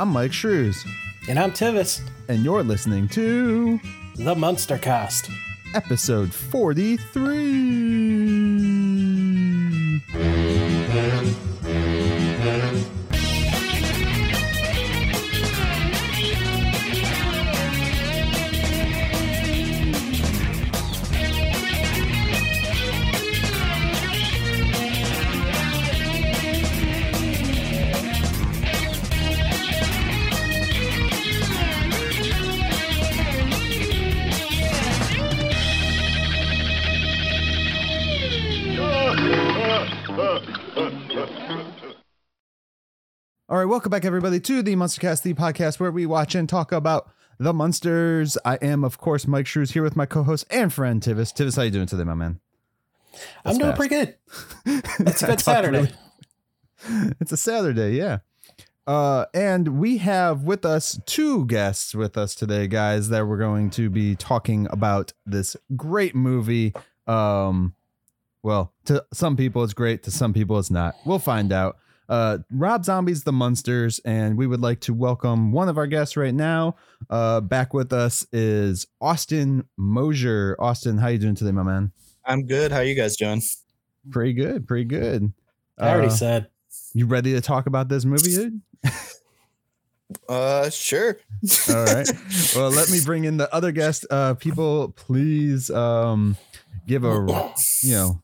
I'm Myke Shrews, And I'm Tivis, and you're listening to the Munster Cast. episode 43. Welcome back, everybody, to the Munstercast, the podcast where we watch and talk about the Munsters. I am, of course, Myke Shrews here with my co-host and friend Tivis. Tivis, how you doing today, my man? I'm doing fast. pretty good. It's good Saturday. really- it's a Saturday, yeah. Uh, and we have with us two guests with us today, guys, that we're going to be talking about this great movie. Um, well, to some people it's great, to some people it's not. We'll find out. Uh, Rob Zombie's The Munsters, and we would like to welcome one of our guests right now. Uh, back with us is Austin Mosher. Austin, how you doing today, my man? I'm good. How are you guys doing? Pretty good, pretty good. I already Uh, said. you ready to talk about this movie, dude? Uh, sure. All right. Well, let me bring in the other guest. Uh, people, please um, give a you know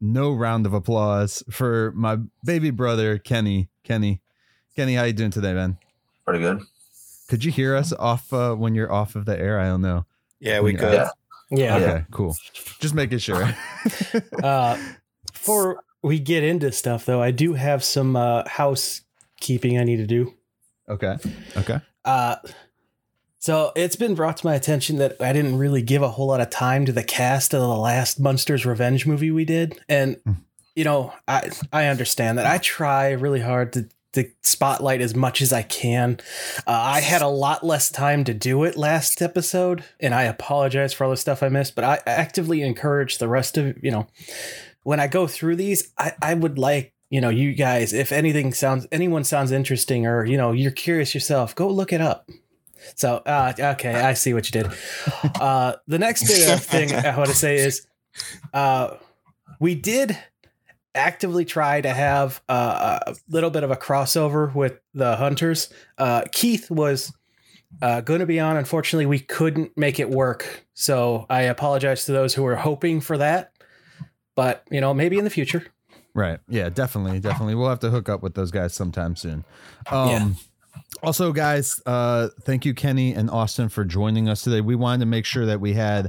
no round of applause for my baby brother Kenny. Kenny, Kenny, how you doing today, man? Pretty good. Could you hear us off uh, when you're off of the air? I don't know. Yeah, we could. Yeah. Yeah. Okay, cool. Just making sure. Uh, before we get into stuff, though, I do have some uh, housekeeping I need to do. okay. Okay. Uh, so it's been brought to my attention that I didn't really give a whole lot of time to the cast of the last Munsters Revenge movie we did, and Hmm. you know, I I understand that. I try really hard to to spotlight as much as I can. Uh, I had a lot less time to do it last episode, and I apologize for all the stuff I missed. But I actively encourage the rest of you know, when I go through these, I I would like you know you guys if anything sounds anyone sounds interesting or you know you're curious yourself go look it up so uh okay i see what you did uh the next bit of thing i want to say is uh we did actively try to have uh, a little bit of a crossover with the hunters uh keith was uh, going to be on unfortunately we couldn't make it work so i apologize to those who were hoping for that but you know maybe in the future Right. Yeah, definitely. Definitely. We'll have to hook up with those guys sometime soon. Um Yeah. Also guys, uh thank you Kenny and Austin for joining us today. We wanted to make sure that we had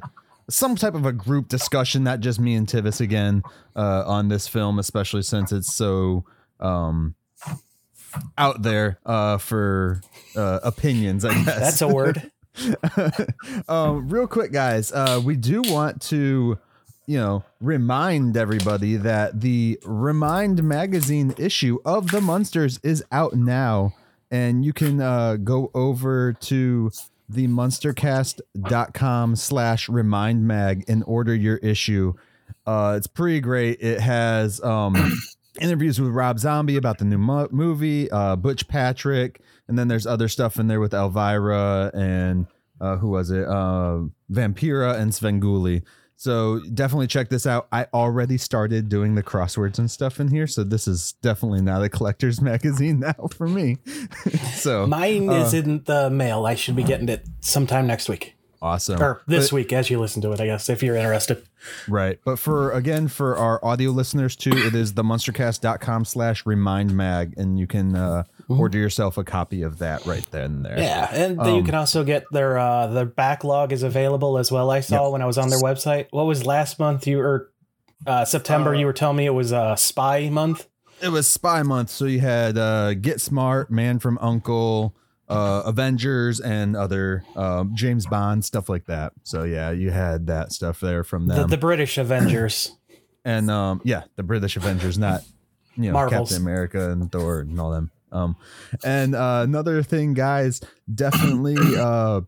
some type of a group discussion, not just me and Tivis again, uh on this film, especially since it's so um out there uh for uh opinions, I guess. that's a word um, real quick, guys, uh, we do want to, you know, remind everybody that the Remind magazine issue of the Munsters is out now, and you can uh, go over to the munstercast.com slash remind mag and order your issue. Uh, it's pretty great. It has um, interviews with Rob Zombie about the new mo- movie, uh, Butch Patrick, and then there's other stuff in there with Elvira and uh, who was it? Uh, Vampira and Svengoolie. So definitely check this out. I already started doing the crosswords and stuff in here, so this is definitely not a collector's magazine now for me. so Mine Uh, is in the mail. I should be getting it sometime next week awesome. or this But- week as you listen to it. I guess if you're interested. Right. But for again, for our audio listeners too, it is the munstercast.com slash remind mag, and you can uh, order yourself a copy of that right then there. Yeah, and then you Um, can also get their uh their backlog is available as well. I saw when I was on their website. What was last month? You or uh, September? Uh, you were telling me it was uh, Spy Month. It was Spy Month, so you had uh, Get Smart, Man from Uncle, uh, Avengers, and other um, James Bond stuff like that. So yeah, you had that stuff there from The, them, the British Avengers. and um, yeah, the British Avengers, not you know Marvels. Captain America and Thor and all them. Um, and uh, another thing, guys, definitely uh,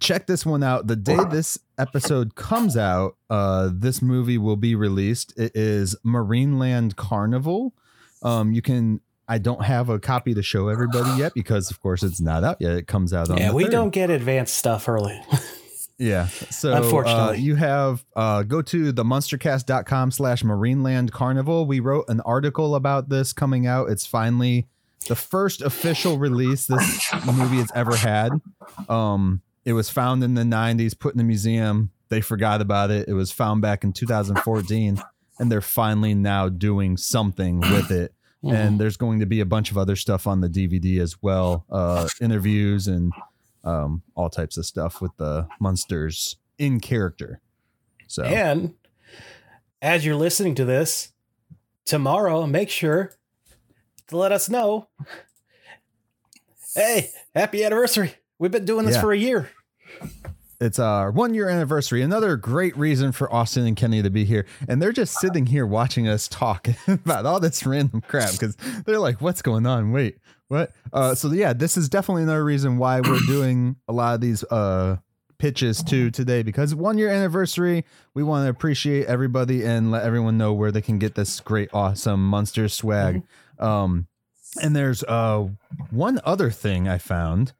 check this one out. The day this episode comes out, uh, this movie will be released. It is Marineland Carnival. Um, you can I don't have a copy to show everybody yet because, of course, it's not out yet. It comes out on Yeah, we 3rd. don't get advanced stuff early. Yeah. So uh, Unfortunately. you have uh, go to the munstercast.com slash marineland carnival. We wrote an article about this coming out. It's finally the first official release this movie has ever had. Um, it was found in the 90s, put in the museum. They forgot about it. It was found back in 2014, and they're finally now doing something with it. Mm-hmm. And there's going to be a bunch of other stuff on the DVD as well, uh, interviews and um, all types of stuff with the Munsters in character. So And as you're listening to this, tomorrow, make sure to let us know. Hey, happy anniversary. We've been doing this Yeah. for a year. It's our one year anniversary. Another great reason for Austin and Kenny to be here. And they're just sitting here watching us talk about all this random crap because they're like, what's going on? Wait, what? Uh, so, yeah, this is definitely another reason why we're doing a lot of these uh, pitches too today because one year anniversary, we want to appreciate everybody and let everyone know where they can get this great, awesome monster swag. Um, and there's uh, one other thing I found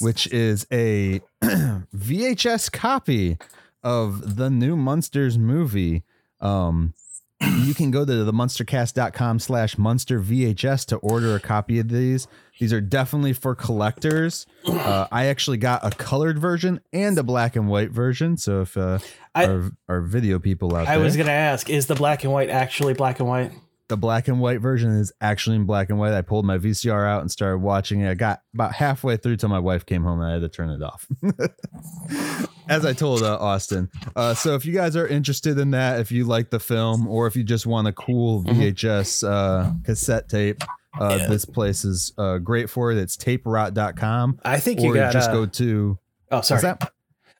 which is a VHS copy of the new Munsters movie. Um, you can go to the munstercast.com slash monster VHS to order a copy of these. These are definitely for collectors. Uh, I actually got a colored version and a black and white version. So if uh, I- our, our video people out I there, i was going to ask, is the black and white actually black and white? The black and white version is actually in black and white. I pulled my VCR out and started watching it. I got about halfway through till my wife came home and I had to turn it off. As I told uh, Austin. Uh, so if you guys are interested in that, if you like the film, or if you just want a cool VHS uh, cassette tape, uh, Yeah. this place is uh, great for it. It's taperot.com. I think you got. just go to. oh, sorry.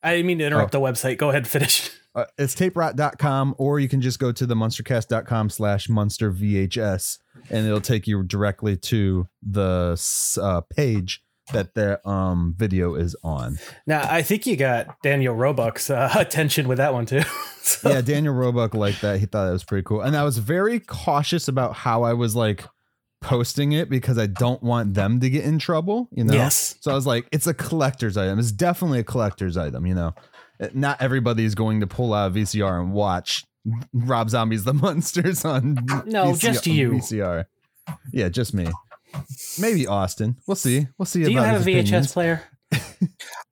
I didn't mean to interrupt the website. Go ahead and finish. Uh, it's taperot.com or you can just go to the munstercast.com slash monster vhs and it'll take you directly to the uh, page that their um video is on. Now, I think you got Daniel Roebuck's uh, attention with that one, too. So- yeah daniel roebuck liked that. He thought it was pretty cool. And i was very cautious about how i was like posting it because i don't want them to get in trouble you know? Yes. so i was like it's a collector's item. It's definitely a collector's item you know not everybody is going to pull out a vcr and watch rob zombies the Munsters on No, VCR just you. vcr yeah just me maybe austin we'll see we'll see Do you have a VHS opinions. player?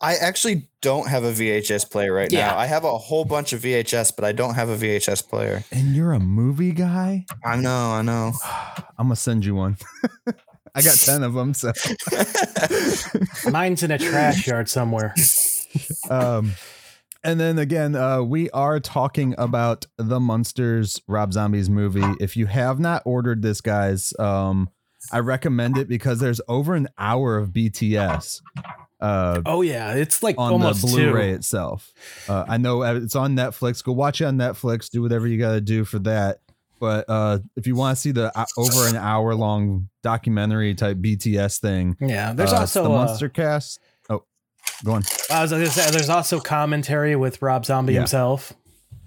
I actually don't have a VHS player right Yeah. now. I have a whole bunch of VHS, but I don't have a VHS player. and you're a movie guy I know, I know. i'm gonna send you one i got 10 of them so Mine's in a trash yard somewhere. um and then again uh we are talking about the Munsters rob zombies movie if you have not ordered this guys um i recommend it because there's over an hour of bts uh Oh, yeah. It's like on almost the blu-ray two. itself uh i know it's on netflix go watch it on netflix do whatever you got to do for that but uh if you want to see the uh, over an hour long documentary type bts thing Yeah. There's uh, also. the uh, munster cast go on I was going to say, there's also commentary with Rob Zombie Yeah. himself.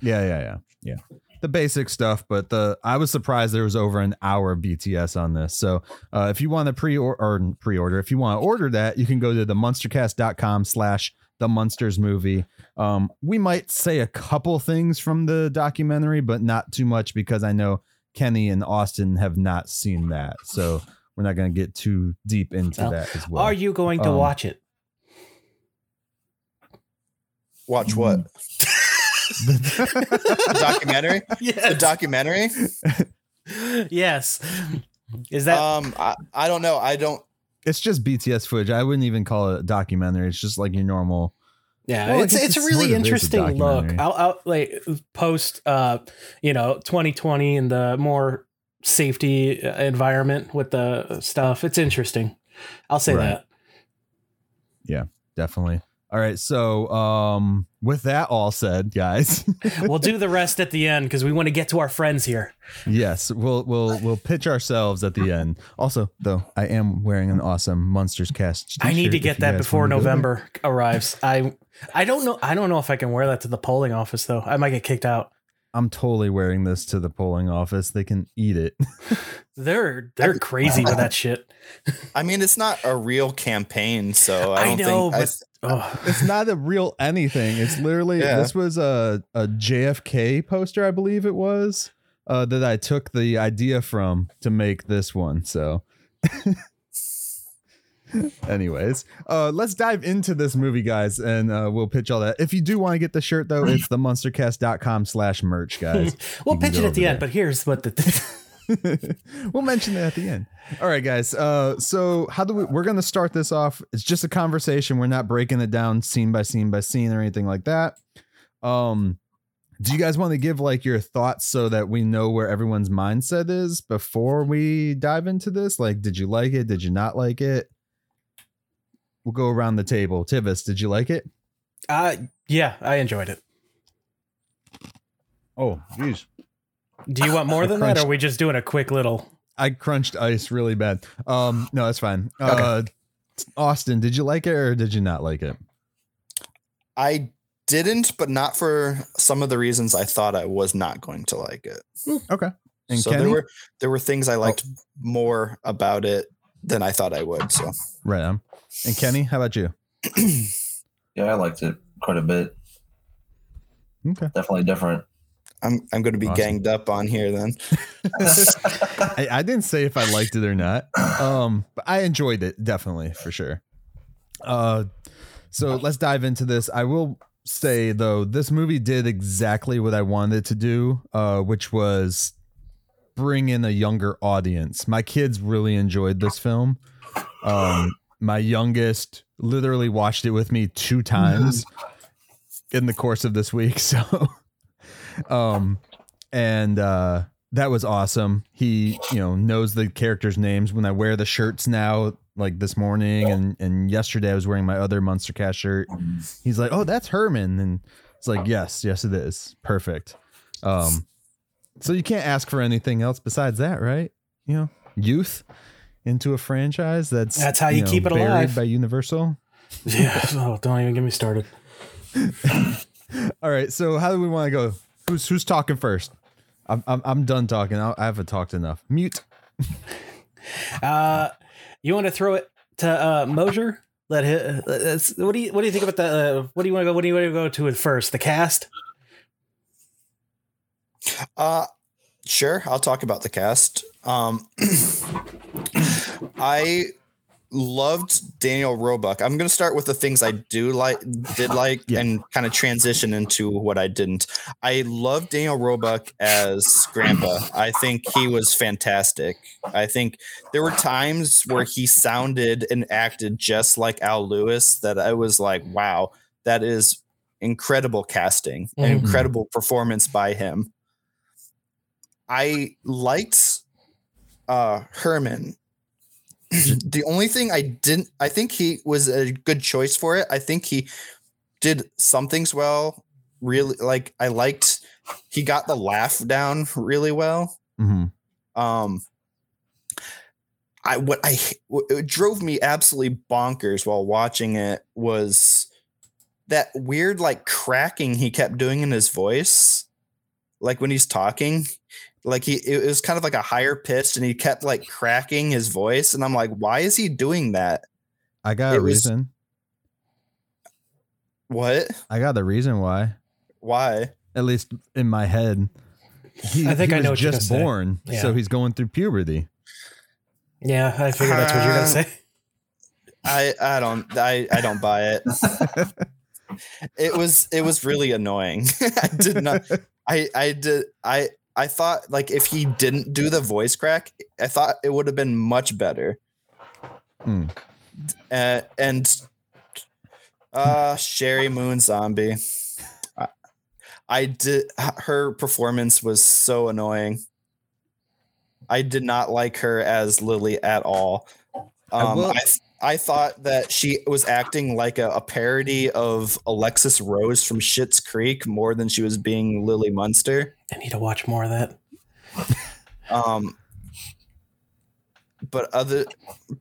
Yeah, yeah, yeah, yeah. The basic stuff, but the I was surprised there was over an hour of BTS on this. So uh, if you want to pre or pre-order, if you want to order that, you can go to the munstercast.com slash the munsters movie. Um, we might say a couple things from the documentary, but not too much because I know Kenny and Austin have not seen that. So we're not going to get too deep into Well, that as well. Are you going to um, watch it? Watch what? The documentary? The Yes. documentary? yes. Is that Um, I, I don't know. I don't. it's just BTS footage. I wouldn't even call it a documentary. It's just like your normal Yeah, Well, I it's it's a really sort of is a interesting look. I'll, I'll like post uh you know 2020 and the more safety uh, environment with the stuff. It's interesting. I'll say Right. That. Yeah, definitely. All right, so um with that all said, guys. We'll do the rest at the end because we want to get to our friends here. yes, we'll we'll we'll pitch ourselves at the end. Also, though, I am wearing an awesome Munsters Cast. I need to get that before wanna go there. November arrives. I I don't know I don't know if I can wear that to the polling office though. I might get kicked out. I'm totally wearing this to the polling office. They can eat it. They're they're crazy with that shit. I mean, it's not a real campaign, so I I, don't know, think. but oh, it's not a real anything. It's literally Yeah. this was a a JFK poster, I believe it was, uh, that I took the idea from to make this one. So, anyways, uh, let's dive into this movie, guys, and uh, we'll pitch all that. If you do want to get the shirt, though, it's the monstercast.com slash merch, guys. we'll pitch it at the over end. But here's what the we'll mention it at the end. All right, guys. Uh, so how do we? We're gonna start this off. It's just a conversation. We're not breaking it down scene by scene by scene or anything like that. Um, do you guys want to give like your thoughts so that we know where everyone's mindset is before we dive into this? Like, did you like it? Did you not like it? We'll go around the table. Tivis, did you like it? uh, yeah, I enjoyed it. Oh, jeez. Do you want more than that, or are we just doing a quick little? I crunched ice really bad. Um, no, that's fine. Uh, Austin, did you like it or did you not like it? I didn't, but not for some of the reasons I thought I was not going to like it. Okay. And so Kenny? there were there were things I liked more about it than I thought I would. So Right on. And Kenny, how about you? Yeah, I liked it quite a bit. Okay. Definitely different. I'm I'm going to be Awesome. ganged up on here then. I, I didn't say if I liked it or not. Um, but I enjoyed it definitely for sure. Uh, so let's dive into this. I will say though, this movie did exactly what I wanted to do, uh, which was bring in a younger audience. My kids really enjoyed this film. Um, my youngest literally watched it with me two times in the course of this week. So, um, and uh, that was awesome. He, you know, knows the characters' names. When I wear the shirts now, like this morning and and yesterday, I was wearing my other Munster Cast shirt. He's like, "Oh, that's Herman," and it's like, "Yes, yes, it is. Perfect." Um, so you can't ask for anything else besides that, right? You know, youth into a franchise that's That's how you keep it alive. by Universal. Yeah. Oh, don't even get me started. All right, so how do we want to go? Who's who's talking first? I'm I'm, I'm done talking. I, I haven't talked enough. Mute. Uh, you want to throw it to uh, Mosher? Let him. Let's, what do you What do you think about the? Uh, what do you want to go? What do you want to go to it first? The cast. Uh sure, I'll talk about the cast. Um I loved Daniel Roebuck. I'm going to start with the things I do like did like Yeah. and kind of transition into what I didn't. I love Daniel Roebuck as Grandpa. I think he was fantastic. I think there were times where he sounded and acted just like Al Lewis that I was like, wow, that is incredible casting, Mhm. incredible performance by him. I liked uh Herman. the only thing I didn't I think he was a good choice for it. I think he did some things well. Really like I liked he got the laugh down really well. hmm Um I what I what it drove me absolutely bonkers while watching it was that weird like cracking he kept doing in his voice like when he's talking like he it was kind of like a higher pitched and he kept like cracking his voice and I'm like why is he doing that I got It a was- reason. what I got the reason why. why At least in my head. He, I think he I know was what you're just say. born, Yeah. so he's going through puberty. Yeah, I figured that's what you're gonna Uh, say. I I don't I I don't buy it it was it was really annoying I did not I I did I I thought like if he didn't do the voice crack, I thought it would have been much better. Hmm. Uh, and uh Sheri Moon Zombie. I, I did her performance was so annoying. I did not like her as Lily at all. I Um, will- I, I thought that she was acting like a, a parody of Alexis Rose from Schitt's Creek more than she was being Lily Munster. I need to watch more of that. Um, but other,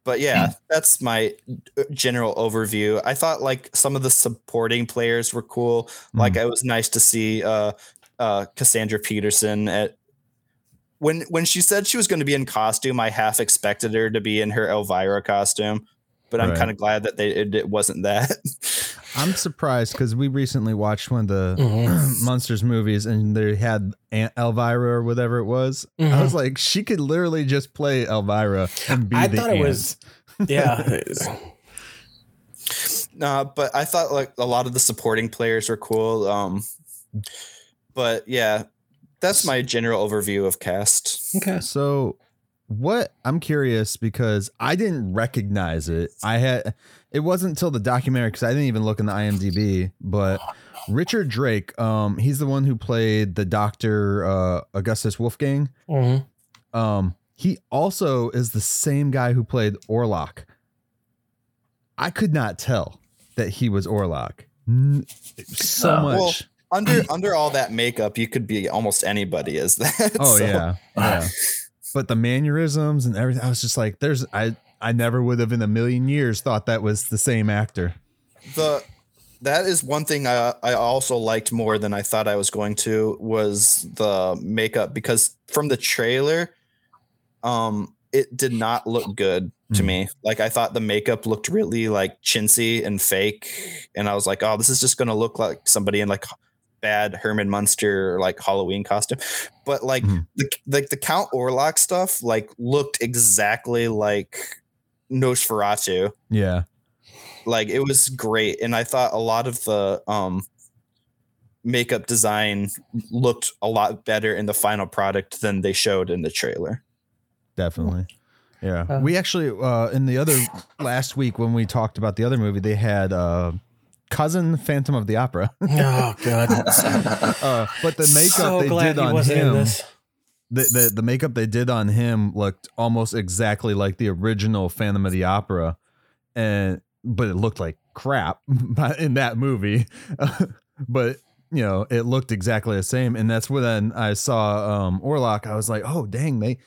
but yeah, that's my uh, general overview. I thought like some of the supporting players were cool. Like it was nice to see uh, uh, Cassandra Peterson at when when she said she was going to be in costume. I half expected her to be in her Elvira costume, but I'm Right. kind of glad that they it, it wasn't that. I'm surprised because we recently watched one of the Mhm. Munsters movies and they had Aunt Elvira or whatever it was. I Mhm. was like, she could literally just play Elvira and be I the thought it was yeah. Uh, but I thought like a lot of the supporting players were cool. Um, but yeah, that's my general overview of cast. okay. So, what I'm curious because I didn't recognize it. I had it wasn't until the documentary because I didn't even look in the IMDb. But Richard Brake, um, he's the one who played the Doctor uh, Augustus Wolfgang. Mhm. Um, he also is the same guy who played Orlok. I could not tell that he was Orlok. N- So No. much. Well, Under under all that makeup, you could be almost anybody Is that. oh so- yeah, yeah. But the mannerisms and everything, I was just like, "There's I I never would have in a million years thought that was the same actor." the that is one thing I I also liked more than I thought I was going to was the makeup because from the trailer, um, it did not look good to Mm. me. Like I thought the makeup looked really like chintzy and fake, and I was like, oh, this is just gonna look like somebody in like bad Herman Munster like Halloween costume. But like Mhm. the like the Count Orlok stuff like looked exactly like Nosferatu Yeah, like it was great and i thought a lot of the um makeup design looked a lot better in the final product than they showed in the trailer definitely. Yeah, Uh, we actually uh in the other last week when we talked about the other movie, they had uh cousin Phantom of the Opera. Oh god. uh, but the makeup so they did he on wasn't in him. The, the the makeup they did on him looked almost exactly like the original Phantom of the Opera, and but it looked like crap in that movie. but you know, it looked exactly the same, and that's when I saw um, Orlok. I was like, oh dang, they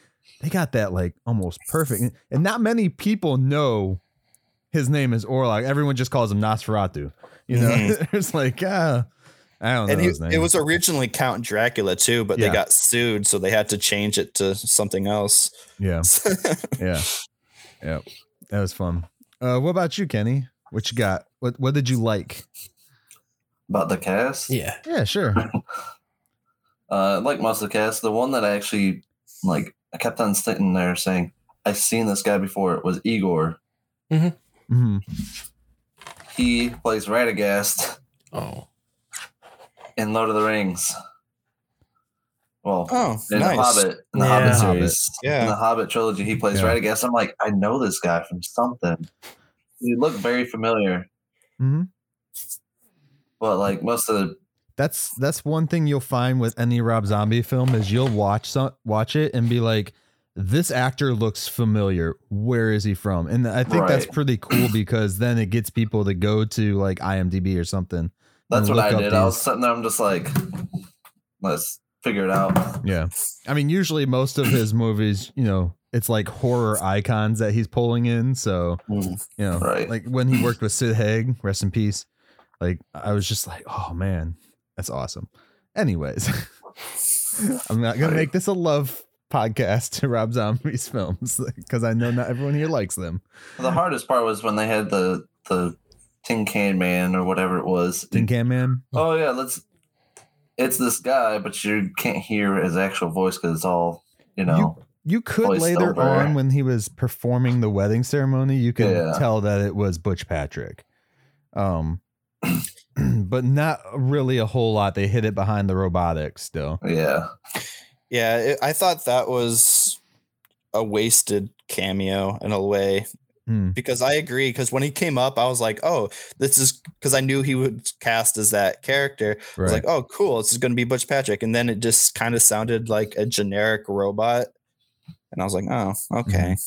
they got that like almost perfect, and not many people know his name is Orlok. Everyone just calls him Nosferatu. You know, Mhm. it's like ah. I don't know and he, his name. it was originally count dracula too but Yeah. they got sued so they had to change it to something else yeah. Yeah. Yeah. That was fun. Uh what about you, Kenny? What you got? What what did you like? About the cast, Yeah. Yeah, sure. uh, like most of the cast, the one that I actually like, I kept on sitting there saying, "I've seen this guy before." It was Igor? hmm He plays Radagast Oh. In Lord of the Rings. Well, oh in nice the Hobbit, in the Yeah. Hobbit Hobbit. series, Yeah. in the Hobbit trilogy, he plays Yeah. Radagast. I'm like, I know this guy from something. He looked very familiar, hmm but like most of the That's that's one thing you'll find with any Rob Zombie film is you'll watch some watch it and be like, this actor looks familiar. Where is he from? And I think that's pretty cool because then it gets people to go to like IMDb or something. That's what I did. I was sitting there, I'm just like, let's figure it out. Yeah. I mean, usually most of his movies, you know, it's like horror icons that he's pulling in. So Mm. you know, Right. like when he worked with Sid Haig, rest in peace. Like I was just like, oh man, that's awesome. Anyways, I'm not gonna make this a love podcast to Rob Zombie's films because I know not everyone here likes them. The hardest part was when they had the the tin can man or whatever it was. Tin Can Man. Oh yeah, let's. It's this guy, but you can't hear his actual voice because it's all you know. You could later over. on when he was performing the wedding ceremony, you could Yeah. tell that it was Butch Patrick. Um, but not really a whole lot. They hid it behind the robotics still. yeah, yeah it, i thought that was a wasted cameo in a way Hmm. because I agree. Because when he came up, I was like, "Oh, this is," because I knew he would cast as that character. I was like, "Oh, cool, this is going to be Butch Patrick," and then it just kind of sounded like a generic robot, and I was like, "Oh, okay,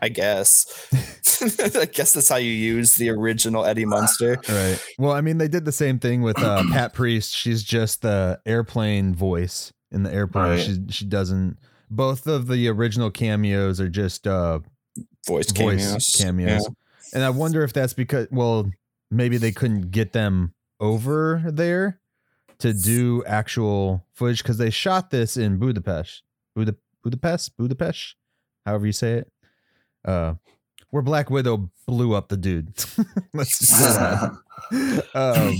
I guess." I guess that's how you use the original Eddie Munster. Right. Well, I mean, they did the same thing with uh, Pat Priest. She's just the airplane voice in the airplane. Right. She she doesn't. Both of the original cameos are just uh, Voice voice cameos. cameos. And I wonder if that's because well, maybe they couldn't get them over there to do actual footage because they shot this in Budapest, Buda, Budapest, Budapest, however you say it. Uh, where Black Widow blew up the dude. Let's just say that. um,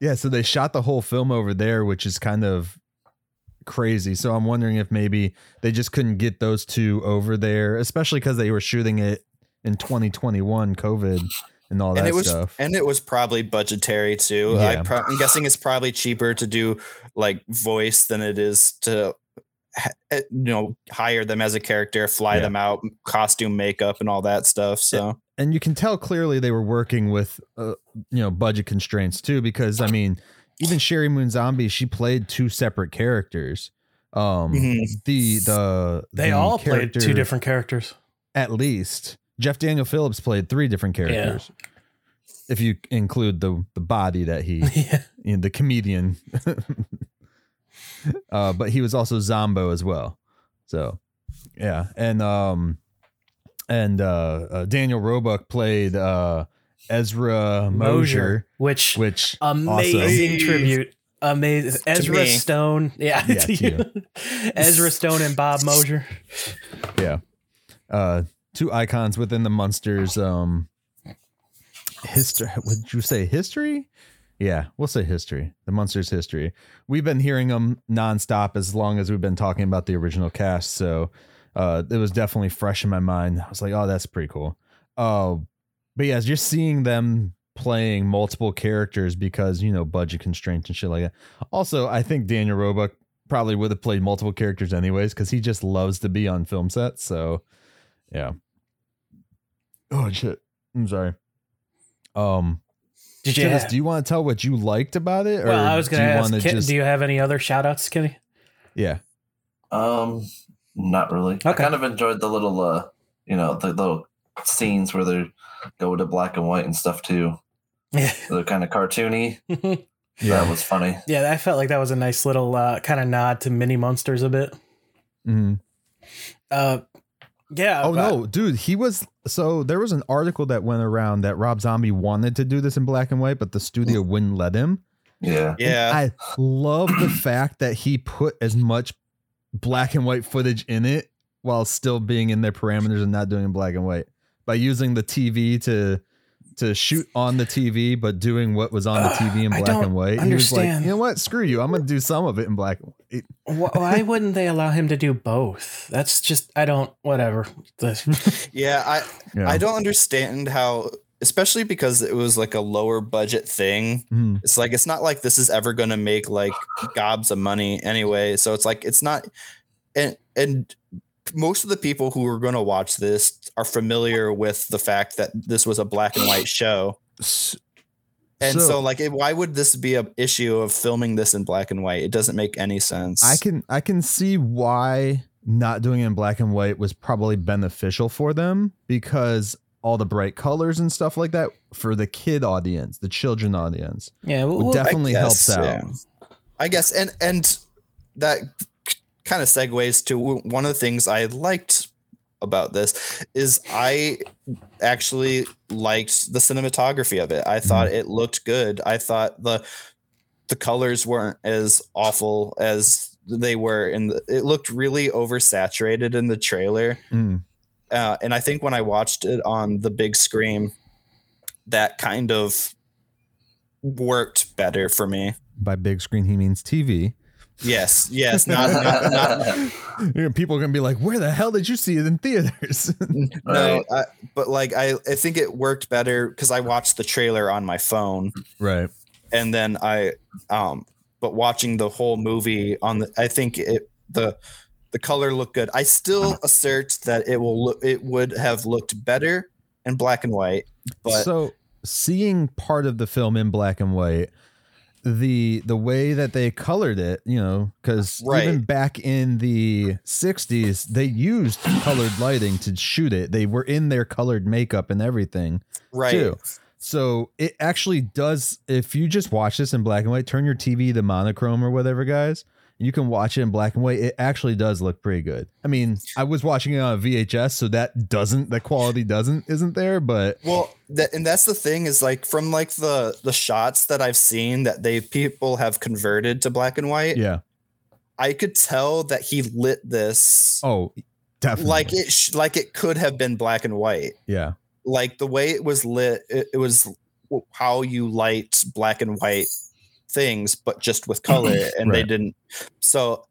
yeah, so they shot the whole film over there, which is kind of crazy. So I'm wondering if maybe they just couldn't get those two over there, especially because they were shooting it in 2021, COVID and all that and it was stuff. and it was probably budgetary too. I pro- I'm guessing it's probably cheaper to do like voice than it is to eh, you know hire them as a character, fly Yeah. them out, costume, makeup, and all that stuff. So and you can tell clearly they were working with uh, you know budget constraints too because i mean even sheri moon zombie she played two separate characters um Mhm. the the They the all played two different characters. at least jeff daniel phillips played three different characters if you include the the body that he yeah. you know, the comedian uh but he was also zombo as well so yeah and um and uh, uh daniel roebuck played uh ezra mosher which which amazing also- tribute. Amazing. Ezra me. Stone. Yeah, Yeah, to to you. Ezra Stone and Bob Mosher. yeah uh two icons within the Munsters um history would you say history yeah we'll say history the Munsters history we've been hearing them nonstop as long as we've been talking about the original cast so uh it was definitely fresh in my mind i was like oh that's pretty cool uh but yeah just seeing them playing multiple characters because you know budget constraints and shit like that also i think daniel roebuck probably would have played multiple characters anyways because he just loves to be on film sets so yeah oh shit i'm sorry um Did you? Tivis, do you want to tell what you liked about it or well, I was going to ask. wanna do you have any other shout outs, Kenny? yeah Um, not really. I kind of enjoyed the little, uh, you know, the little scenes where they go to black and white and stuff too. Yeah. They're kind of cartoony. yeah That was funny. yeah, I felt like that was a nice little uh, kind of nod to Mini-Munsters a bit. Mhm. Uh, yeah. oh but- no dude he was so there was an article that went around that rob zombie wanted to do this in black and white but the studio wouldn't let him Yeah. yeah, I love the fact that he put as much black and white footage in it while still being in their parameters and not doing black and white by using the TV to to shoot on the TV but doing what was on the TV in I black don't and white. He was like, you know what? Screw you. I'm gonna do some of it in black and white. Why wouldn't they allow him to do both? That's just I don't whatever. Yeah. I Yeah. I don't understand how, especially because it was like a lower budget thing. Mhm. It's like it's not like this is ever going to make like gobs of money anyway. So it's like it's not, and and most of the people who are going to watch this are familiar with the fact that this was a black and white show. And so, like, it, why would this be a issue of filming this in black and white? It doesn't make any sense. I can I can see why not doing it in black and white was probably beneficial for them because all the bright colors and stuff like that for the kid audience, the children audience, yeah, would definitely guess, helps out. yeah. I guess, and and that kind of segues to one of the things I liked about this is I actually liked the cinematography of it. I thought it looked good. I thought the the colors weren't as awful as they were in the it looked really oversaturated in the trailer. Mm. Uh, and I think when I watched it on the big screen, that kind of worked better for me. By big screen, he means TV. Yes, yes, not, not, not You know, People are gonna be like, "Where the hell did you see it in theaters?" no, I, but like I, I think it worked better because I watched the trailer on my phone, right. and then I, um, but watching the whole movie on the, I think it the the color looked good. I still assert that it will look, it would have looked better in black and white, but so seeing part of the film in black and white the the way that they colored it you know because Right. even back in the 60s they used colored lighting to shoot it. They were in their colored makeup and everything right, too. So it actually does if you just watch this in black and white turn your tv to monochrome or whatever guys you can watch it in black and white, it actually does look pretty good. I mean, I was watching it on VHS, so that doesn't the quality doesn't isn't there, but Well, that and that's the thing is like from like the the shots that I've seen that they people have converted to black and white. yeah. I could tell that he lit this Oh, definitely. like it sh- like it could have been black and white. yeah. Like the way it was lit, it, it was how you light black and white things, but just with color, and they didn't. So,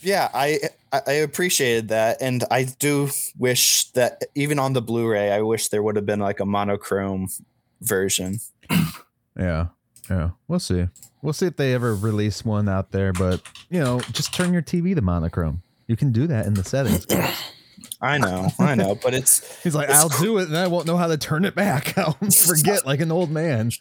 yeah, I I I appreciated that, and I do wish that even on the Blu-ray, I wish there would have been like a monochrome version. Yeah. Yeah. We'll see. We'll see if they ever release one out there, but you know, just turn your TV to monochrome. You can do that in the settings. I know, I know, but it's He's like, It's I'll cr- do it and I won't know how to turn it back. I'll forget like an old man.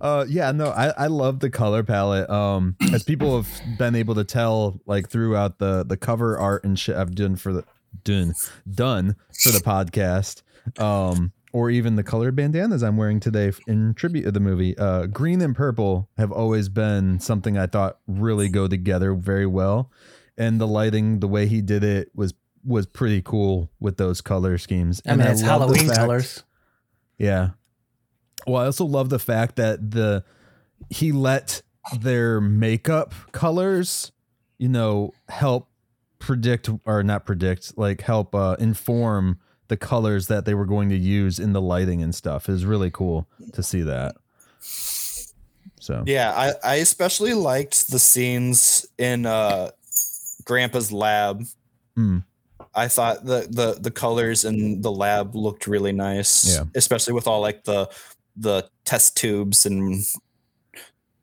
uh yeah no I, I love the color palette um as people have been able to tell like throughout the the cover art and shit i've done for the done done for the podcast um or even the colored bandanas i'm wearing today in tribute to the movie uh green and purple have always been something i thought really go together very well and the lighting the way he did it was was pretty cool with those color schemes I mean, it's love Halloween fact- colors. yeah. Well, I also love the fact that the he let their makeup colors, you know, help predict or not predict, like help uh, inform the colors that they were going to use in the lighting and stuff. It was really cool to see that. So Yeah, I, I especially liked the scenes in uh Grandpa's lab. Hmm. I thought the the the colors in the lab looked really nice. Yeah. Especially with all like the the test tubes and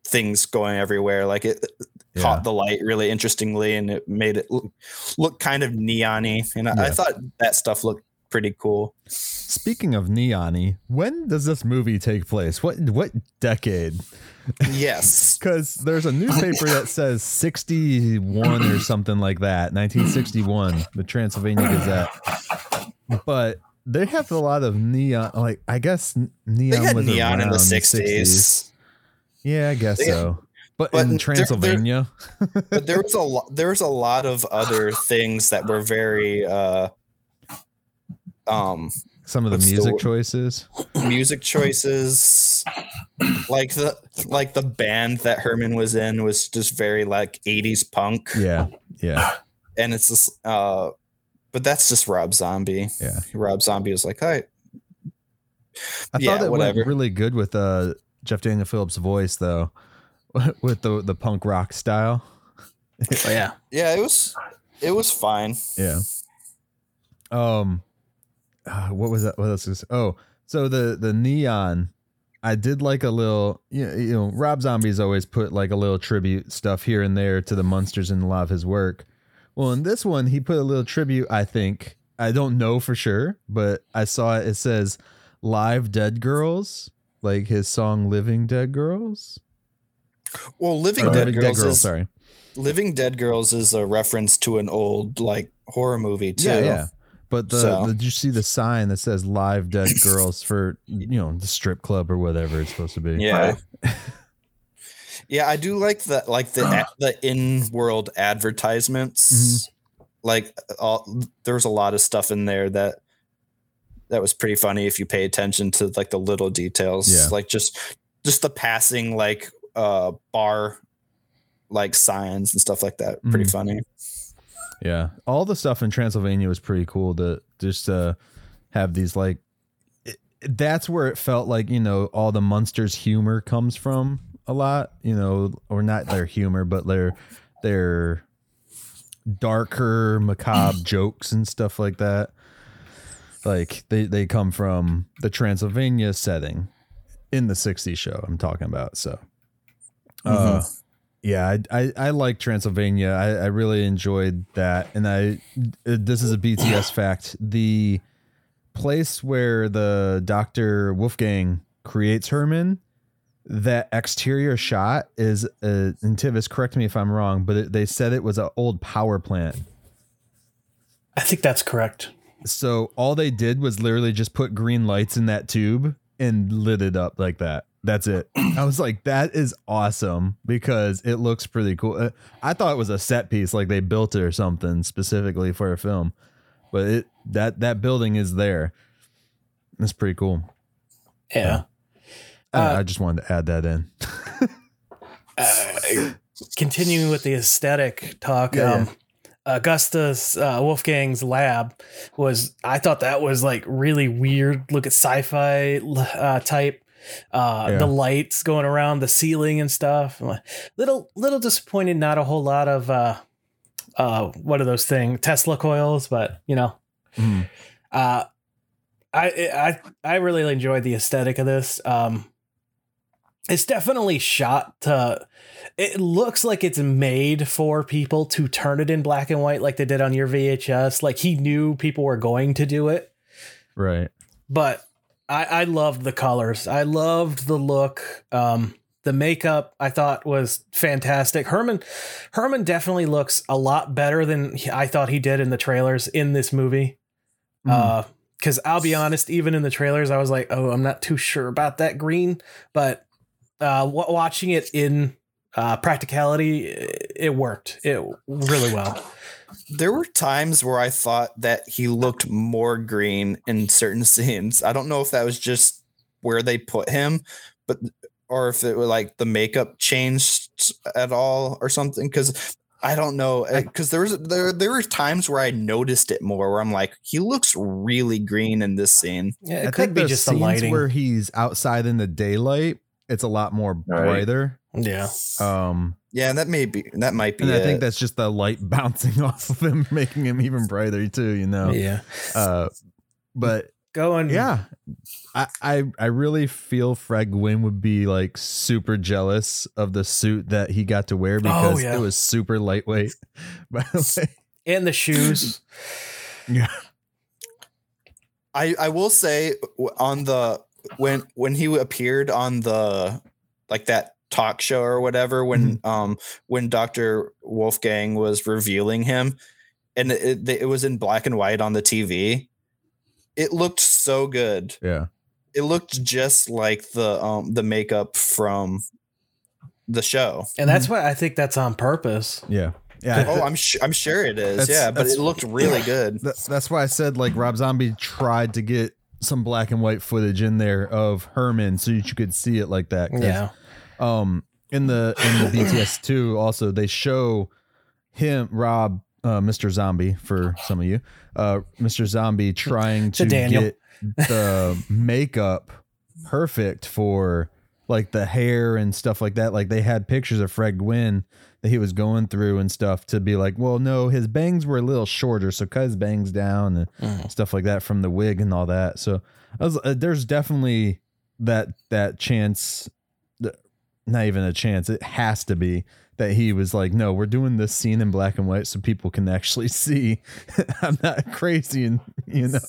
things going everywhere. Like it yeah. caught the light really interestingly and it made it look, look kind of neon-y. And I, I thought that stuff looked pretty cool. Speaking of neon when does this movie take place? What what decade? Yes. Because there's a newspaper that says 61 or something like that, 1961, the Transylvania Gazette. But they have a lot of neon, like, I guess neon They had was neon in the around 60s. Yeah, I guess so. But, but in they're- they're- Transylvania, but there was a lot there was a lot of other things that were very uh um some of the what's the music word? choices. music choices like the like the band that Herman was in was just very like 80s punk Yeah, yeah, and it's just uh but that's just Rob Zombie. Yeah. Rob Zombie was like, "Hey, I Yeah, thought it whatever. went really good with uh, Jeff Daniel Phillips' voice, though, with the the punk rock style. Oh yeah. yeah, it was it was fine." Yeah. Um, uh, what was that? What else is? Oh, so the the neon. I did like a little, you know, you know, Rob Zombie's always put like a little tribute stuff here and there to the Munsters in a lot of his work. Well, in this one, he put a little tribute. I think I don't know for sure, but I saw it. It says "Live Dead Girls," like his song "Living Dead Girls." Well, Living Or Dead Living Girls Dead Girls. is Sorry. Living Dead Girls is a reference to an old like horror movie too. Yeah, yeah. But the, So- the- did you see the sign that says "Live Dead Girls" for you know the strip club or whatever it's supposed to be? Yeah. yeah, I do like the like the the in-world advertisements. Mm-hmm. Like all, there was a lot of stuff in there that that was pretty funny if you pay attention to like the little details. Yeah. Like just just the passing like uh bar like signs and stuff like that. Pretty Mhm. funny. Yeah, all the stuff in Transylvania was pretty cool to just uh, have these like. it- that's where it felt like you know all the Munsters' humor comes from a lot. You know, or not their humor, but their their darker, macabre jokes and stuff like that. Like they they come from the Transylvania setting in the '60s show. I'm talking about so. Uh, yeah, I, I I like Transylvania. I, I really enjoyed that, and I this is a BTS fact. The place where the Doctor Wolfgang creates Herman, that exterior shot is uh, and Tivis, correct me if I'm wrong, but it, they said it was an old power plant. I think that's correct. So all they did was literally just put green lights in that tube and lit it up like that. That's it. I was like, that is awesome because it looks pretty cool. Uh, I thought it was a set piece, like they built it or something specifically for a film, but it that that building is there. That's pretty cool. Yeah. Uh, Uh, I just wanted to add that in. Uh, continuing with the aesthetic talk, Yeah, um, Augustus uh, Wolfgang's lab was. I thought that was like really weird. Look at sci-fi uh, type. Uh, Yeah. The lights going around the ceiling and stuff. Little little disappointed. Not a whole lot of uh, uh, what are those things? Tesla coils, but you know, Mhm. uh, I I I really enjoyed the aesthetic of this. Um, it's definitely shot to. It looks like it's made for people to turn it in black and white, like they did on your VHS. Like he knew people were going to do it, Right. but I, I loved the colors. I loved the look. Um, the makeup I thought was fantastic. Herman Herman definitely looks a lot better than I thought he did in the trailers in this movie. Mhm. Uh, because I'll be honest, even in the trailers, I was like, "Oh, I'm not too sure about that green." But uh, w- watching it in uh, practicality, it, it worked. It really well. There were times where I thought that he looked more green in certain scenes. I don't know if that was just where they put him, but or if it was like the makeup changed at all or something. Because I don't know. Because there was there there were times where I noticed it more. Where I'm like, he looks really green in this scene. Yeah, it I could think be the just the scenes lighting. where he's outside in the daylight, it's a lot more Right. brighter. yeah, Um, Yeah, that may be that might be. and I think that's just the light bouncing off of him, making him even brighter too. You know. yeah. Uh, but Going, yeah, I, I I really feel Fred Gwynne would be like super jealous of the suit that he got to wear because yeah. it was super lightweight. By the way, and the shoes. yeah, I I will say on the when when he appeared on the like that talk show or whatever when um when Dr. Wolfgang was revealing him and it, it it was in black and white on the TV it looked so good yeah. it looked just like the um the makeup from the show And that's why I think that's on purpose. Yeah. Yeah. oh I'm sure I'm sure it is That's- yeah but it looked really good That, that's why I said like Rob Zombie tried to get some black and white footage in there of Herman so that you could see it like that. Yeah. Um, in the in the BTS two also they show him Rob uh, Mr. Zombie for some of you uh, Mr. Zombie trying To Daniel. get the makeup perfect for like the hair and stuff like that. Like they had pictures of Fred Gwynne that he was going through and stuff to be like, well, no, his bangs were a little shorter, so cut his bangs down and Mhm. stuff like that from the wig and all that. So I was, uh, there's definitely that that chance, not even a chance. It has to be that he was like, no, we're doing this scene in black and white so people can actually see. I'm not crazy and you know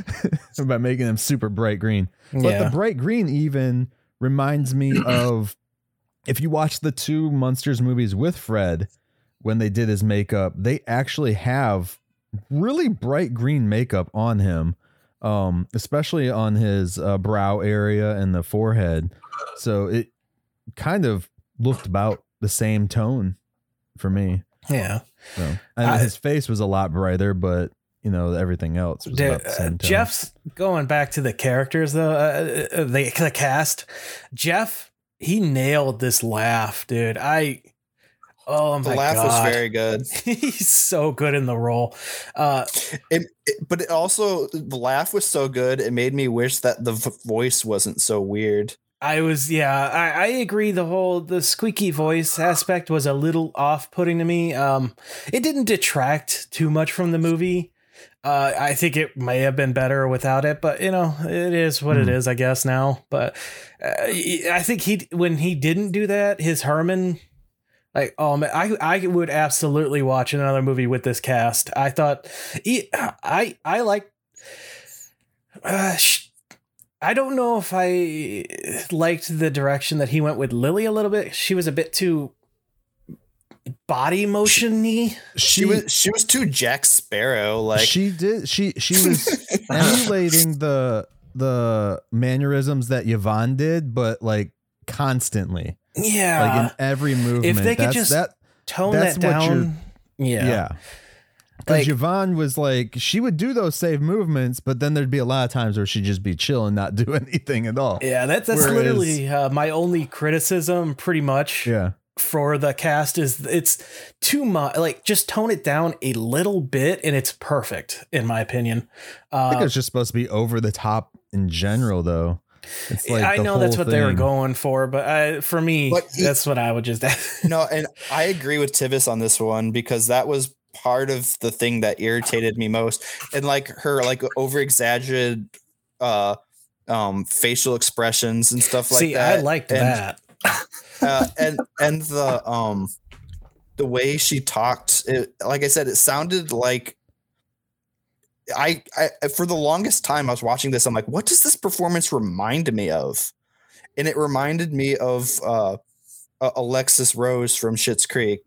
about making them super bright green. But the bright green even reminds me of if you watch the two Munsters movies with Fred when they did his makeup, they actually have really bright green makeup on him, um, especially on his uh, brow area and the forehead. So it kind of looked about the same tone for me. yeah. So and I- his face was a lot brighter, but you know everything else was Dude, about the uh, same tone. Jeff's going back to the characters though. Uh, uh, the the cast. Jeff, he nailed this laugh, dude. I. Oh my the my laugh god, was very good He's so good in the role. Uh, It, it- but it also the laugh was so good it made me wish that the v- voice wasn't so weird I was, yeah, I, I agree. The whole the squeaky voice aspect was a little off putting to me. Um, it didn't detract too much from the movie. Uh, I think it may have been better without it, but you know, it is what it Hmm. is, I guess now. But uh, I think he when he didn't do that, his Herman, like, oh man, I I would absolutely watch another movie with this cast. I thought, he- I I like. Uh, sh- I don't know if I liked the direction that he went with Lily a little bit. She was a bit too body motion-y. she, was she was too jack sparrow like she did she she was emulating the the mannerisms that Yvonne did, but like constantly, Yeah. like in every movement. If they could That's- just that Tone that down. Yeah. yeah. Because Like- Yvonne was like, she would do those save movements, but then there'd be a lot of times where she'd just be chill and not do anything at all. Yeah, that's that's Whereas- literally uh, my only criticism, pretty much, Yeah. for the cast is it's too much. Like, just tone it down a little bit, and it's perfect, in my opinion. I think Uh, it's just supposed to be over the top in general, though. It's like I know that's whole what they were going for, but uh, for me, But he- that's what I would just. no, and I agree with Tivis on this one because that was part of the thing that irritated me most. And like her like over exaggerated uh um facial expressions and stuff like See, that. I liked and, that. uh, and and the um the way she talked it, like i said it sounded like I, I for the longest time i was watching this i'm like what does this performance remind me of and it reminded me of uh alexis rose from Schitt's creek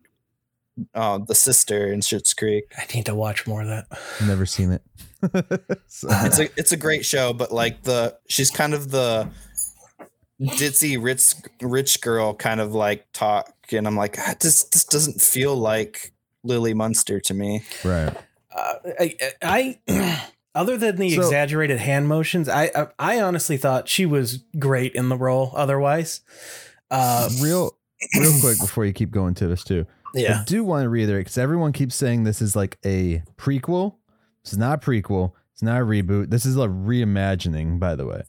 uh the sister in Schitt's creek I need to watch more of that. Never seen it. So- it's a it's a great show but like the she's kind of the ditzy rich rich girl kind of like talk and i'm like ah, this this doesn't feel like lily munster to me right. Uh, I, I other than the So- exaggerated hand motions, I, I I honestly thought she was great in the role. Otherwise, uh, real real quick before you keep going to this too. I do want to reiterate because everyone keeps saying this is like a prequel. This is not a prequel. It's not a reboot. This is a reimagining, by the way,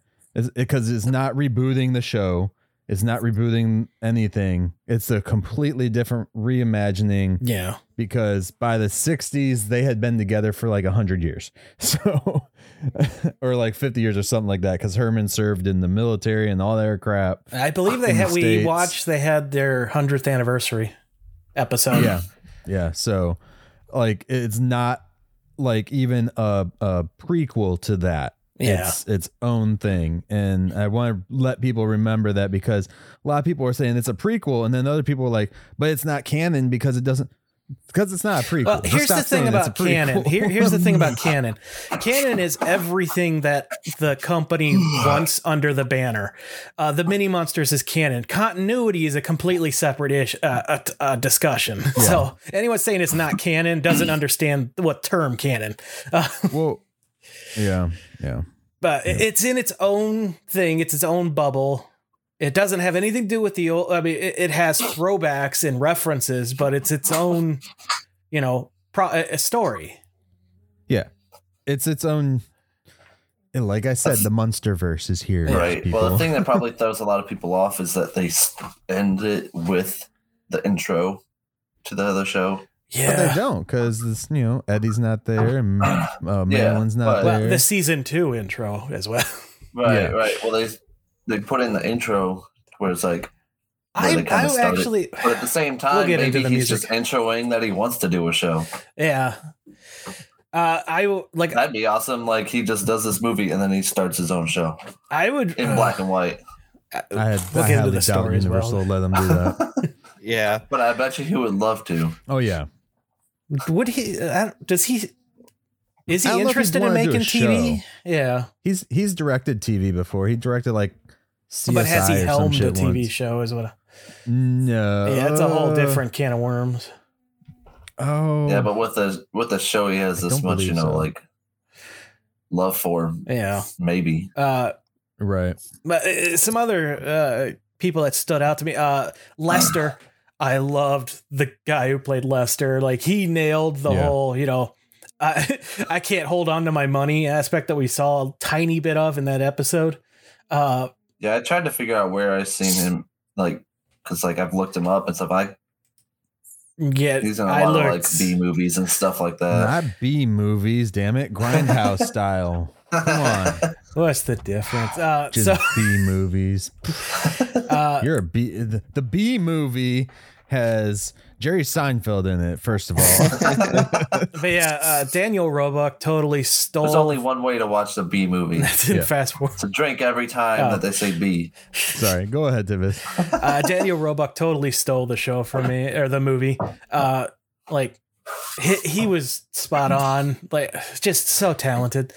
because it's, not rebooting the show. It's not rebooting anything. It's a completely different reimagining yeah. because by the 60s they had been together for like 100 years so or like 50 years or something like that because herman served in the military and all that crap I believe they in the had. We States. watched. They had their hundredth anniversary episode. yeah yeah so like it's not like even a, a prequel to that Yeah. it's its own thing and i want to let people remember that because a lot of people are saying it's a prequel and then other people are like but it's not canon because it doesn't because it's not a prequel Well, here's the thing about canon. Here, here's the thing about canon. Canon is everything that the company wants under the banner. Uh, the Mini-Munsters is canon. Continuity is a completely separate ish uh, uh, uh, discussion. So anyone saying it's not canon doesn't understand what term canon. Uh, well yeah yeah but it- it's in its own thing. It's its own bubble. It doesn't have anything to do with the old. I mean, it, it has throwbacks and references, but it's its own, you know, pro, a a story. it's its own and like i said the munster verse is here Right. people. Well, the thing that probably throws a lot of people off is that they s- end it with the intro to the other show. Yeah, but they don't because this you know eddie's not there and uh, Marilyn's not but- there Well, the season two intro as well. Right. Yeah. Right. Well, they they put in the intro where it's like, where I, I started- actually, but at the same time, get maybe he's music. just introing that he wants to do a show. yeah. Uh, I will- like. That'd be awesome. Like he just does this movie and then he starts his own show I would in black and white. i had We'll I get into the doubt story as well. universal let them do that yeah But I bet you he would love to. oh yeah Would he? Uh, does he? Is he don't know if he'd interested in wanna do a making TV? show. Yeah, he's he's directed tv before he directed like CSI but has he helmed a TV once. show? Is what? no yeah, it's a whole different can of worms. oh Yeah, but with the with the show, he has I this much, you know, so. like love for. Yeah. Maybe. Uh, right But uh, some other uh, people that stood out to me, uh, Lester. I loved the guy who played Lester. Like he nailed the Yeah. whole, you know, I I can't hold on to my money aspect that we saw a tiny bit of in that episode. Uh, Yeah, I tried to figure out where I've seen him, like, because like I've looked him up and stuff. I yeah, he's in a I lot of like B movies and stuff like that. not b movies damn it grindhouse style come on What's the difference? Uh, just so, b movies uh, you're a b the, the b movie has jerry seinfeld in it first of all but yeah, uh, Daniel Roebuck totally stole. There's only one way to watch the B movie. Yeah. fast forward. to drink every time Oh. that they say B. sorry go ahead Tivis. uh, Daniel Roebuck totally stole the show from me or the movie. Uh, like he, he was spot on, like just so talented.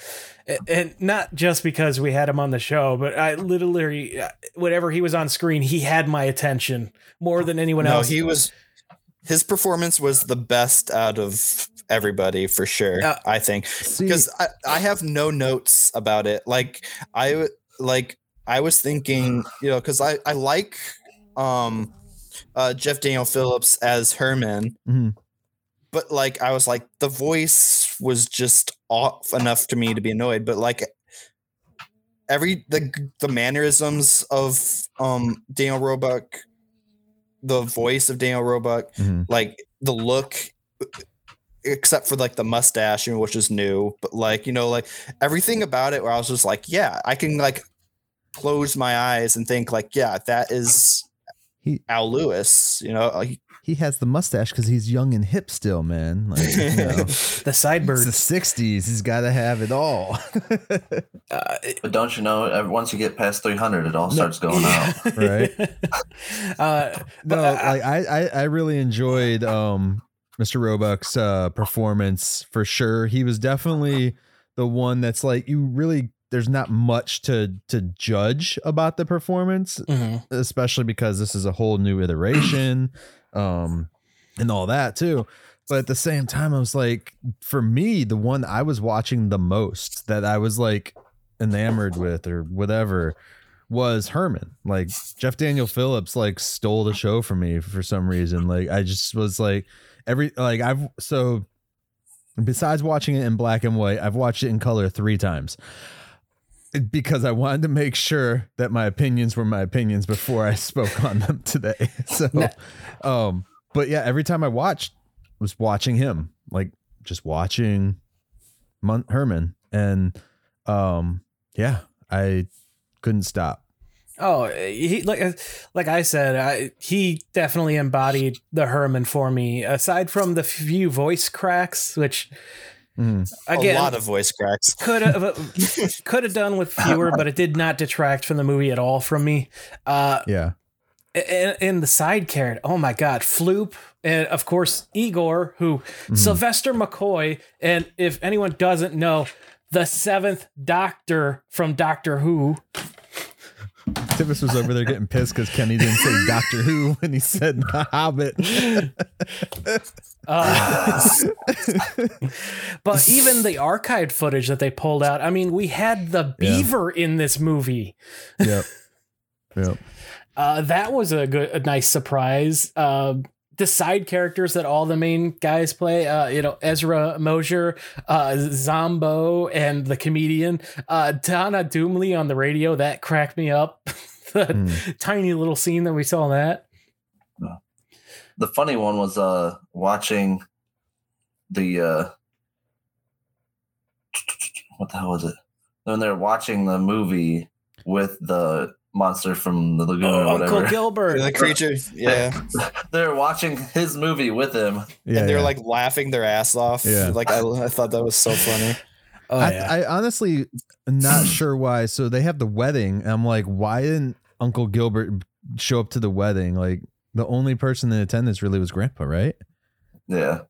A- And not just because we had him on the show, but I literally, uh, whenever he was on screen, he had my attention more than anyone no, else. he was. His performance was the best out of everybody for sure. Uh, I think because I, I have no notes about it. Like I w- like I was thinking, you know, because I I like um uh Jeff Daniel Phillips as Herman, Mhm. but like I was like the voice was just off enough to me to be annoyed. But like every the the mannerisms of um Daniel Roebuck, the voice of Daniel Roebuck, Mhm. like the look except for like the mustache and which is new but like you know like everything about it where i was just like yeah i can like close my eyes and think like yeah that is He- al lewis you know like, he has the mustache because he's young and hip still, man. Like, you know, the it's the '60s. He's got to have it all. Uh, But don't you know? Once you get past three hundred, it all starts going out. Right. uh, no, but, uh, like I, I, I really enjoyed um Mr. Roebuck's uh performance for sure. He was definitely the one that's like you really there's not much to to judge about the performance, mhm. especially because this is a whole new iteration, um, and all that too. But at the same time, I was like, for me, the one I was watching the most that I was like enamored with or whatever was Herman. Like Jeff Daniel Phillips like stole the show from me for some reason. Like I just was like every like I've so besides watching it in black and white, I've watched it in color 3 times. Because I wanted to make sure that my opinions were my opinions before I spoke on them today. So um but yeah, every time I watched I was watching him, like just watching Mon- Herman and um yeah, I couldn't stop. Oh, he like like I said, I, he definitely embodied the Herman for me. Aside from the few voice cracks, which Mhm. again a lot of voice cracks could have could have done with fewer, but it did not detract from the movie at all from me. Uh, Yeah. and, and the side character, oh my god, Floop, and of course Igor, who Mm-hmm. Sylvester McCoy, and if anyone doesn't know, the seventh Doctor from Doctor Who. Tivis was over there getting pissed because Kenny didn't say Doctor Who when he said The Hobbit. Uh, but even the archived footage that they pulled out, I mean, we had the Yeah. beaver in this movie. yep. Yep. Uh, that was a good, a nice surprise. Uh, the side characters that all the main guys play, uh, you know, Ezra Mosier, uh, Zombo, and the comedian uh, Donna Doomley on the radio. That cracked me up. the Mm. tiny little scene that we saw in that. The funny one was uh watching the uh what the hell was it? When they're watching the movie with the monster from the lagoon or Oh, whatever. Uncle Gilbert. the creature yeah they're watching his movie with him. Yeah. and they're yeah. like laughing their ass off Yeah. like I, I thought that was so funny Oh, I, yeah. I honestly not sure why. So they have the wedding. And I'm like, why didn't Uncle Gilbert show up to the wedding? Like the only person in attendance really was Grandpa, right? Yeah.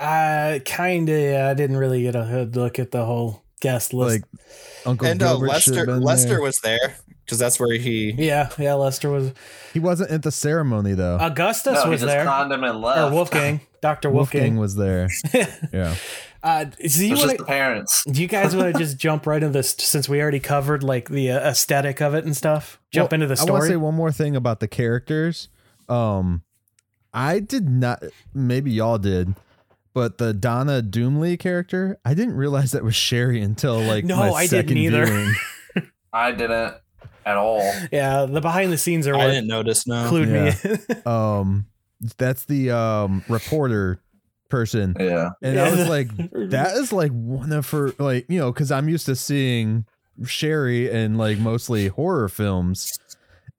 I kind of yeah, I didn't really get a good look at the whole guest list. Like Uncle and uh, Gilbert should have lester lester there. was there because that's where he yeah, yeah, Lester was. He wasn't at the ceremony though. Augustus no, was just there. conned him and Or. Wolfgang, Doctor Wolfgang Wolfgang. was there. Yeah. uh, so you was want just the parents. Do you guys want to just jump right into this since we already covered like the uh, aesthetic of it and stuff? Jump Well, into the story. I want to story. say one more thing about the characters. Um, I did not. Maybe y'all did, but the Donna Doomley character, I didn't realize that was Sheri until like No, my I didn't second either. viewing. I didn't at all. yeah, the behind the scenes are i didn't notice no clued me um, that's the um reporter person, Yeah. and I was like, that is like one of her like you know because I'm used to seeing Sheri in like mostly horror films,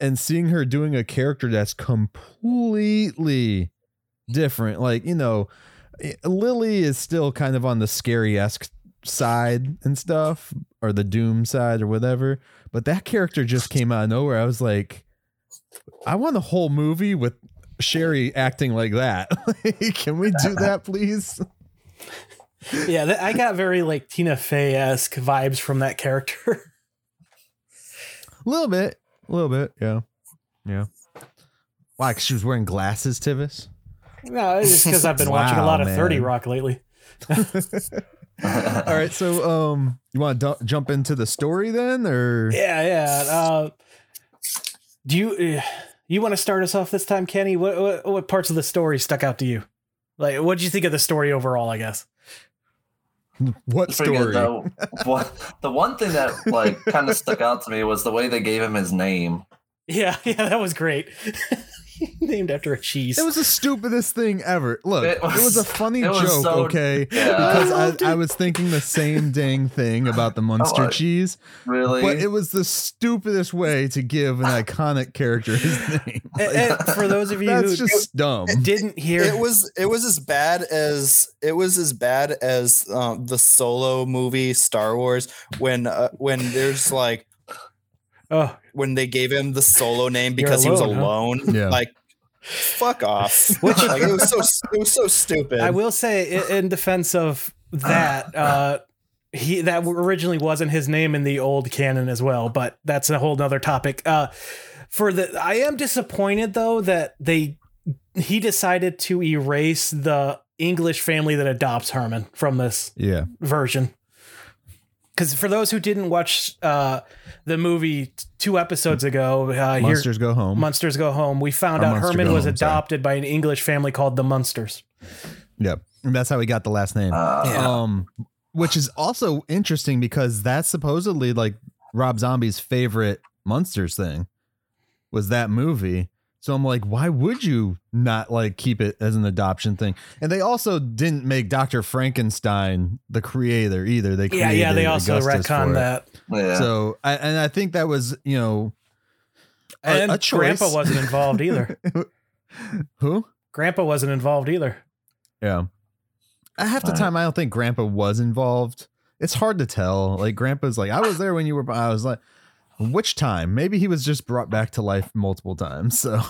and seeing her doing a character that's completely different. Like you know, eh, Lily is still kind of on the scary esque side and stuff, or the doom side or whatever. But that character just came out of nowhere. I was like, I want a whole movie with Sheri acting like that. Can we do that, please? Yeah, that, I got very like Tina Fey esque vibes from that character. A little bit, a little bit, yeah, yeah. Why? 'cause she was wearing glasses, Tivis. no, it's just because I've been watching a lot of man. Thirty Rock lately. All right, so um, you want to du- jump into the story then, or Yeah, yeah. Uh, do you uh, you want to start us off this time, Kenny? What, what what parts of the story stuck out to you? Like, what did you think of the story overall? I guess. what Pretty good, story? though. What- the one thing that like kind of stuck out to me was the way they gave him his name. Yeah, yeah, that was great. Named after a cheese. It was the stupidest thing ever. Look, it It was, was- a funny was joke, so- okay? Yeah. Because I, I was thinking the same dang thing about the Munster Oh, cheese, Really? but it was the stupidest way to give an iconic character his name. And- and for those of you That's who just dumb. didn't hear, It was it was as bad as it was as bad as um, the solo movie Star Wars when uh, when there's like oh, when they gave him the solo name because he was alone, huh? Yeah. Like fuck off. Which- like, it was so it was so stupid. I will say in defense of that, uh, he that originally wasn't his name in the old canon as well, but that's a whole nother topic. Uh, for the, I am disappointed though that they he decided to erase the English family that adopts Herman from this Yeah. version. Because for those who didn't watch uh, the movie t- two episodes ago, uh, here Munsters go home. Munsters Go Home, we found Or out Munster Herman Go was Home, sorry. adopted by an English family called the Munsters. yep. And that's how he got the last name. Uh, Um, which is also interesting because that's supposedly like Rob Zombie's favorite Munsters thing was that movie. So I'm like, why would you not like keep it as an adoption thing? And they also didn't make Dr. Frankenstein the creator either. They Yeah, yeah, they also Augustus for retconned it. that. yeah. So, I, and I think that was, you know, a- And a choice. Grandpa wasn't involved either. Who? Grandpa wasn't involved either. Yeah. I half the Right. time I don't think Grandpa was involved. It's hard to tell. Like Grandpa's like, I was there when you were. I was like, which time? Maybe he was just brought back to life multiple times. So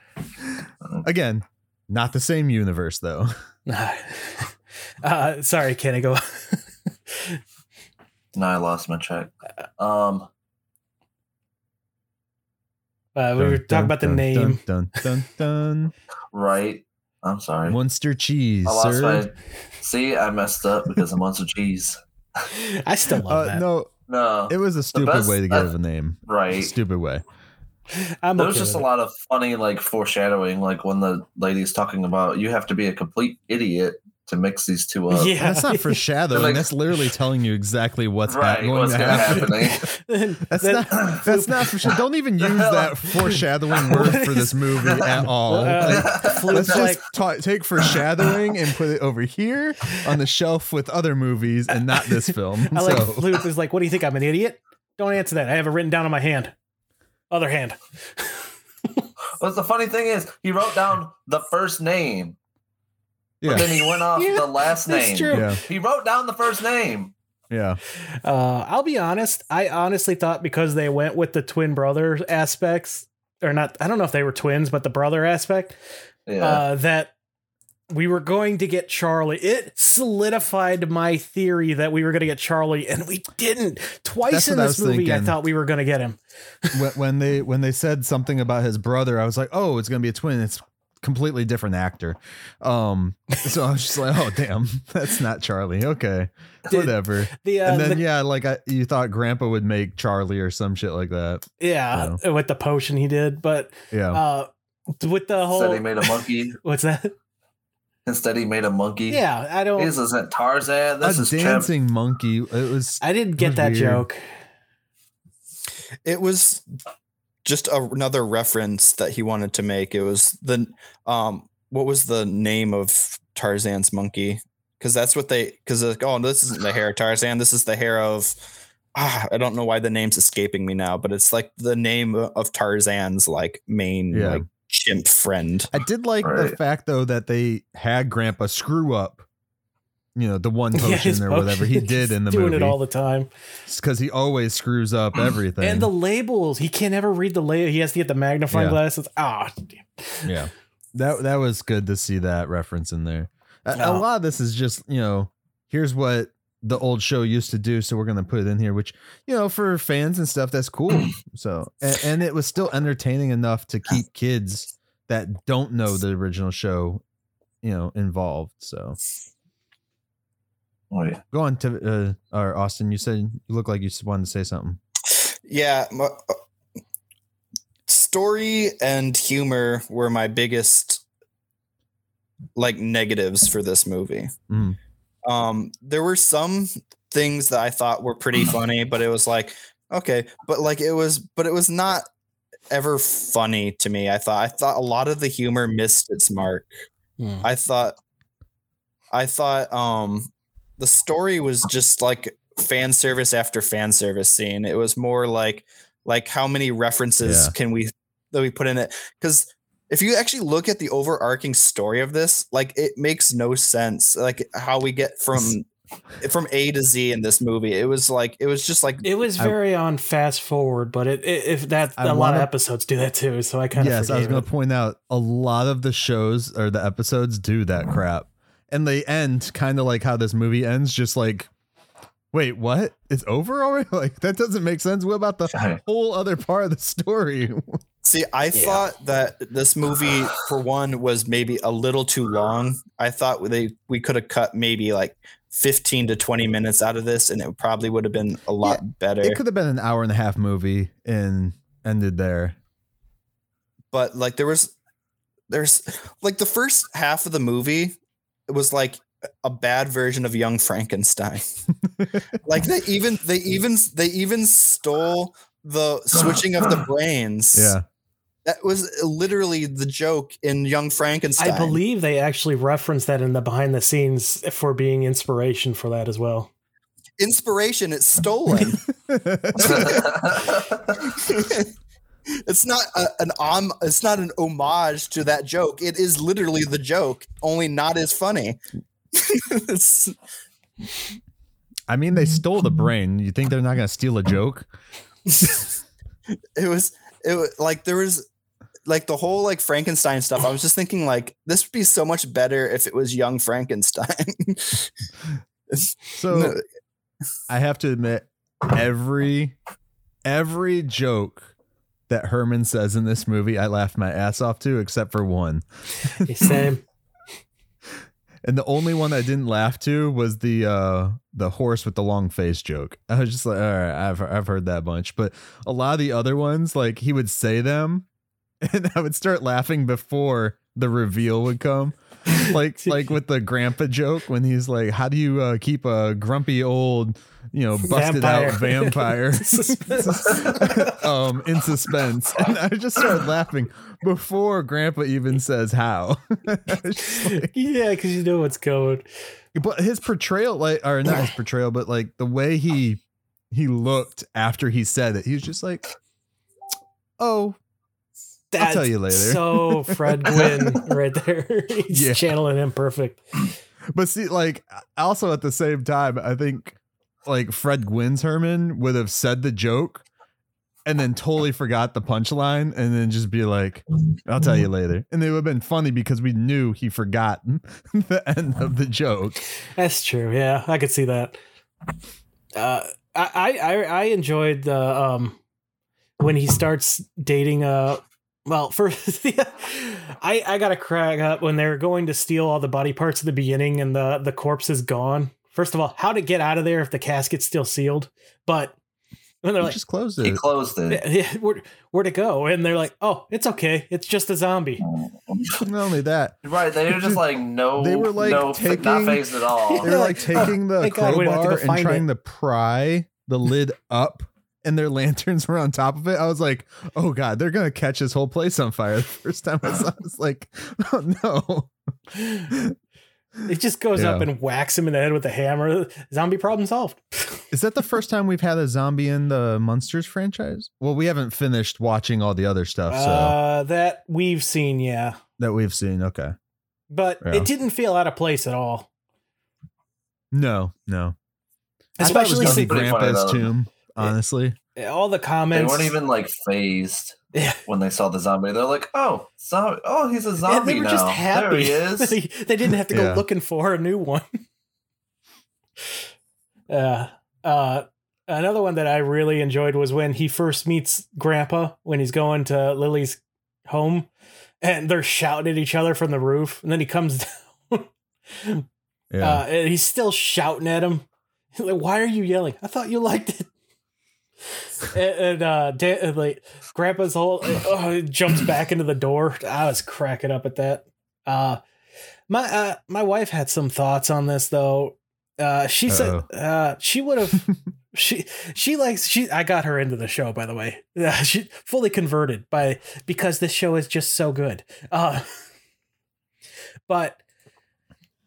again, not the same universe though. uh, sorry, can I go. no, I lost my check. Um, Uh, we were talking dun, about the dun, name. Dun dun dun. dun. right. I'm sorry. Munster cheese, I lost sir. my. See, I messed up because of munster cheese. I still love Uh, that. no, No, it was a stupid best- way to I- give a name. right. Stupid way. I'm There okay was just a it. lot of funny, like foreshadowing, like when the lady's talking about you have to be a complete idiot to mix these two up. Yeah. That's not foreshadowing. Like- that's literally telling you exactly what's hap- right. going What's to happen. happen? That's Then- not. That's not for sure. Don't even use that foreshadowing word for this movie at all. Uh, Like, let's just like, ta- take foreshadowing and put it over here on the shelf with other movies and not this film. I like so, Floop is like, what do you think? I'm an idiot? Don't answer that. I have it written down on my hand. Other hand. What's the funny thing is, he wrote down the first name, yeah, but then he went off Yeah, the last that's name. true. yeah, He wrote down the first name. yeah. Uh, I'll be honest. I honestly thought because they went with the twin brother aspects, or not, I don't know if they were twins, but the brother aspect, Yeah. uh, that we were going to get Charlie. It solidified my theory that we were going to get Charlie, and we didn't. Twice That's in what I this was movie, I thought we were going to get him. When, when they when they said something about his brother, I was like, oh, it's gonna be a twin. It's completely different actor. Um, so I was just like, oh, damn, that's not Charlie. Okay, Did- whatever. The, uh, and then the- yeah, like I, you thought Grandpa would make Charlie or some shit like that. yeah, with the potion he did, but Yeah. uh, with the Instead, whole, he made a monkey. what's that? Instead, he made a monkey. Yeah, I don't. This isn't Tarzan. This a is Chimp. dancing monkey. It was I didn't get that weird. joke. it was just a, another reference that he wanted to make. It was the um what was the name of Tarzan's monkey? Because that's what they because like, oh this isn't the hair of Tarzan. This is the hair of ah I don't know why the name's escaping me now, but it's like the name of Tarzan's like main Yeah. like chimp friend. I did like the fact though that they had Grandpa screw up you know the one Yeah, potion his or whatever he did in the doing movie it all the time. because he always screws up everything. And the labels, he can't ever read the label. He has to get the magnifying Yeah. glasses. Ah, yeah, that that was good to see that reference in there. A, a Oh. lot of this is just you know here's what the old show used to do, so we're gonna put it in here, which you know for fans and stuff that's cool. So and, and it was still entertaining enough to keep kids that don't know the original show, you know, involved. So Wait. go on to uh, or Austin. You said you look like you wanted to say something. Yeah, my, uh, story and humor were my biggest like negatives for this movie. Mm. Um, there were some things that I thought were pretty funny, but it was like okay, but like it was, but it was not ever funny to me. I thought I thought a lot of the humor missed its mark. Hmm. I thought I thought um the story was just like fan service after fan service scene. It was more like like how many references Yeah. can we that we put in it cuz if you actually look at the overarching story of this, like it makes no sense like how we get from from A to Z in this movie. It was like it was just like It was I- very on fast forward, but it, it if that I a lot wanna- of episodes do that too. So I kind of yes, I was going to point out a lot of the shows or the episodes do that crap, and they end kind of like how this movie ends, just like, wait, what? It's over already? Like that doesn't make sense. What about the whole other part of the story? See, I Yeah. thought that this movie, for one, was maybe a little too long. I thought they we could have cut maybe like fifteen to twenty minutes out of this, and it probably would have been a lot better. it could have been an hour and a half movie and ended there. but like there was, there's like the first half of the movie, it was like a bad version of Young Frankenstein. like they even they even they even stole the switching of the brains. Yeah, that was literally the joke in Young Frankenstein. I believe they actually referenced that in the behind the scenes for being inspiration for that as well. inspiration. It's stolen. It's not a, an om. It's not an homage to that joke. It is literally the joke, only not as funny. I mean they stole the brain. You think they're not going to steal a joke? it was it was like there was like the whole like Frankenstein stuff. I was just thinking like this would be so much better if it was young Frankenstein. So No, I have to admit, every every joke that Herman says in this movie, I laughed my ass off to, except for one. Same. And the only one I didn't laugh to was the uh the horse with the long face joke. I was just like, all right, I've I've heard that bunch. But a lot of the other ones, like he would say them and I would start laughing before the reveal would come. Like like with the grandpa joke when he's like, How do you uh, keep a grumpy old, you know, busted out vampire um in suspense? And I just started laughing before grandpa even says how. I was just like- yeah, because you know what's going. but his portrayal like or not his portrayal but like the way he he looked after he said it he was just like oh That's I'll tell you later. So Fred Gwynne right there. He's Yeah. channeling him perfect. but see like also at the same time i think like fred gwynne's herman would have said the joke and then totally forgot the punchline and then just be like i'll tell you later and it would have been funny because we knew he forgot the end of the joke That's true. Yeah, I could see that. Uh, I I I enjoyed the um when he starts dating uh well first I I got a crack up when they're going to steal all the body parts at the beginning and the the corpse is gone. First of all, how to get out of there if the casket's still sealed? But when they're he like, just closed it. he closed it. "Yeah, yeah, where where to go? And they're like, oh, it's okay, it's just a zombie. not only that Right, they were just like no. They were, like, no, not taking- phased at all. They're like oh, taking the Thank God we don't have to crowbar go and trying it. to pry the lid up, and their lanterns were on top of it. I was like, "Oh God, they're gonna catch this whole place on fire." The first time I saw, it, I was like, "Oh no!" It just goes up and whacks him in the head with a hammer. Zombie problem solved. Is that the first time we've had a zombie in the Munsters franchise? Well, we haven't finished watching all the other stuff, so Uh, that we've seen, yeah, that we've seen. Okay, but Yeah. it didn't feel out of place at all. No, no. I thought it was Especially funny, Grandpa's tomb. Honestly, all the comments. They comments. weren't even like phased Yeah. when they saw the zombie. They're like, "Oh, zombie! Oh, he's a Yeah, zombie they were now. just happy. There he is." they, they didn't have to go Yeah. looking for a new one. uh, uh, another one that I really enjoyed was when he first meets Grandpa when he's going to Lily's home, and they're shouting at each other from the roof, and then he comes down. yeah. Uh, and he's still shouting at him. Like, "Why are you yelling? I thought you liked it." And, and uh, like Grandpa's whole oh, he jumps back into the door. I was cracking up at that. Uh, my uh, my wife had some thoughts on this though. Uh, she said Uh-oh. uh, she would have. she she likes she. I got her into the show by the way. Uh, she fully converted by because this show is just so good. Uh, but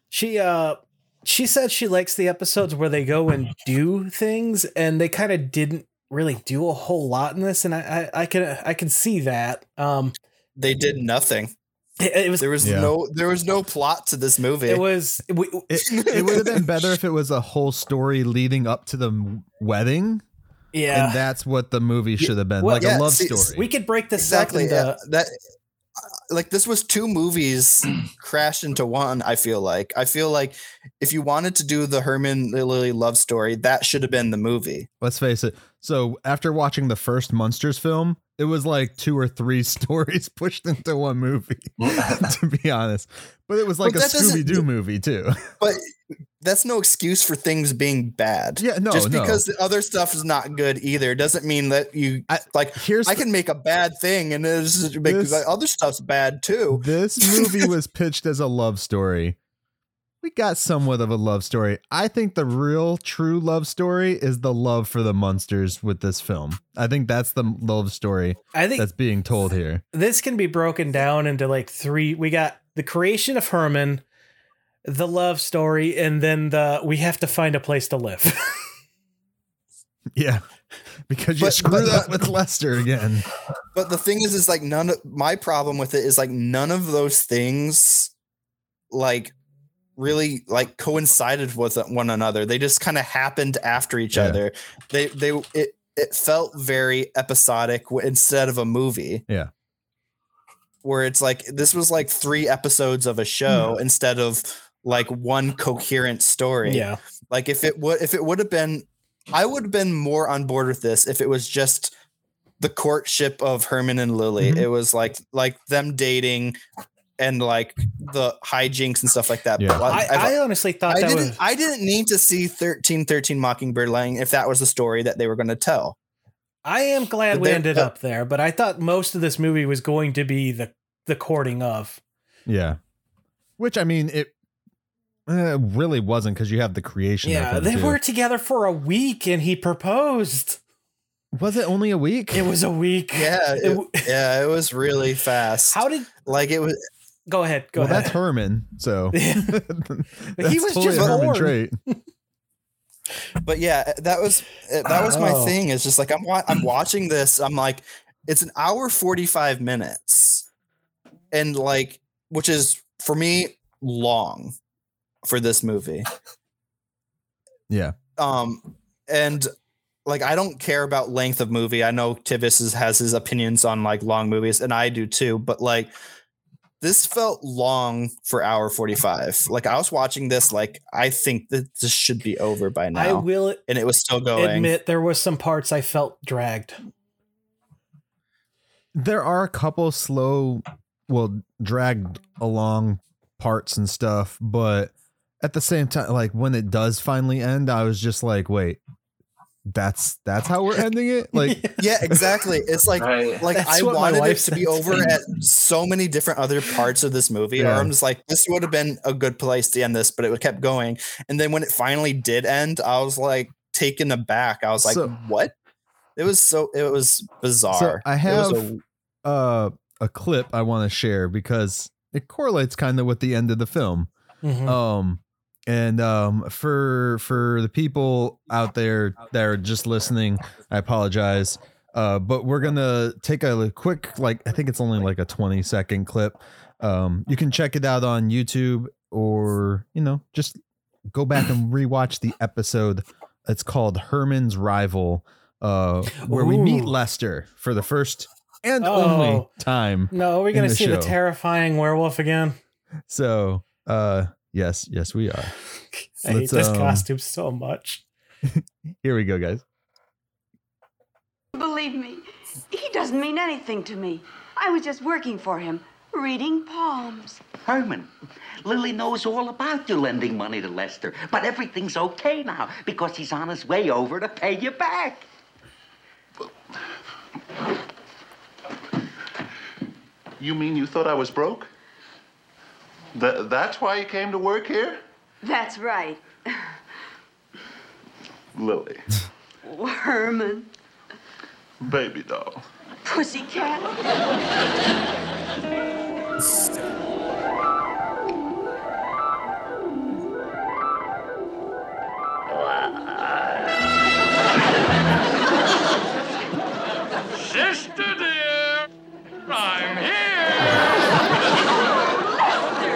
she uh she said she likes the episodes where they go and do things and they kind of didn't really do a whole lot in this and I, I i can i can see that um They did nothing. it, it was There was Yeah. no there was no plot to this movie. it was we, it, it would have been better if it was a whole story leading up to the wedding, yeah and that's what the movie should have been, well, like yeah, a love see- story. we could break this exactly up into yeah, that like this was two movies crashed into one i feel like i feel like if you wanted to do the herman lily love story that should have been the movie Let's face it. So after watching the first Munsters film, it was like two or three stories pushed into one movie. to be honest, but it was like But a Scooby Doo movie too. but that's no excuse for things being bad yeah, no, just no. because the other stuff is not good either doesn't mean that you I- like here's i can make a bad thing and it's make This- other stuff's bad too this movie was pitched as a love story. We got somewhat of a love story. I think the real true love story is the love for the munsters with this film. I think that's the love story i think that's being told here. this can be broken down into like three we got the creation of herman the love story and then the we have to find a place to live Yeah. Because you But- screwed but- up with Lester again. But the thing is, is like none of my problem with it is like none of those things like really like coincided with one another. They just kind of happened after each Yeah. other. They they it it felt very episodic instead of a movie. Yeah. Where it's like this was like three episodes of a show instead of like one coherent story. yeah Like if it would if it would have been I would have been more on board with this if it was just the courtship of Herman and Lily. Mhm. It was like like them dating and like the hijinks and stuff like that. Yeah. But I, like, I honestly thought I that didn't was I didn't need to see 1313 Mockingbird Lane if that was the story that they were going to tell. I am glad But we ended but- up there, but I thought most of this movie was going to be the the courting of. Yeah. Which I mean, it uh, really wasn't because you have the creation. Yeah, they too. were together for a week and he proposed. Was it only a week? It was a week. Yeah, It it, yeah, it was really fast. How did like it was go ahead? Go well, ahead. that's Herman. So Yeah. that's He was totally just a Herman born. trait. but yeah, that was that was my Oh. thing. Is just like I'm wa- I'm watching this. I'm like, it's an hour forty five minutes, and like, which is for me long for this movie. Yeah. Um, and like I don't care about length of movie. I know Tivis has his opinions on like long movies, and I do too. But like, this felt long for hour forty five. Like I was watching this, like I think that this should be over by now I will and it was still going. admit there was some parts I felt dragged. There are a couple slow, well, dragged along parts and stuff, but at the same time, like when it does finally end, I was just like, wait, that's that's how we're ending it? Like, yeah, exactly. It's like right. like That's I what my wanted it to be over at so many different other parts of this movie. Or Yeah. I'm just like, this would have been a good place to end this, but it kept going. And then when it finally did end, I was like taken aback. I was like, So- what? It was so it was bizarre. I It was have- uh, a clip I want to share because it correlates kind of with the end of the film. Mhm. um and um for for the people out there that are just listening i apologize uh but we're gonna take a quick like i think it's only like a 20 second clip um you can check it out on youtube or you know just go back and rewatch the episode. It's called Herman's Rival, uh, where we meet Lester for the first and Oh. only time. No, we're in gonna the see the terrifying werewolf again. So, uh, yes, yes, we are. I hate Let's, this um, costume so much. Here we go, guys. Believe me, he doesn't mean anything to me. I was just working for him, reading palms. Herman, Lily knows all about you lending money to Lester, but everything's okay now because he's on his way over to pay you back. You mean you thought I was broke? Th- that's why you came to work here? That's right. Lily, Herman. baby doll. Pussycat.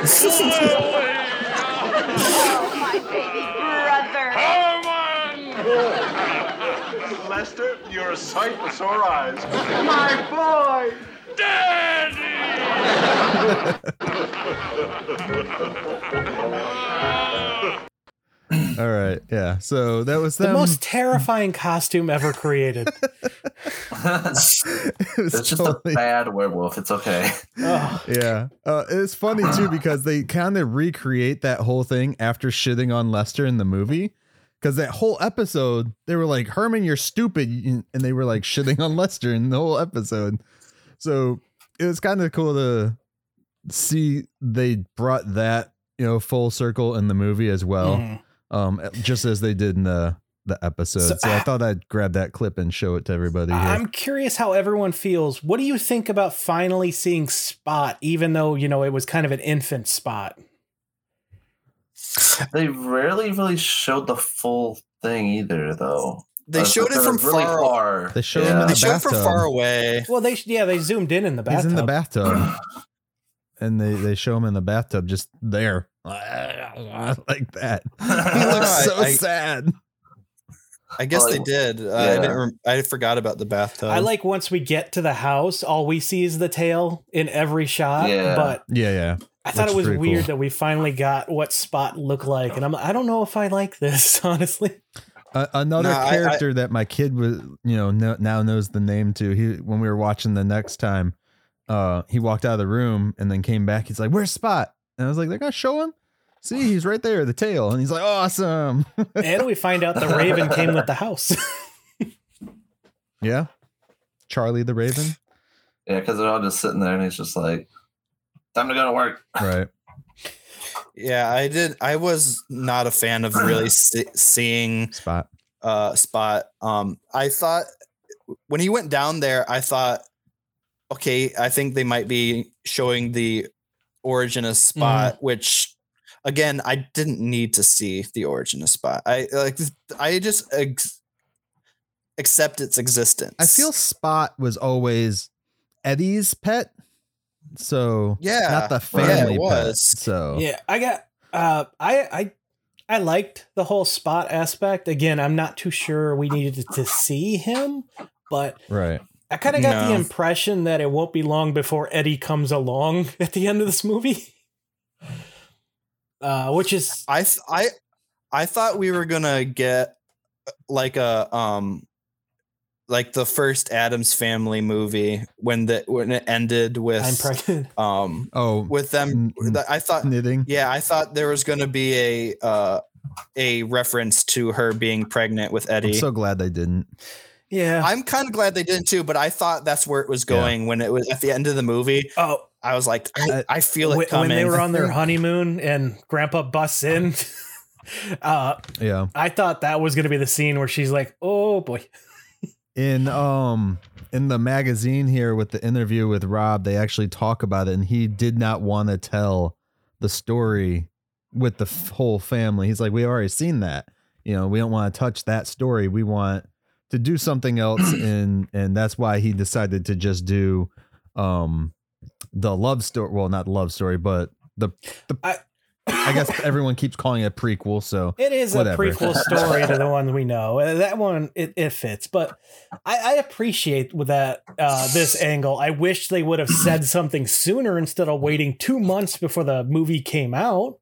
Oh, my baby brother. Herman, Lester, you're a sight for sore eyes. My boy! All right, yeah. So that was The most terrifying costume ever created. it's It was just totally- a bad werewolf. It's okay. Ugh. Yeah. Uh, it's funny too because they kind of recreate that whole thing after shitting on Lester in the movie. Because that whole episode, they were like, Herman, you're stupid. And they were like shitting on Lester in the whole episode. So it was kind of cool to see they brought that, you know, full circle in the movie as well. Mhm. Um, just as they did in the, the episode. So, So, I ah- thought I'd grab that clip and show it to everybody here. I'm curious how everyone feels. What do you think about finally seeing Spot, even though, you know, it was kind of an infant Spot? They rarely really showed the full thing either, though. They Uh, showed it from really far. far. They showed him Yeah. in They the showed from far away. Well, they yeah, they zoomed in in the bathtub. He's in the bathtub. and they, they show him in the bathtub just there. like that. He looks so I- I- sad. I guess Well, they did. Uh, I didn't. Rem- I forgot about the bathtub. I like once we get to the house, all we see is the tail in every shot. Yeah. But Yeah, yeah. I thought Looks it was weird cool. that we finally got what Spot looked like, and I'm I don't know if I like this honestly. Uh, another Nah, I- I- character that my kid was, you know, no, now knows the name to. He when we were watching the next time, uh, he walked out of the room and then came back. He's like, "Where's Spot?" And I was like, "They're gonna show him. See, he's right there, the tail." And he's like, "Awesome." and we find out the Raven came with the house. yeah, Charlie the Raven. Yeah, because they're all just sitting there, and he's just like, "Time to go to work." Right. Yeah, I did. I was not a fan of really see- seeing Spot. uh Spot. Um, I thought when he went down there, I thought, okay, I think they might be showing the origin of Spot, which again, I didn't need to see the origin of Spot. I like, I just ex- accept its existence. I feel Spot was always Eddie's pet. So Yeah. not the Yeah, it family pet. was. So yeah, I got uh I I I liked the whole Spot aspect. Again, I'm not too sure we needed to see him, but right. I kind of got the impression that it won't be long before Eddie comes along at the end of this movie. Uh, which is I th- I I thought we were gonna get like a um like the first Addams Family movie when the when it ended with I'm pregnant. um Oh, with them. I thought knitting. yeah, I thought there was gonna be a uh a reference to her being pregnant with Eddie. I'm so glad they didn't. Yeah. I'm kind of glad they didn't too, but I thought that's where it was Yeah. going when it was at the end of the movie. oh, I was like, I, Uh, I feel it when, coming. when they were on their honeymoon and Grandpa busts in. uh, Yeah. I thought that was going to be the scene where she's like, "Oh boy." in um in the magazine here with the interview with Rob, they actually talk about it, and he did not want to tell the story with the f- whole family. He's like, we already seen that. You know, we don't want to touch that story. We want to do something else, and and that's why he decided to just do um the love story. Well, not the love story, but the the I- I guess everyone keeps calling it a prequel, so It is Whatever. a prequel story to the one we know. Uh, That one it, it fits, but I, I appreciate that uh, this angle. I wish they would have said something sooner instead of waiting two months before the movie came out.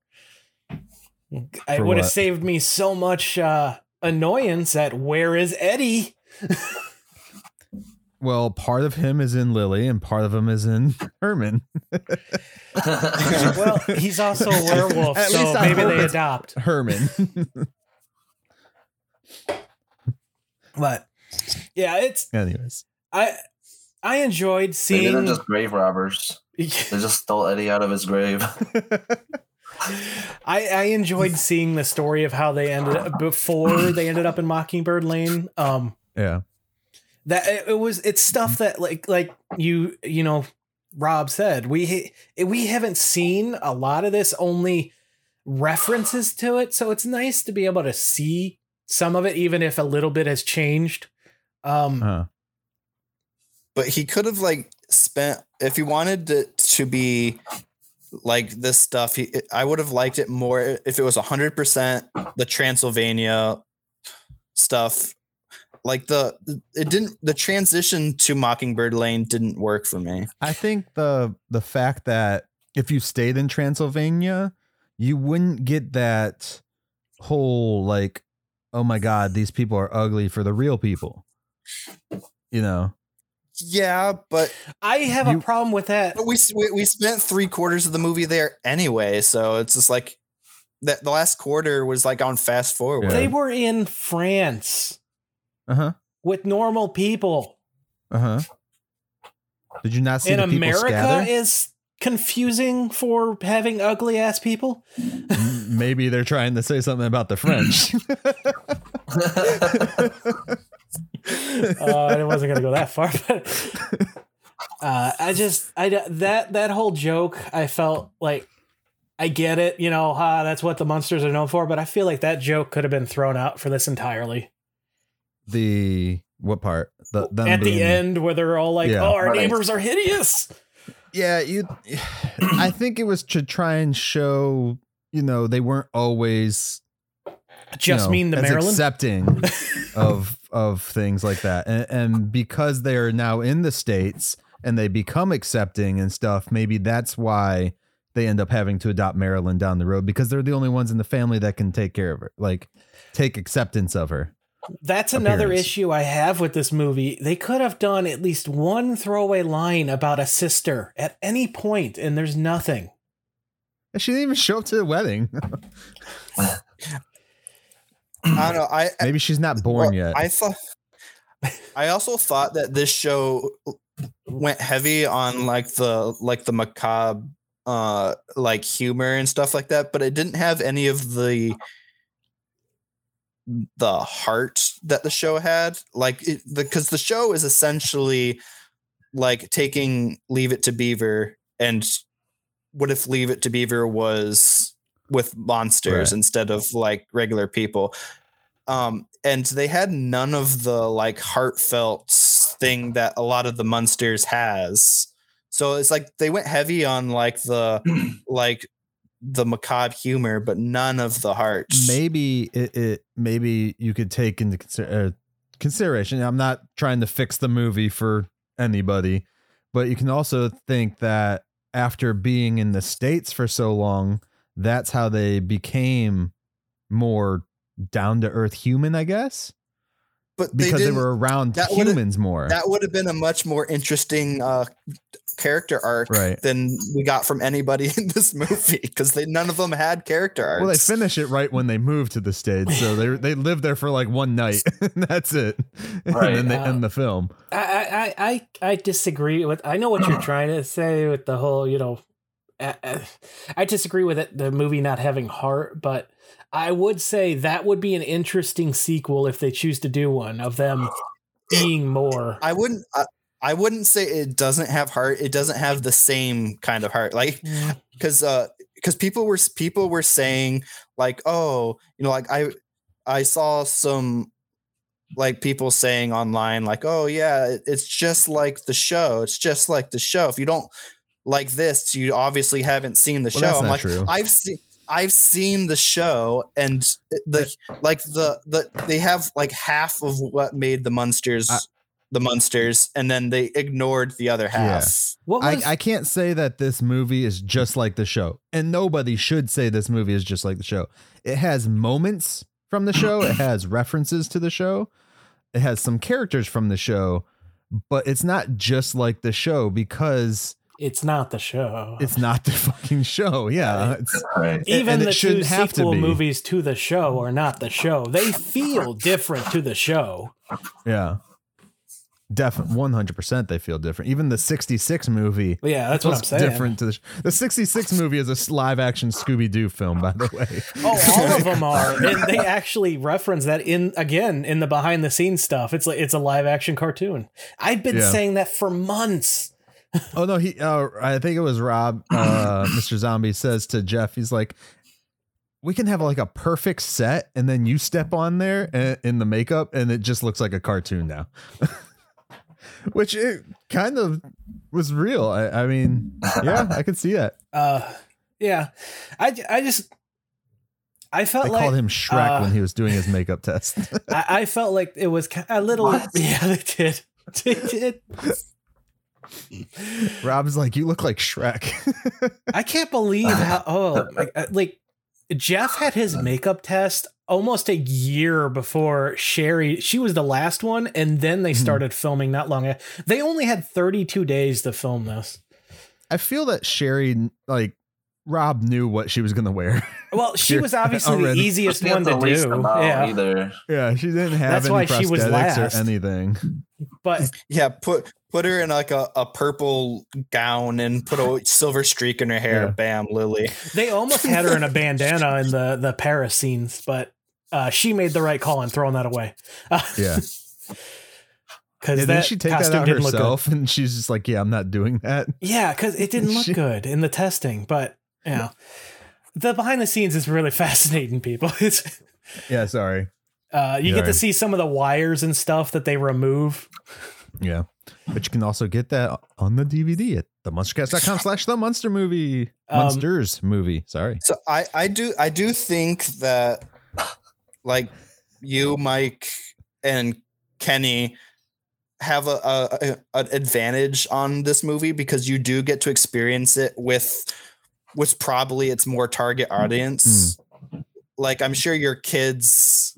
It For would have saved me so much uh, annoyance at where is Eddie? well, part of him is in Lily and part of him is in Herman. well, he's also a werewolf, At so least maybe hope they adopt. Herman. But yeah, it's Anyways, I I enjoyed Maybe seeing. they're just grave robbers. They just stole Eddie out of his grave. I, I enjoyed seeing the story of how they ended up before they ended up in Mockingbird Lane. Um, yeah. that it, it was it's stuff that like like you you know Rob said we we haven't seen a lot of this only references to it so it's nice to be able to see some of it even if a little bit has changed um Uh, but he could have like spent if he wanted it to be like this stuff he i would have liked it more if it was 100% the transylvania stuff. Like the it didn't the transition to mockingbird lane didn't work for me. I think the the fact that if you stayed in Transylvania, you wouldn't get that whole like, oh my god, these people are ugly for the real people. You know, yeah but I have You- a problem with that but we, we we spent three quarters of the movie there anyway so it's just like that the last quarter was like on fast forward they were in France uh huh, with normal people uh huh. Did you not see in the people America scatter? is confusing for having ugly ass people. Maybe they're trying to say something about the French. uh, I wasn't gonna go that far, but uh, I just I that that whole joke I felt like I get it, you know, ah, that's what the Munsters are known for, but I feel like that joke could have been thrown out for this entirely. the what part? The them At the end, where they're all like, Yeah. "Oh, our Right. neighbors are hideous." Yeah, you. I think it was to try and show, you know, they weren't always Just you know, mean the as Maryland. accepting of of things like that, and, and because they are now in the states and they become accepting and stuff, maybe that's why they end up having to adopt Marilyn down the road because they're the only ones in the family that can take care of her, like take acceptance of her. That's another appearance. issue I have with this movie. They could have done at least one throwaway line about a sister at any point, and there's nothing. She didn't even show up to the wedding. i don't know i maybe she's not born Well, yet. I thought. I also thought that this show went heavy on like the like the macabre, uh, like humor and stuff like that, but it didn't have any of the the heart that the show had. Like it, because the show is essentially like taking Leave It to Beaver and what if Leave It to Beaver was with Munsters Right. instead of like regular people. Um and they had none of the like heartfelt thing that a lot of the monsters has. So it's like they went heavy on like the like the macabre humor but none of the heart maybe it, it maybe you could take into consider, uh, consideration i'm not trying to fix the movie for anybody but you can also think that after being in the states for so long that's how they became more down to earth human i guess but because they, didn't- were around that humans more that would have been a much more interesting uh character arc Right. than we got from anybody in this movie because they none of them had character arcs well they finish it right when they move to the states so they they lived there for like one night and that's it Right. and then they Uh, end the film I, I, I, I I disagree with. I know what you're trying to say with the whole, you know. Uh, uh, I disagree with it, the movie not having heart, but I would say that would be an interesting sequel if they choose to do one of them being more. I wouldn't. I, I wouldn't say it doesn't have heart. It doesn't have the same kind of heart. Like because uh because people were people were saying like oh you know like I I saw some like people saying online like oh yeah it's just like the show it's just like the show if you don't like this you obviously haven't seen the Well, show that's i'm not like true. i've seen I've seen the show and the like the the they have like half of what made the Munsters I- the Munsters and then they ignored the other half. What I, I can't say that this movie is just like the show, and nobody should say this movie is just like the show. It has moments from the show, it has references to the show, it has some characters from the show, but it's not just like the show because it's not the show. it's not the fucking show. Yeah, it's, Right. Even and it the two shouldn't have to sequel be. movies to the show are not the show. They feel different to the show. yeah. Definitely, one hundred percent. They feel different. Even the '66 movie yeah, that's what I'm saying. different to the. The '66 movie is a live action Scooby Doo film, by the way. Oh, all of them are, and they actually reference that in again in the behind the scenes stuff. It's like it's a live action cartoon. I've been Yeah. saying that for months. Oh no, he. Uh, I think it was Rob, uh, Mr. Zombie says to Jeff, he's like, "We can have like a perfect set, and then you step on there and, in the makeup, and it just looks like a cartoon now." Which it kind of was real. I, I mean, yeah, I could see that. Uh, yeah, I I just I felt They like called him Shrek uh, when he was doing his makeup test. I, I felt like it was a little. Yeah, they did. They did. Rob's like, "You look like Shrek." I can't believe how. Oh, my- uh, like Jeff had his makeup test almost a year before Sheri. She was the last one, and then they Mhm. started filming not long. a- They only had 32 days to film this. I feel that Sheri, like Rob, knew what she was gonna wear. Well, she was obviously the easiest one to the do. Yeah, Either. yeah, she didn't have That's any why she was prosthetics last. or anything. but Yeah, put put her in like a, a purple gown and put a silver streak in her hair. Yeah. Bam, Lily. they almost had her in a bandana in the the Paris scenes, but uh, she made the right call in throwing that away. Uh, Yeah. because And that then she take costume that out didn't look good. herself, and she's just like, "Yeah, I'm not doing that." Yeah, because it didn't look She- good in the testing, but yeah, the behind the scenes is really fascinating. People, it's Yeah, sorry. uh, you get Sorry. to see some of the wires and stuff that they remove. Yeah, but you can also get that on the DVD at themunstercast.com slash the munster movie Um, munsters movie. Sorry. So I I do I do think that like you, Myke, and Kenny have a, a, a an advantage on this movie because you do get to experience it with what's probably its more target audience. Like I'm sure your kids,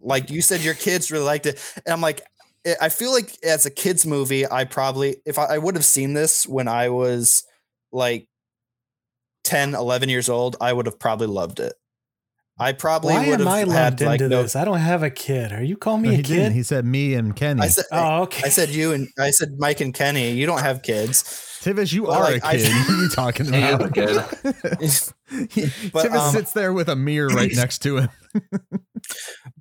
like you said, your kids really liked it, and I'm like. I- I feel like as a kids movie, I probably if I, I would have seen this when I was like 10 11 years old i would have probably loved it i probably Why would am have I had lumped like into no this? I don't have a kid. Are you calling me No, a he didn't. kid? He said me and Kenny. i said oh, okay. i said you and i said myke and kenny you don't have kids Tivis, you Well, are like, a I- kid. what are you talking He is about? a kid. But, Tivis um, sits there with a mirror right next to him.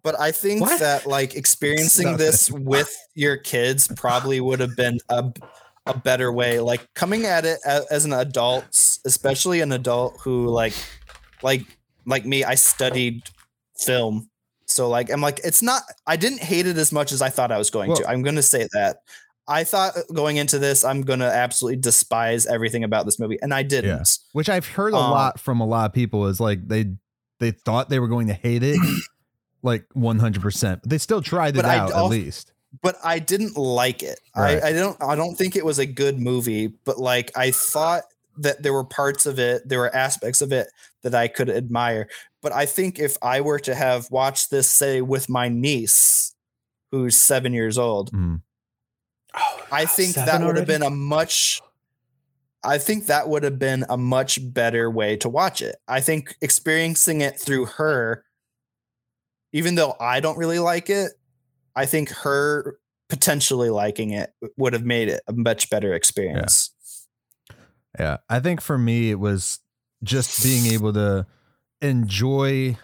But i think What? that like experiencing this with your kids probably would have been a, a better way like coming at it as, as an adult especially an adult who like like like me i studied film. So like i'm like it's not i didn't hate it as much as i thought i was going Well- to i'm gonna say that. I thought going into this i'm gonna absolutely despise everything about this movie and i didn't. Which I've heard a Um, lot from a lot of people is like they they thought they were going to hate it like 100%. They still tried it But I out at least. but I didn't like it. Right. I, I don't I don't think it was a good movie, but like I thought that there were parts of it, there were aspects of it that I could admire. But I think if I were to have watched this, say, with my niece, who's seven years old, Mm. Oh, I think seven that would have been a much I think that would have been a much better way to watch it. I think experiencing it through her, even though I don't really like it, I think her potentially liking it would have made it a much better experience. Yeah. I think for me, it was just being able to enjoy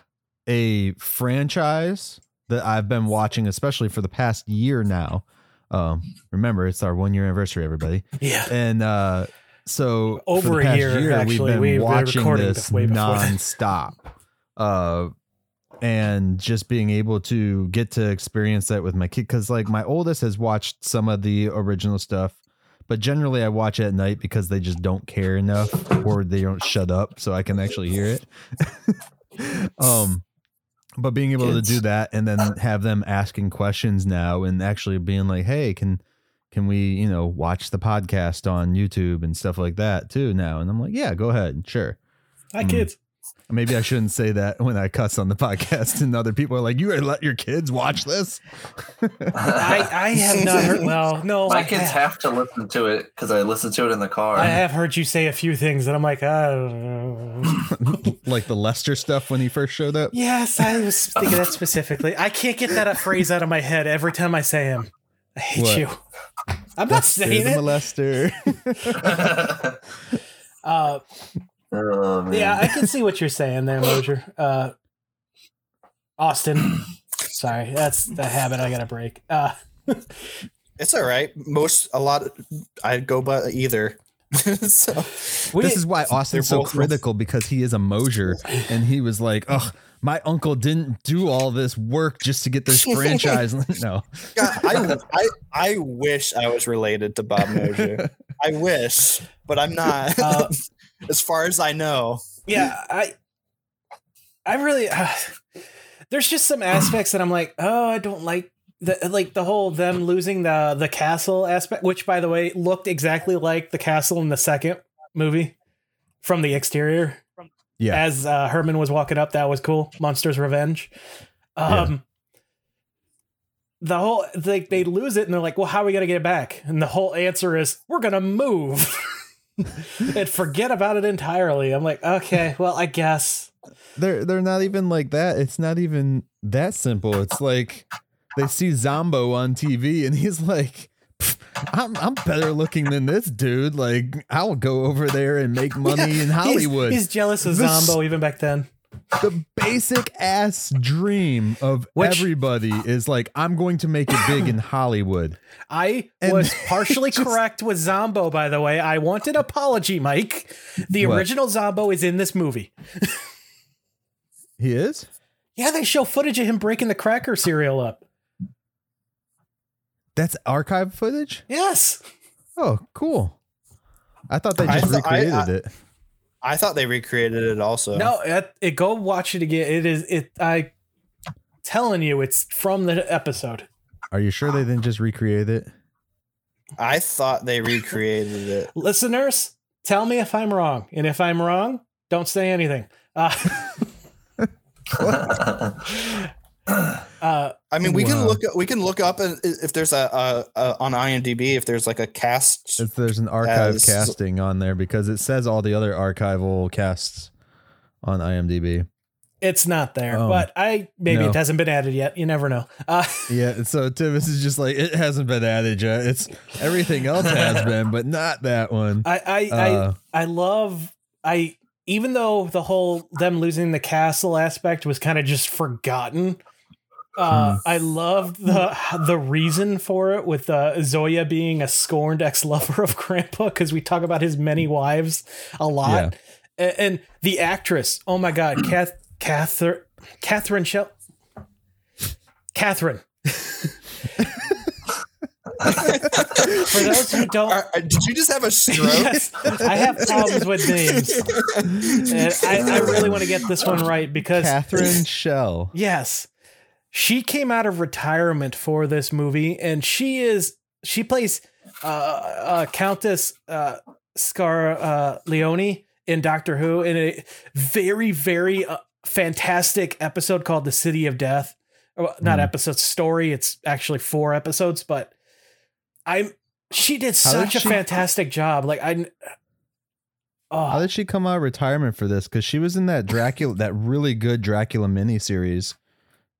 a franchise that I've been watching, especially for the past year now. Um, remember, it's our one year anniversary, everybody. Yeah. And uh, so Over a past year, actually. we've been We've watching recording this way before that. nonstop. Uh, and just being able to get to experience that with my kid because like my oldest has watched some of the original stuff but generally I watch it at night because they just don't care enough or they don't shut up so I can actually hear it. um but being able Kids. to do that and then have them asking questions now and actually being like, "Hey, can can we, you know, watch the podcast on YouTube and stuff like that too now?" And I'm like, "Yeah, go ahead. Sure." Hi, Mm. kids. Maybe I shouldn't say that when I cuss on the podcast and other people are like, "You let your kids watch this?" I, I have not heard. Well, no, My I, kids have to listen to it because I listen to it in the car. I have heard you say a few things that I'm like, I like the Lester stuff when he first showed up. yes, I was thinking that specifically. I can't get that phrase out of my head every time I say him. I hate What? you. I'm not Lester saying the it. molester. Uh, oh, man. yeah, I can see what you're saying there, Mosher. Uh, Austin. Sorry, that's the habit I gotta break. Uh, It's all right. Most a lot. I go by either. so we, this is why Austin's They're so both- critical because he is a Mosher and he was like, "Ugh, my uncle didn't do all this work just to get this franchise." no, God, I, I I wish I was related to Bob Mosher. I wish, but I'm not. Uh, as far as I know. yeah, I, I really, uh, there's just some aspects that I'm like, oh, I don't like the like the whole them losing the the castle aspect, which by the way looked exactly like the castle in the second movie from the exterior. yeah, As uh, Herman was walking up, that was cool. Munsters Revenge. Um, the whole like they lose it and they're like, well, how are we gonna get it back? And the whole answer is we're gonna move. and forget about it entirely. I'm like, okay, well, I guess. they're they're not even like that. It's not even that simple. It's like they see Zombo on TV and he's like. I'm I'm better looking than this dude. Like I'll go over there and make money in He's- Hollywood. He's, jealous of This- Zombo even back then. The basic ass dream of Which- everybody is like I'm going to make it big in Hollywood. I And was partially just- correct with Zombo, by the way. I want an apology, Myke. The What? original Zombo is in this movie. He is? Yeah, they show footage of him breaking the cracker cereal up. That's archive footage? Yes. Oh, cool. I thought they I just thought- I- recreated I- it. I thought they recreated it also. No, it, it go watch it again. It is it I telling you it's from the episode. Are you sure they didn't just recreate it? I thought they recreated it. Listeners, tell me if I'm wrong. And if I'm wrong, don't say anything. Uh, uh, I mean, we can look. We can look up if there's a, a, a on IMDb if there's like a cast. It's, there's an archive As- casting on there because it says all the other archival casts on IMDb. it's not there, Oh, but I maybe no. it hasn't been added yet. You never know. Uh, Yeah, so Tivis is just like it hasn't been added yet. It's everything else has been, but not that one. I I, Uh, I I love I even though the whole them losing the castle aspect was kind of just forgotten. Uh, I loved the the reason for it with uh, Zoya being a scorned ex lover of Grandpa because we talk about his many wives a lot, A- and, the actress. Oh my God, Kath, Catherine Catherine Schell, Catherine. For those who don't Are- are- did you just have a stroke? yes, I have problems with names. And I, I really want to get this one right because Catherine Schell. yes, she came out of retirement for this movie, and she is she plays uh, uh Countess uh, Scar uh, Leone in Doctor Who in a very very uh, fantastic episode called The City of Death. Well, not Hmm. episode story. It's actually four episodes, but I'm. She did How did such a she- fantastic job. Like I. Oh, How did she come out of retirement for this? Because she was in that Dracula, that really good Dracula miniseries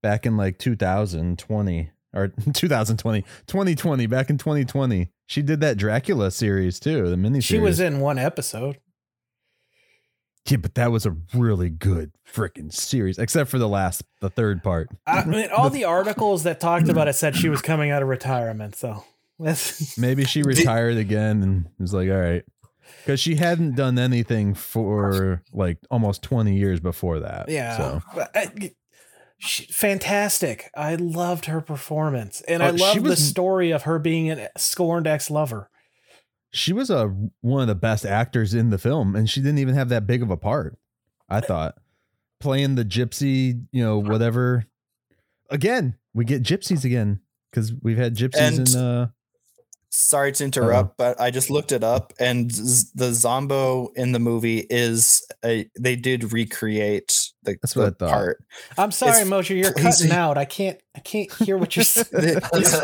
back in like 2020 or 2020, 2020, back in 2020. She did that Dracula series too, the mini She was in one episode. Yeah, but that was a really good freaking series, except for the last, the third part. I mean, all the articles that talked about it said she was coming out of retirement. So Maybe she retired again and was like, all right. Because she hadn't done anything for like almost 20 years before that. yeah, So But I- she, fantastic. I loved her performance, and I Oh, she loved the story of her being a scorned ex lover. she was a one of the best actors in the film, and she didn't even have that big of a part. I thought playing the gypsy, you know, whatever. Again, we get gypsies again because we've had gypsies And- in. uh Sorry to interrupt, but I just looked it up, and z- the Zombo in the movie is a. They did recreate the, That's what I the thought. part. I'm sorry, It's Mosher, you're crazy. cutting out. I can't I can't hear what you're saying. He's,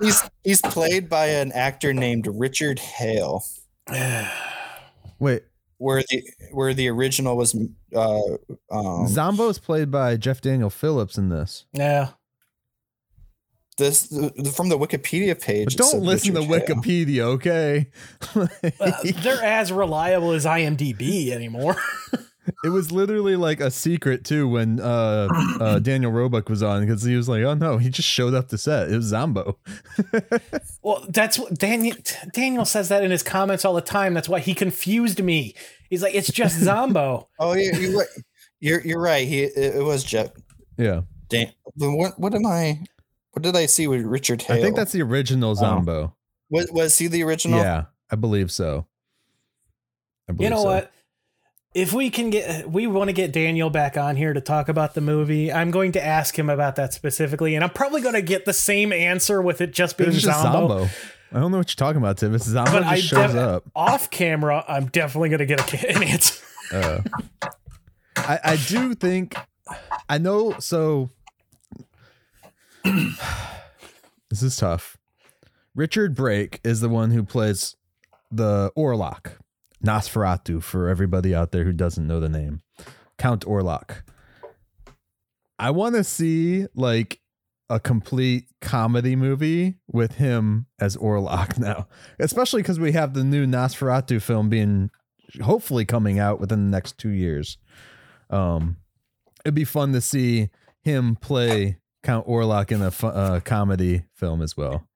he's he's played by an actor named Richard Hale, Wait, where the where the original was. Uh, um, Zombo is played by Jeff Daniel Phillips in this. yeah. This from the Wikipedia page. But don't said listen to Richard Hale. Wikipedia, okay? Uh, they're as reliable as IMDb anymore. It was literally like a secret too when uh, uh, Daniel Roebuck was on because he was like, "Oh no, he just showed up to set. It was Zombo." Well, that's what Daniel Daniel says that in his comments all the time. That's why he confused me. He's like, it's just Zombo. Oh, yeah, you're right. You're you're right. He it, it was Jeff. Yeah, Dan, what what am I? What did I see with Richard Hale? I think that's the original Zombo. was, was he the original? Yeah, I believe so. I believe you know so. what? If we can get, we want to get Daniel back on here to talk about the movie. I'm going to ask him about that specifically, and I'm probably going to get the same answer with it just being It's just Zombo. Zombo. I don't know what you're talking about, Tim. It's Zombo But just I shows def- up. Off camera, I'm definitely going to get a, an answer. Uh, I, I do think I know. So this is tough. Richard Brake is the one who plays the Orlok, Nosferatu. For everybody out there who doesn't know the name, Count Orlok. I want to see like a complete comedy movie with him as Orlok now, especially because we have the new Nosferatu film being hopefully coming out within the next two years. Um, it'd be fun to see him play Count Orlok in a fu- uh, comedy film as well.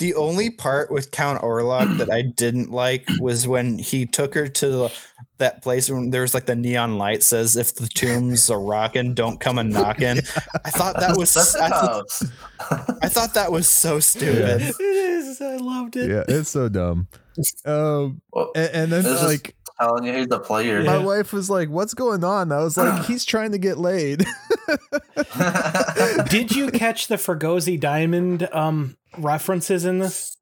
The only part with Count Orlok that I didn't like was when he took her to the, that place when there was like the neon light says if the tombs are rocking, don't come and knocking. I thought that was That's I, the thought- I thought that was so stupid. it is. I loved it. Yeah, it's so dumb. Um, Well, and, and then This like telling you he's the player. my wife was like, "What's going on?" I was like, "He's trying to get laid." Did you catch the Fregosi Diamond um, references in this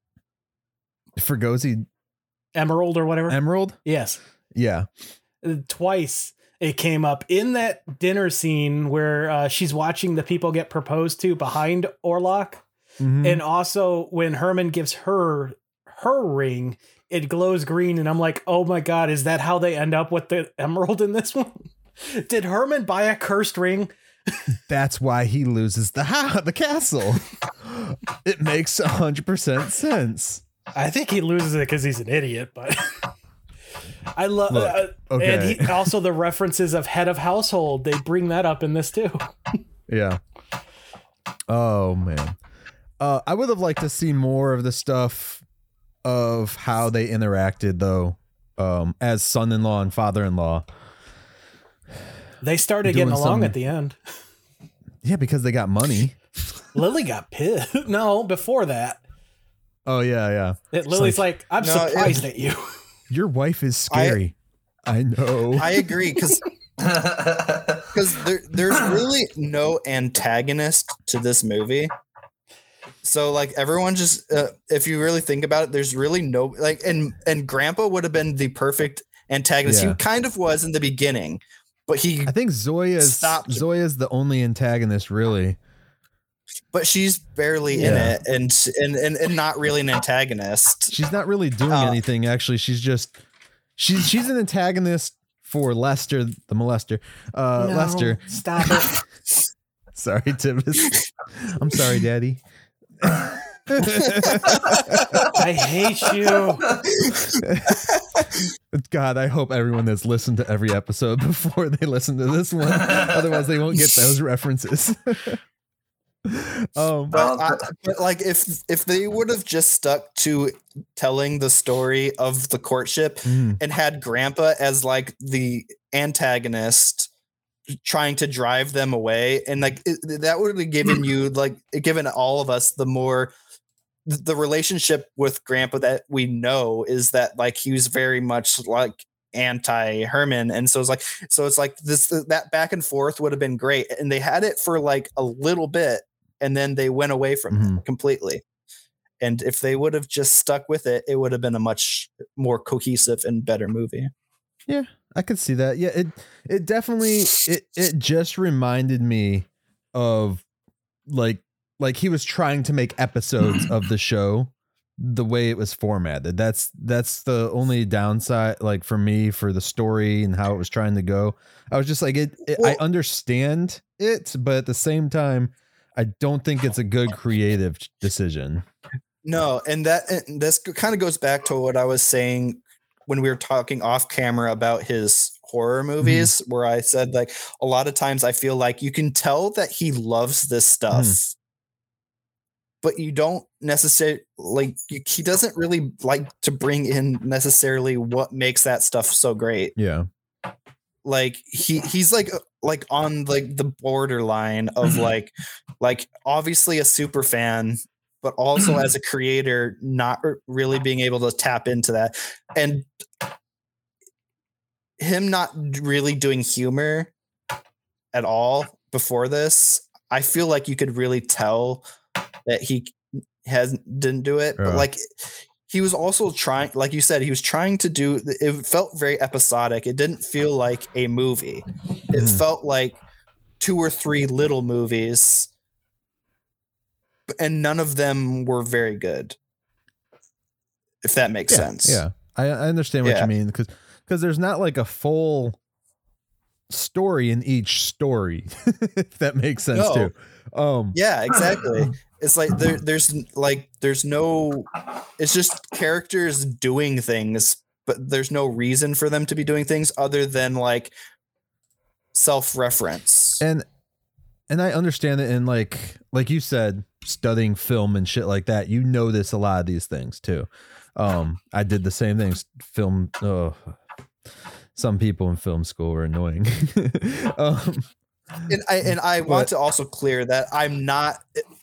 Fregosi Emerald or whatever? Emerald. yes. Yeah, Uh, twice it came up in that dinner scene where uh, she's watching the people get proposed to behind Orlok, Mhm. and also when Herman gives her her ring, it glows green, and I'm like, oh my god, is that how they end up with the emerald in this one? Did Herman buy a cursed ring? that's why he loses the ha- the castle. it makes hundred percent sense. I think he loses it because he's an idiot, but I love. Uh, okay. And he, also the references of head of household, they bring that up in this too. Yeah. Oh man. Uh, I would have liked to see more of the stuff of how they interacted though, um, as son-in-law and father-in-law. They started getting along some- at the end. Yeah, because they got money. Lily got pissed. No, before that, Oh yeah, yeah. it, Lily's like, "I'm No, it- surprised at you." Your wife is scary. I, know. I agree because because there, there's really no antagonist to this movie. So like everyone just uh, if you really think about it, there's really no like and and Grandpa would have been the perfect antagonist. Yeah. He kind of was in the beginning, but he I think Zoya's Stop. Zoya's the only antagonist really. but she's barely Yeah. in it and and and, and not really an antagonist. She's not really doing Uh, anything actually. She's just she's she's an antagonist for Lester the molester. Uh No, Lester. stop it. Sorry, Tibbs. I'm sorry, Daddy. I hate you. God, I hope everyone has listened to every episode before they listen to this one. Otherwise, they won't get those references. um, But, I, but like if if they would have just stuck to telling the story of the courtship mm, and had grandpa as like the antagonist trying to drive them away and like it, that would have given you like given all of us the more the relationship with Grandpa that we know is that like he was very much like anti Herman, and so it's like so it's like this that back and forth would have been great, and they had it for like a little bit, and then they went away from Mhm. it completely. And if they would have just stuck with it, it would have been a much more cohesive and better movie. I could see that. Yeah, it it definitely it it just reminded me of like like he was trying to make episodes of the show the way it was formatted. That's that's the only downside like for me for the story and how it was trying to go. I was just like it, it I understand it, but at the same time I don't think it's a good creative decision. No, and that and this kind of goes back to what I was saying when we were talking off camera about his horror mm-hmm. movies, where I said like a lot of times I feel like you can tell that he loves this stuff, mm. but you don't necessarily like you, he doesn't really like to bring in necessarily what makes that stuff so great. Yeah. Like he he's like uh, like on like the borderline of mm-hmm. like like obviously a super fan but also as a creator not really being able to tap into that. And him not really doing humor at all before this i feel like you could really tell that he has didn't do it. But like he was also trying like you said he was trying to do it felt very episodic. It didn't feel like a movie. It Mhm. felt like two or three little movies and none of them were very good if that makes yeah, sense Yeah, I, I understand what Yeah. you mean because because there's not like a full story in each story, if that makes sense No. too. Um, yeah exactly it's like there, there's like there's no it's just characters doing things but there's no reason for them to be doing things other than like self-reference and and I understand it. And like like you said, studying film and shit like that, you notice a lot of these things too. Um, I did the same things. Film. Oh, some people in film school were annoying. um, and I and I want to also clear that I'm not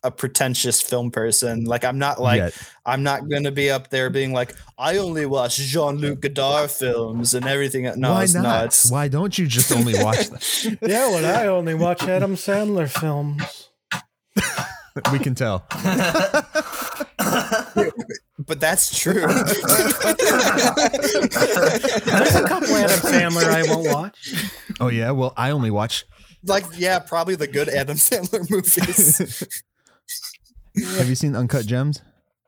a pretentious film person. Like I'm not like yet. I'm not gonna be up there being like I only watch Jean Luc Godard films and everything. No, Why it's not? not. It's- Why don't you just only watch them? Yeah, well, I only watch Adam Sandler films. we can tell. but that's true. There's a couple Adam Sandler I won't watch. Oh yeah. Well, I only watch. like yeah, probably the good Adam Sandler movies. Have you seen Uncut Gems?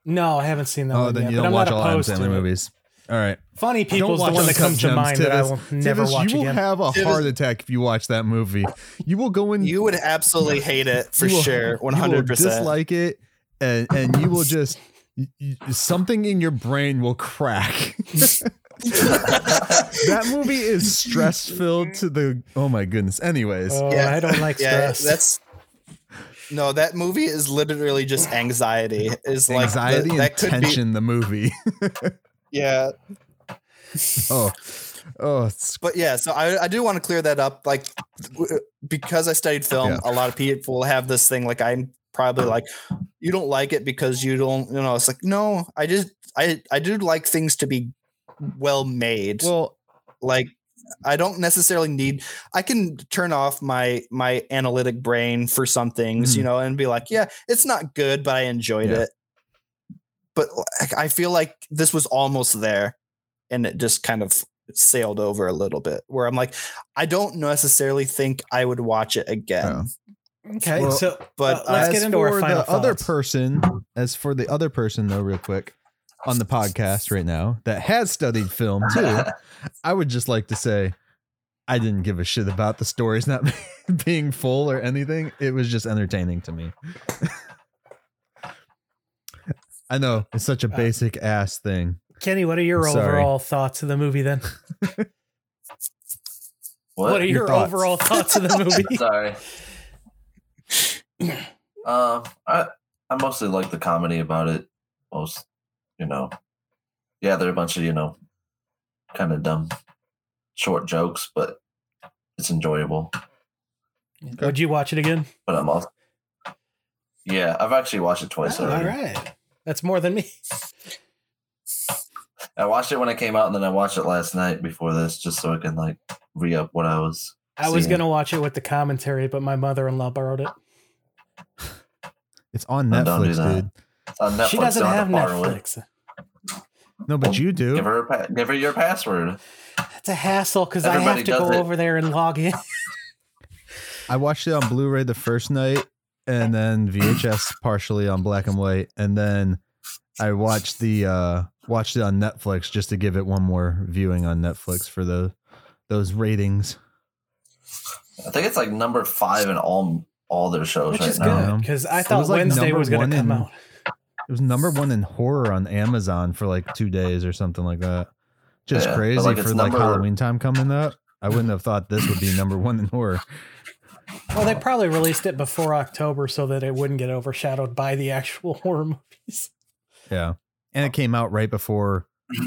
No, I haven't seen that Oh, one then yet. you don't I'm watch not all Adam opposed to Sandler it. movies. All right. Funny Don't People's the one that comes to Gems, mind that I will never Tivis, watch you will again. have a Tivis- heart attack if you watch that movie. You will go in. you would absolutely hate it for will- sure, one you will hundred percent. Dislike it, and and you will just y- y- something in your brain will crack. that movie is stress filled to the. Oh my goodness. Anyways, Oh, Yeah. I don't like Yeah, stress. that's no. That movie is literally just anxiety. Is like the- anxiety and that could be tension. The movie. yeah. oh, oh, it's but yeah, so I, I do want to clear that up. Like, because I studied film, Yeah. a lot of people have this thing. Like, I'm probably like, you don't like it because you don't, you know. It's like, no, I just, I, I do like things to be well made. well. like, I don't necessarily need. I can turn off my my analytic brain for some things, you Mhm. know, and be like, yeah, it's not good, but I enjoyed Yeah. it. But like, I feel like this was almost there, and it just kind of sailed over a little bit. Where I'm like, I don't necessarily think I would watch it again. okay, Well, so but uh, let's as get into our final the other thoughts. person, as for the other person though, real quick on the podcast right now that has studied film too, I would just like to say I didn't give a shit about the stories not being full or anything. It was just entertaining to me. I know it's such a Uh, basic ass thing. Kenny, what are your Sorry. overall thoughts of the movie then? What? What are your your, thoughts? overall thoughts of the movie? Sorry. Um, I I mostly like the comedy about it. Most, you know, yeah, they're a bunch of you know, kind of dumb, short jokes, but it's enjoyable. Would you watch it again? But I'm also, yeah, I've actually watched it twice Oh, already. right. That's more than me. I watched it when it came out, and then I watched it last night before this, just so I can like re up what I was. I was seeing. gonna watch it with the commentary, but my mother-in-law borrowed it. It's on Oh, don't do Netflix, dude. It's on Netflix. she doesn't have to it. Netflix. No, but Well, you do. Give her, pa- give her your password. It's a hassle because I have to go it. over there and log in. I watched it on Blu-ray the first night, and then VHS partially on black and white, and then I watched the uh watched it on Netflix just to give it one more viewing on Netflix for the those ratings. I think it's like number five in all all their shows Which right is now. good because I It thought was, like, Wednesday was going to come in- out. It was number one in horror on Amazon for like two days or something like that. Just Yeah, crazy like, for like Halloween time coming up. I wouldn't have thought this would be number one in horror. Well, they probably released it before October so that it wouldn't get overshadowed by the actual horror movies. Yeah, and it came out right before.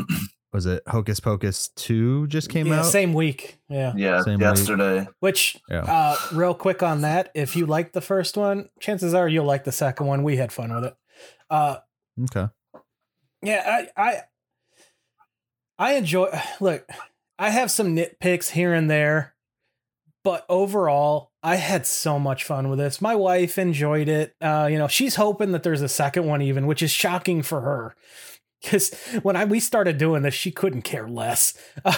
Was it Hocus Pocus two just came yeah, out? same week. Yeah. Yeah, Same week. yesterday. Which, Yeah. uh, real quick on that, if you like the first one, chances are you'll like the second one. We had fun with it. Uh, Okay. yeah, I, I, I enjoy. Look, I have some nitpicks here and there, but overall, I had so much fun with this. My wife enjoyed it. Uh, you know, she's hoping that there's a second one, even, which is shocking for her. Because when I we started doing this, she couldn't care less.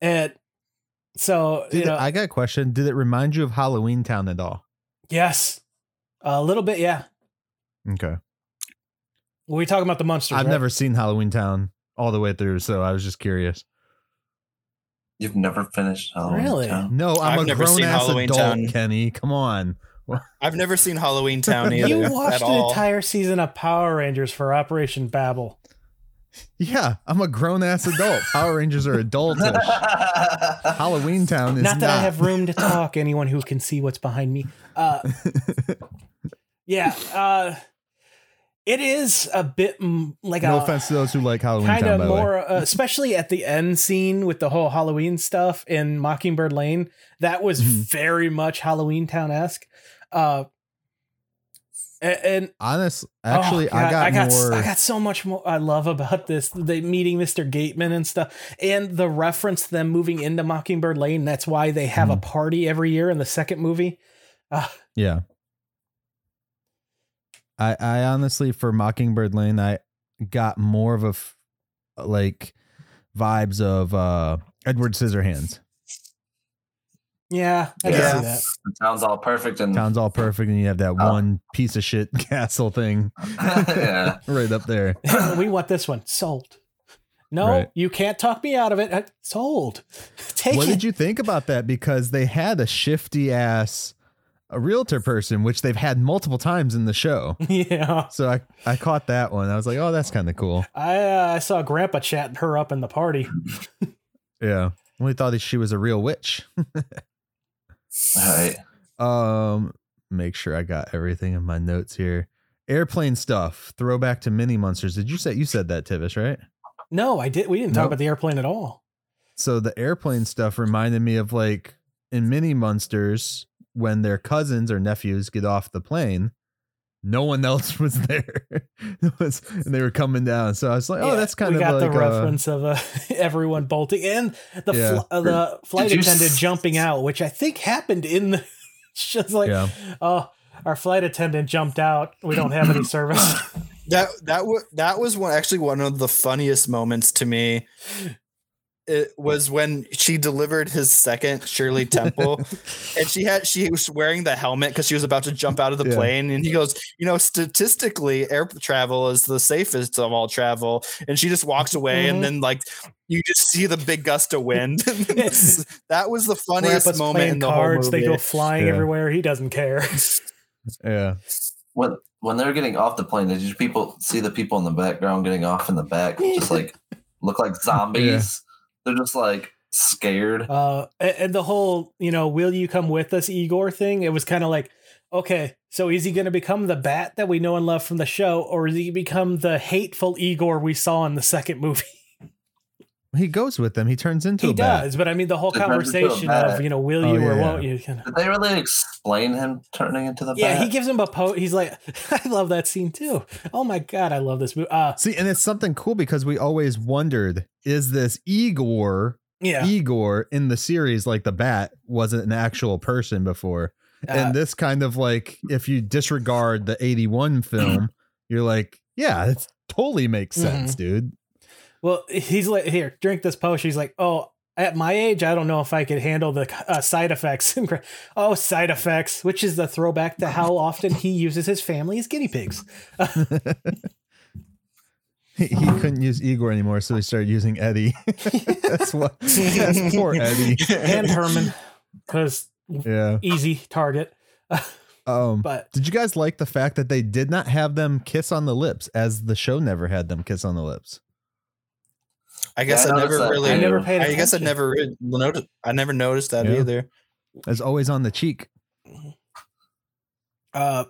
and so Did you know, I got a question. Did it remind you of Halloween Town at all? yes, a little bit, yeah. Okay. Were we talking about the monsters? I've right? never seen Halloween Town all the way through, so I was just curious. You've never finished Halloween Really? Town? No, I'm I've a never grown seen ass Halloween adult, Town. Kenny. Come on. I've never seen Halloween Town either. You watched an entire season of Power Rangers for Operation Babel. Yeah, I'm a grown ass adult. Power Rangers are adultish. Halloween Town is Not not. that I have room to talk. Anyone who can see what's behind me. Uh, yeah, uh, it is a bit mm, like no a offense to those who like Halloween kind of more, uh, especially at the end scene with the whole Halloween stuff in Mockingbird Lane. That was Mhm. very much Halloween Town esque. Uh, a- and honestly, actually, Oh, I got I got, more. I got so much more I love about this. The meeting Mr. Gateman and stuff, and the reference to them moving into Mockingbird Lane. That's why they have a Mhm. party every year in the second movie. Uh, Yeah. I I honestly for Mockingbird Lane I got more of a f- like vibes of uh Edward Scissorhands. yeah, I Yeah. see that. It sounds all perfect and Sounds all perfect and you have that Oh. one piece of shit castle thing yeah. right up there. we want this one sold. No, Right. you can't talk me out of it. Uh, Sold. Take what it. did you think about that because they had a shifty ass a realtor person which they've had multiple times in the show. yeah, So I I caught that one. I was like, "Oh, that's kind of cool." I uh, I saw Grandpa chatting her up in the party. Yeah. We thought that she was a real witch. All right. Um, make sure I got everything in my notes here. Airplane stuff. Throwback to Mini-Munsters. Did you say you said that, Tivis? Right. No, I did. We didn't talk Nope. about the airplane at all. So the airplane stuff reminded me of like in Mini-Munsters when their cousins or nephews get off the plane. No one else was there. Was- and they were coming down. So I was like, oh, Yeah, that's kind we of got like the uh, reference of uh, everyone bolting and the Yeah. fl- uh, the flight you attendant s- jumping out, which I think happened in the. Just like, Yeah. oh, our flight attendant jumped out. We don't have any service. That that was that was one actually one of the funniest moments to me. It was when she delivered his second Shirley Temple, and she had she was wearing the helmet because she was about to jump out of the Yeah. plane, and he goes, you know, statistically, air travel is the safest of all travel, and she just walks away, Mhm. and then like you just see the big gust of wind. that was the funniest Grandpa's moment playing in the cards. whole They go flying Yeah. everywhere. He doesn't care. Yeah. When when they're getting off the plane, did you people see the people in the background getting off in the back? Just like look like zombies. They're just like scared. Uh, and, and the whole, you know, will you come with us, Igor thing? It was kind of like, okay, so is he going to become the bat that we know and love from the show, or is he become the hateful Igor we saw in the second movie? he goes with them. He turns into He a bat. does, but I mean the whole He turns into a conversation of you know, will Oh, you or yeah, won't yeah. you? Kind of- Did they really explain him turning into the Yeah, bat? he gives him a po. He's like, I love that scene too. Oh my god, I love this movie. Uh, See, and it's something cool because we always wondered: is this Igor? yeah, Igor in the series, like the bat, wasn't an actual person before, uh, and this kind of like, if you disregard the '81 film, you're like, yeah, it totally makes Mm-hmm. sense, dude. well, he's like, here, drink this potion. He's like, oh. At my age, I don't know if I could handle the uh, side effects. oh, side effects, which is the throwback to how often he uses his family as guinea pigs. He, he couldn't use Igor anymore, so he started using Eddie. that's what. That's poor Eddie. and Herman, because Yeah. easy target. Um. But Did you guys like the fact that they did not have them kiss on the lips, as the show never had them kiss on the lips? I guess Yeah, I I, never that really. I never paid I guess I never re- noticed. I never noticed that Yeah. either. It's always on the cheek. uh,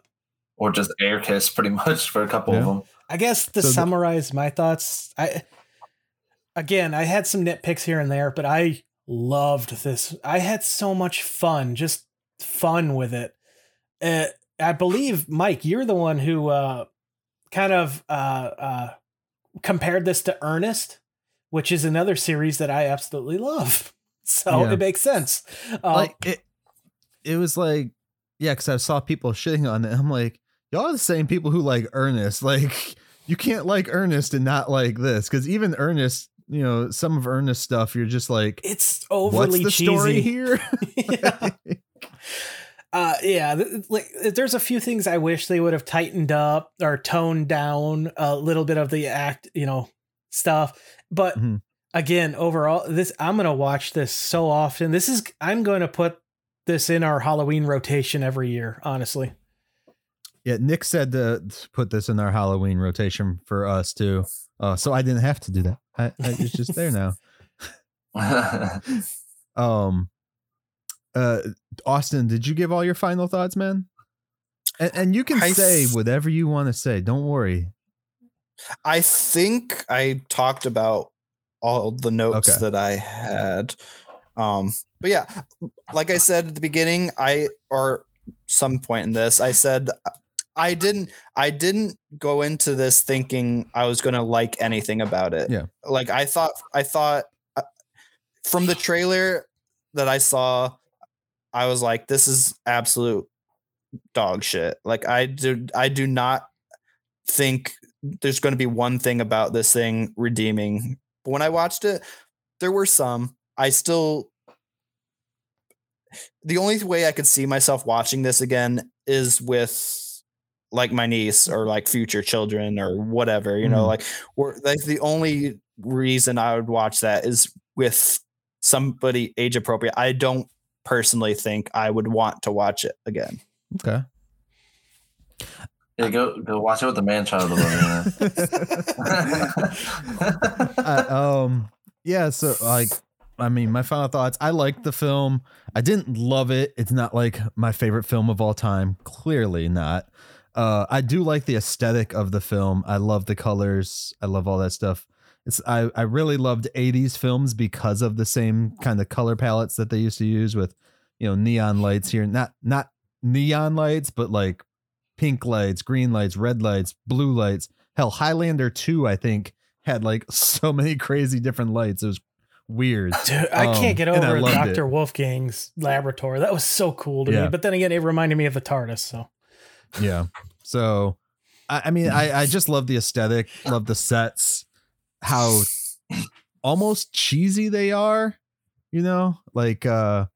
or just air kiss pretty much for a couple of them. I guess to So the- summarize my thoughts, I again I had some nitpicks here and there, but I loved this. I had so much fun, just fun with it. Uh, I believe Myke, you're the one who uh, kind of uh, uh, compared this to Ernest, which is another series that I absolutely love. So Yeah. it makes sense. Uh, like it it was like yeah because i saw people shitting on it i'm like y'all are the same people who like ernest. Like you can't like ernest and not like this because even ernest you know some of ernest stuff you're just like it's overly what's the cheesy. story here? Yeah. uh yeah like there's a few things i wish they would have tightened up or toned down a little bit of the act you know stuff. But Mhm. again overall this i'm gonna watch this so often. This is i'm going to put this in our halloween rotation every year honestly yeah nick said to put this in our halloween rotation for us too. Uh, so i didn't have to do that. I, I, it's just there now. Um uh austin did you give all your final thoughts man? And, and you can I say th- whatever you want to say. Don't worry. I think I talked about all the notes Okay. that I had. Um, but yeah, like I said at the beginning, I or some point in this, I said I didn't I didn't go into this thinking I was going to like anything about it. Yeah. Like I thought I thought uh, from the trailer that I saw I was like this is absolute dog shit. Like I do I do not think there's going to be one thing about this thing redeeming. But when I watched it, there were some. I still the only way I could see myself watching this again is with like my niece or like future children or whatever, you know, Mhm. like or like the only reason I would watch that is with somebody age appropriate. I don't personally think I would want to watch it again. okay yeah, go go watch it with the man child alone. uh, um yeah so like i mean my final thoughts i liked the film i didn't love it it's not like my favorite film of all time clearly not uh i do like the aesthetic of the film i love the colors i love all that stuff it's i i really loved 80s films because of the same kind of color palettes that they used to use with you know neon lights here not not neon lights but like pink lights green lights red lights blue lights hell highlander 2 i think had like so many crazy different lights. It was weird. Dude, I Um, can't get over Dr. it. Wolfgang's laboratory. That was so cool to Yeah. me. But then again, it reminded me of the TARDIS. So Yeah. So I, I mean I, I just love the aesthetic, love the sets, how almost cheesy they are, you know? Like uh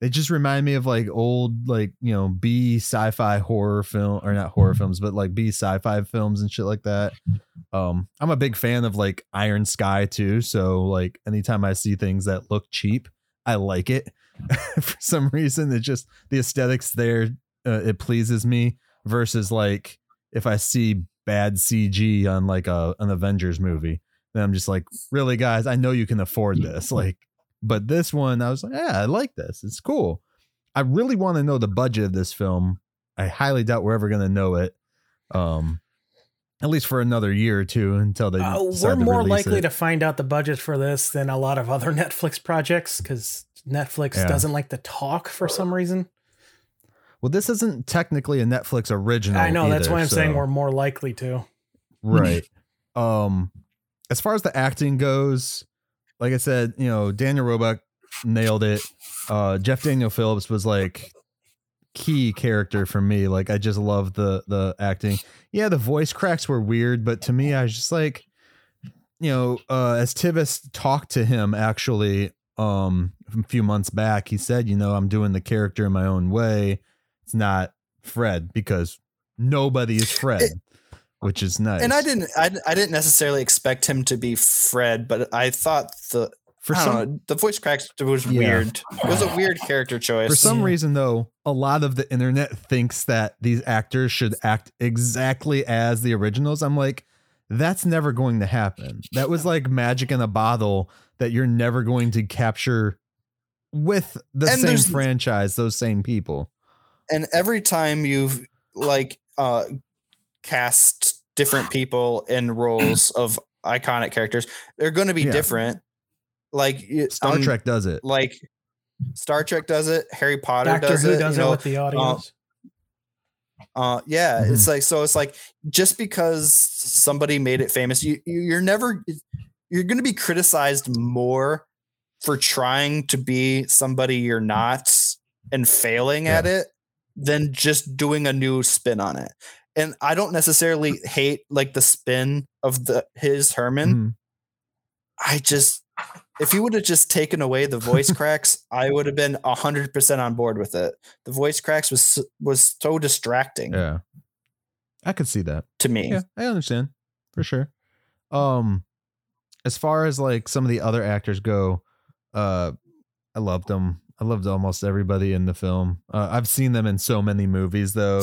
they just remind me of like old like, you know, B sci-fi horror film or not horror films, but like B sci-fi films and shit like that. Um I'm a big fan of like Iron Sky too, so like anytime I see things that look cheap, I like it. For some reason it just the aesthetics there uh, it pleases me versus like if I see bad CG on like a an Avengers movie, then I'm just like, really, guys, I know you can afford this. Like, but this one, I was like, yeah, I like this. It's cool. I really want to know the budget of this film. I highly doubt we're ever gonna know it. Um, at least for another year or two until they. Uh, we're more likely it. to find out the budget for this than a lot of other Netflix projects because Netflix Yeah. doesn't like to talk for some reason. Well, this isn't technically a Netflix original. I know that's why I'm saying we're more likely to. right. um, as far as the acting goes, like I said, you know, Daniel Roebuck nailed it. Uh, Jeff Daniel Phillips was like key character for me. Like I just love the the acting. Yeah, the voice cracks were weird, but to me, I was just like, you know, uh, as Tivis talked to him actually um a few months back, he said, you know, I'm doing the character in my own way. It's not Fred because nobody is Fred, which is nice. And I didn't, I, I didn't necessarily expect him to be Fred, but I thought the for some know, the voice cracks was Yeah. weird. It was a weird character choice. For some reason, though, a lot of the internet thinks that these actors should act exactly as the originals. I'm like, that's never going to happen. That was like magic in a bottle that you're never going to capture with the And same franchise, those same people. And every time you've like uh cast different people in roles of iconic characters, they're going to be Yeah. different. Like Star um, Trek does it. like Star Trek does it. Harry Potter Doctor does Who it. does you it with the audience. Uh, yeah, Mm-hmm. it's like so. It's like just because somebody made it famous, you you- you're never you're going to be criticized more for trying to be somebody you're not and failing at it than just doing a new spin on it. And I don't necessarily hate like the spin of the his Herman. Mhm. I just if he would have just taken away the voice cracks, I would have been hundred percent on board with it. The voice cracks was was so distracting Yeah. I could see that. to me. Yeah, I understand for sure. Um, as far as like some of the other actors go, uh, I loved them. I loved almost everybody in the film. Uh, I've seen them in so many movies though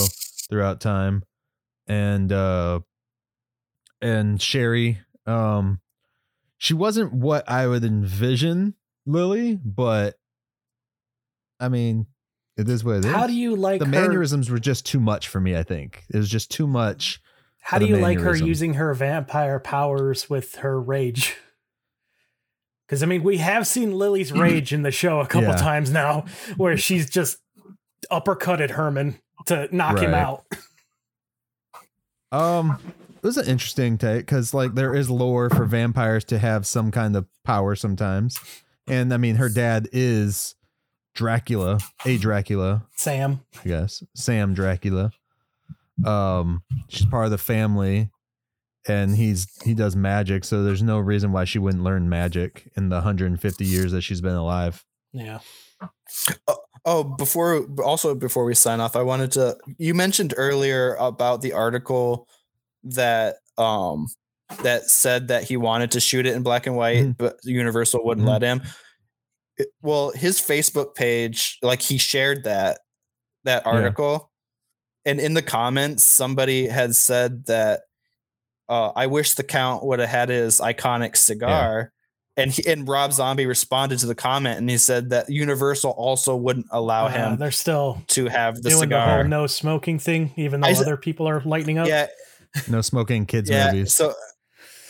throughout time, and uh, and Sheri, um, she wasn't what I would envision Lily, but I mean, it is what it is. How do you like the her? mannerisms were just too much for me. I think it was just too much. How do you like her using her vampire powers with her rage? Because I mean, we have seen Lily's rage in the show a couple Yeah. times now, where she's just uppercutted Herman to knock him out. Um, it was an interesting take because like there is lore for vampires to have some kind of power sometimes, and I mean her dad is Dracula, a Dracula, Sam, I guess Sam Dracula. Um, she's part of the family, and he's he does magic, so there's no reason why she wouldn't learn magic in the 150 years that she's been alive. yeah, Oh, before also before we sign off, I wanted to you mentioned earlier about the article that um that said that he wanted to shoot it in black and white, Mhm. but Universal wouldn't Mhm. let him. It- well, his Facebook page, like he shared that that Yeah. article, and in the comments, somebody had said that uh, I wish the count would have had his iconic cigar. And he, and Rob Zombie responded to the comment and he said that Universal also wouldn't allow Uh, him they're still to have the doing the cigar. whole no smoking thing, even though I s- other people are lightening up. yeah, No smoking kids yeah. movies. So,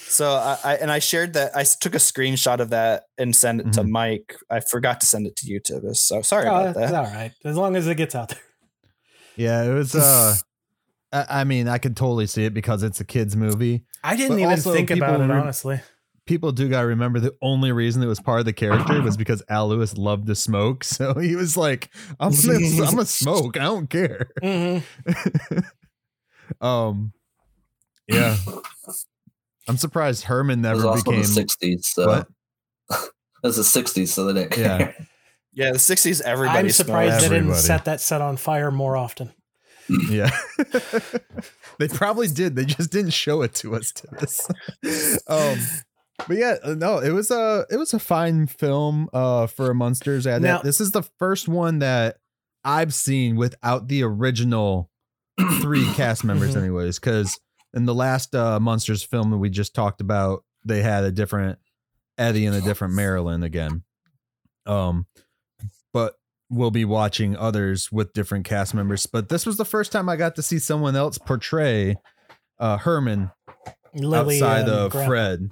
so I, I and I shared that. I s- took a screenshot of that and sent it to Mhm. Myke. I forgot to send it to you, Tibbs. So sorry Oh, about that's that. all right, as long as it gets out there. Yeah, it was. Uh, I, I mean, I could totally see it because it's a kids movie. I didn't But even think about it re- honestly. people do got to remember the only reason it was part of the character was because Al Lewis loved to smoke. So he was like, I'm gonna, I'm gonna smoke. I don't care. hmm Um, yeah. I'm surprised Herman It was never became. the '60s, so What? it was the '60s, so they didn't Yeah. care. Yeah, the '60s. Everybody. I'm surprised they didn't set that set on fire more often. Yeah. they probably did. They just didn't show it to us to this. um but yeah, uh, no, it was a it was a fine film uh for a Munsters ad. Now- this is the first one that I've seen without the original three cast members Mhm. anyways cuz in the last uh Munsters film that we just talked about, they had a different Eddie and a different Marilyn again. Um we'll be watching others with different cast members. But this was the first time I got to see someone else portray uh, Herman Lily outside of Grandpa. Fred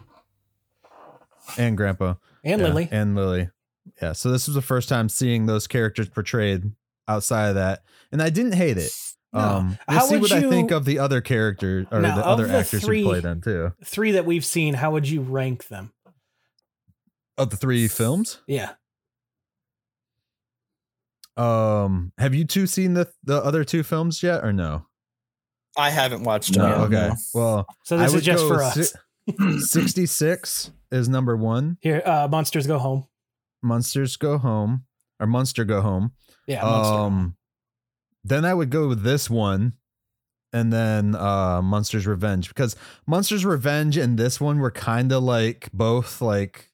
and Grandpa and Yeah, Lily. and Lily. Yeah, so this was the first time seeing those characters portrayed outside of that, and I didn't hate it. No. Um, How see would what I think of the other characters or Now, the other the actors three- who play them too. Three that we've seen. How would you rank them? Of the three films, Yeah. Um, have you two seen the the other two films yet, or no? I haven't watched them. No. yet, Okay, no. well, So I this is just for us. si- Sixty-six is number one. Here, uh, Munsters go home. Munsters Go Home or Munster Go Home. Yeah. Munster. Um, then I would go with this one, and then uh, Munsters Revenge because Munsters Revenge and this one were kind of like both like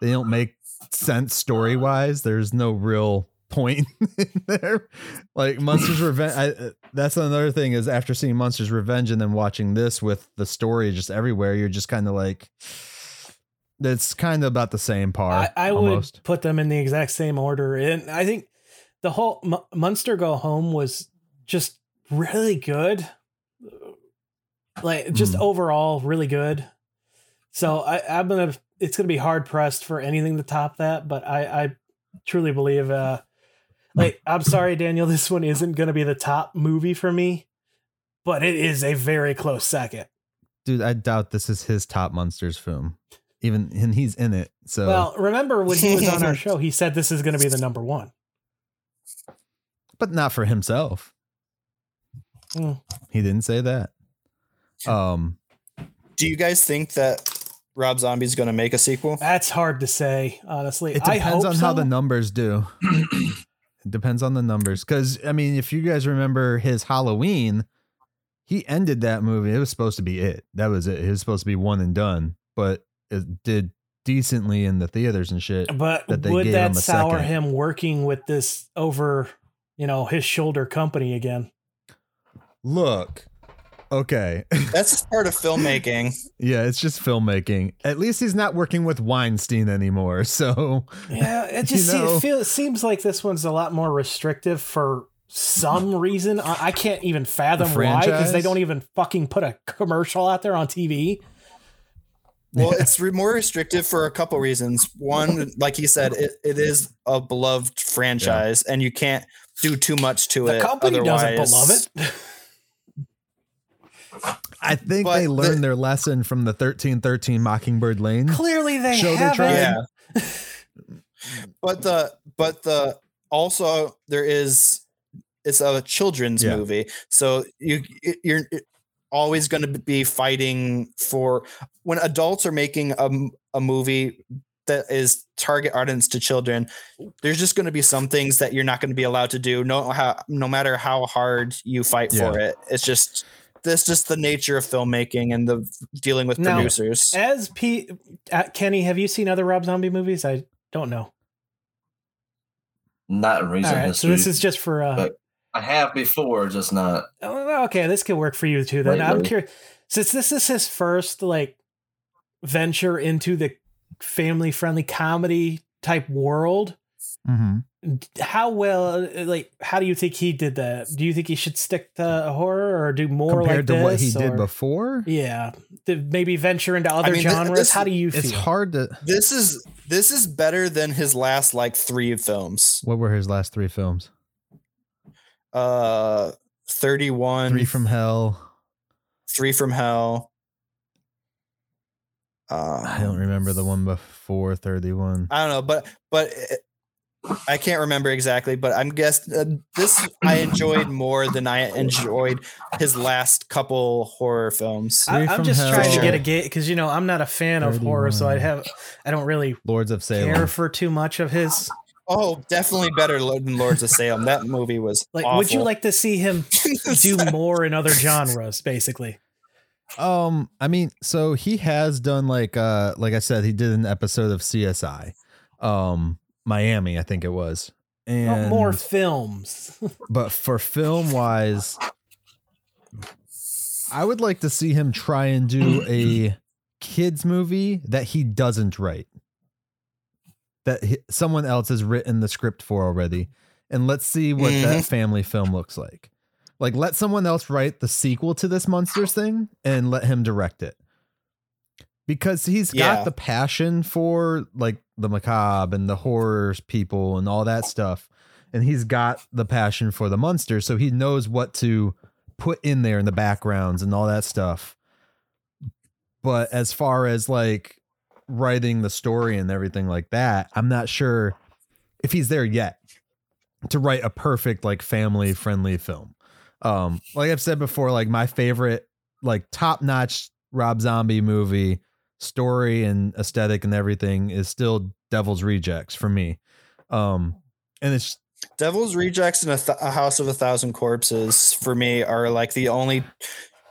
they don't make sense story wise. There's no real point in there. Like Munsters Revenge. I, uh, that's another thing is after seeing Munsters Revenge and then watching this with the story just everywhere, you're just kind of like. It's kind of about the same par. I, I almost. would put them in the exact same order, and I think the whole M- Munster Go Home was just really good, like just Hmm. overall really good. So I, I'm gonna, it's gonna be hard pressed for anything to top that, but I, I truly believe, uh, like I'm sorry, Daniel, this one isn't gonna be the top movie for me, but it is a very close second. dude i doubt this is his top Munsters film even and he's in it so Well, remember when he was on our show, he said this is gonna be the number one. but not for himself Hmm. he didn't say that um Do you guys think that Rob Zombie's going to make a sequel? That's hard to say, honestly. it I depends hope on how the numbers do it depends on the numbers because i mean if you guys remember his halloween he ended that movie it was supposed to be it that was it it was supposed to be one and done but it did decently in the theaters and shit But that would that sour second. him working with this over, you know, his shoulder company again? look okay That's part of filmmaking. Yeah, it's just filmmaking. At least he's not working with Weinstein anymore. So Yeah, it just se- know. it feels seems like this one's a lot more restrictive for some reason. I, I can't even fathom why because they don't even fucking put a commercial out there on TV. Well, it's re- more restrictive for a couple reasons. One, like he said, it, it is a beloved franchise, and you can't do too much to The it. company doesn't otherwise- love it. I think But they the- learned their lesson from the thirteen thirteen Mockingbird Lane. Clearly, they Show they haven't. tried. Yeah. but the but the also there is it's a children's Yeah. movie, so you you're always going to be fighting for when adults are making a, a movie that is target audience to children there's just going to be some things that you're not going to be allowed to do no how no matter how hard you fight for it it's just that's just the nature of filmmaking and the dealing with Now, producers As P, uh, Kenny, have you seen other Rob Zombie movies? I don't know. Not in recent All right, so this is just for. Uh, but I have before, just not. Oh, okay, this could work for you too. Then I'm curious, since this is his first like venture into the family-friendly comedy type world. Mm-hmm. How well, uh, like, how do you think he did that? Do you think he should stick to horror or do more Compared like to what he this, did before, Yeah, Did maybe venture into other mean, genres. this- how do you it's feel? hard to. this is this is better than his last like three films What were his last three films? uh 31 Three from Hell. three from hell uh, I don't remember the one before thirty one. I don't know, but but it, I can't remember exactly. But I'm guess uh, this I enjoyed more than I enjoyed his last couple horror films. I, I'm from just trying to get a gate because you know I'm not a fan of horror, so I 31. have I don't really Lords of Salem. care for too much of his. Oh, definitely better than Lords of Salem. That movie was Like, would you like to see him do more in other genres? Basically, Um, I mean, so he has done like uh like I said, he did an episode of CSI. Um Miami, I think it was. And more films. but for film wise, I would like to see him try and do a kids movie that he doesn't write. That he, someone else has written the script for already. And let's see what that mm-hmm. family film looks like. Like let someone else write the sequel to this Munsters thing and let him direct it. Because he's got Yeah. the passion for like the macabre and the horrors people and all that stuff. And he's got the passion for the monsters, so he knows what to put in there in the backgrounds and all that stuff. But as far as like writing the story and everything like that, I'm not sure if he's there yet to write a perfect like family friendly film. Um, like I've said before, like my favorite, like top notch Rob Zombie movie story and aesthetic and everything is still Devil's Rejects for me. Um, and it's Devil's Rejects and a, th- a House of a Thousand Corpses for me are like the only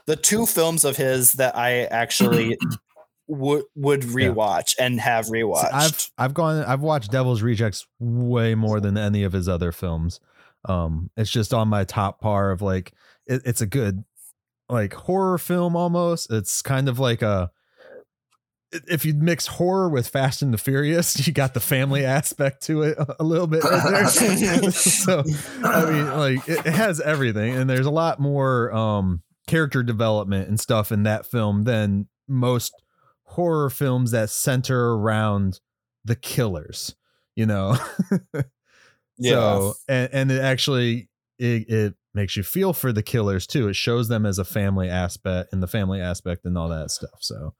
the two films of his that I actually would would rewatch and have rewatched. I've I've gone I've watched Devil's Rejects way more than any of his other films. Um, it's just on my top par of like it, it's a good like horror film almost. It's kind of like a if you mix horror with Fast and the Furious, you got the family aspect to it a, little bit so I mean, like it, it has everything, and there's a lot more um character development and stuff in that film than most horror films that center around the killers. You know, yeah. so and and it actually it, it makes you feel for the killers too. It shows them as a family aspect and the family aspect and all that stuff. So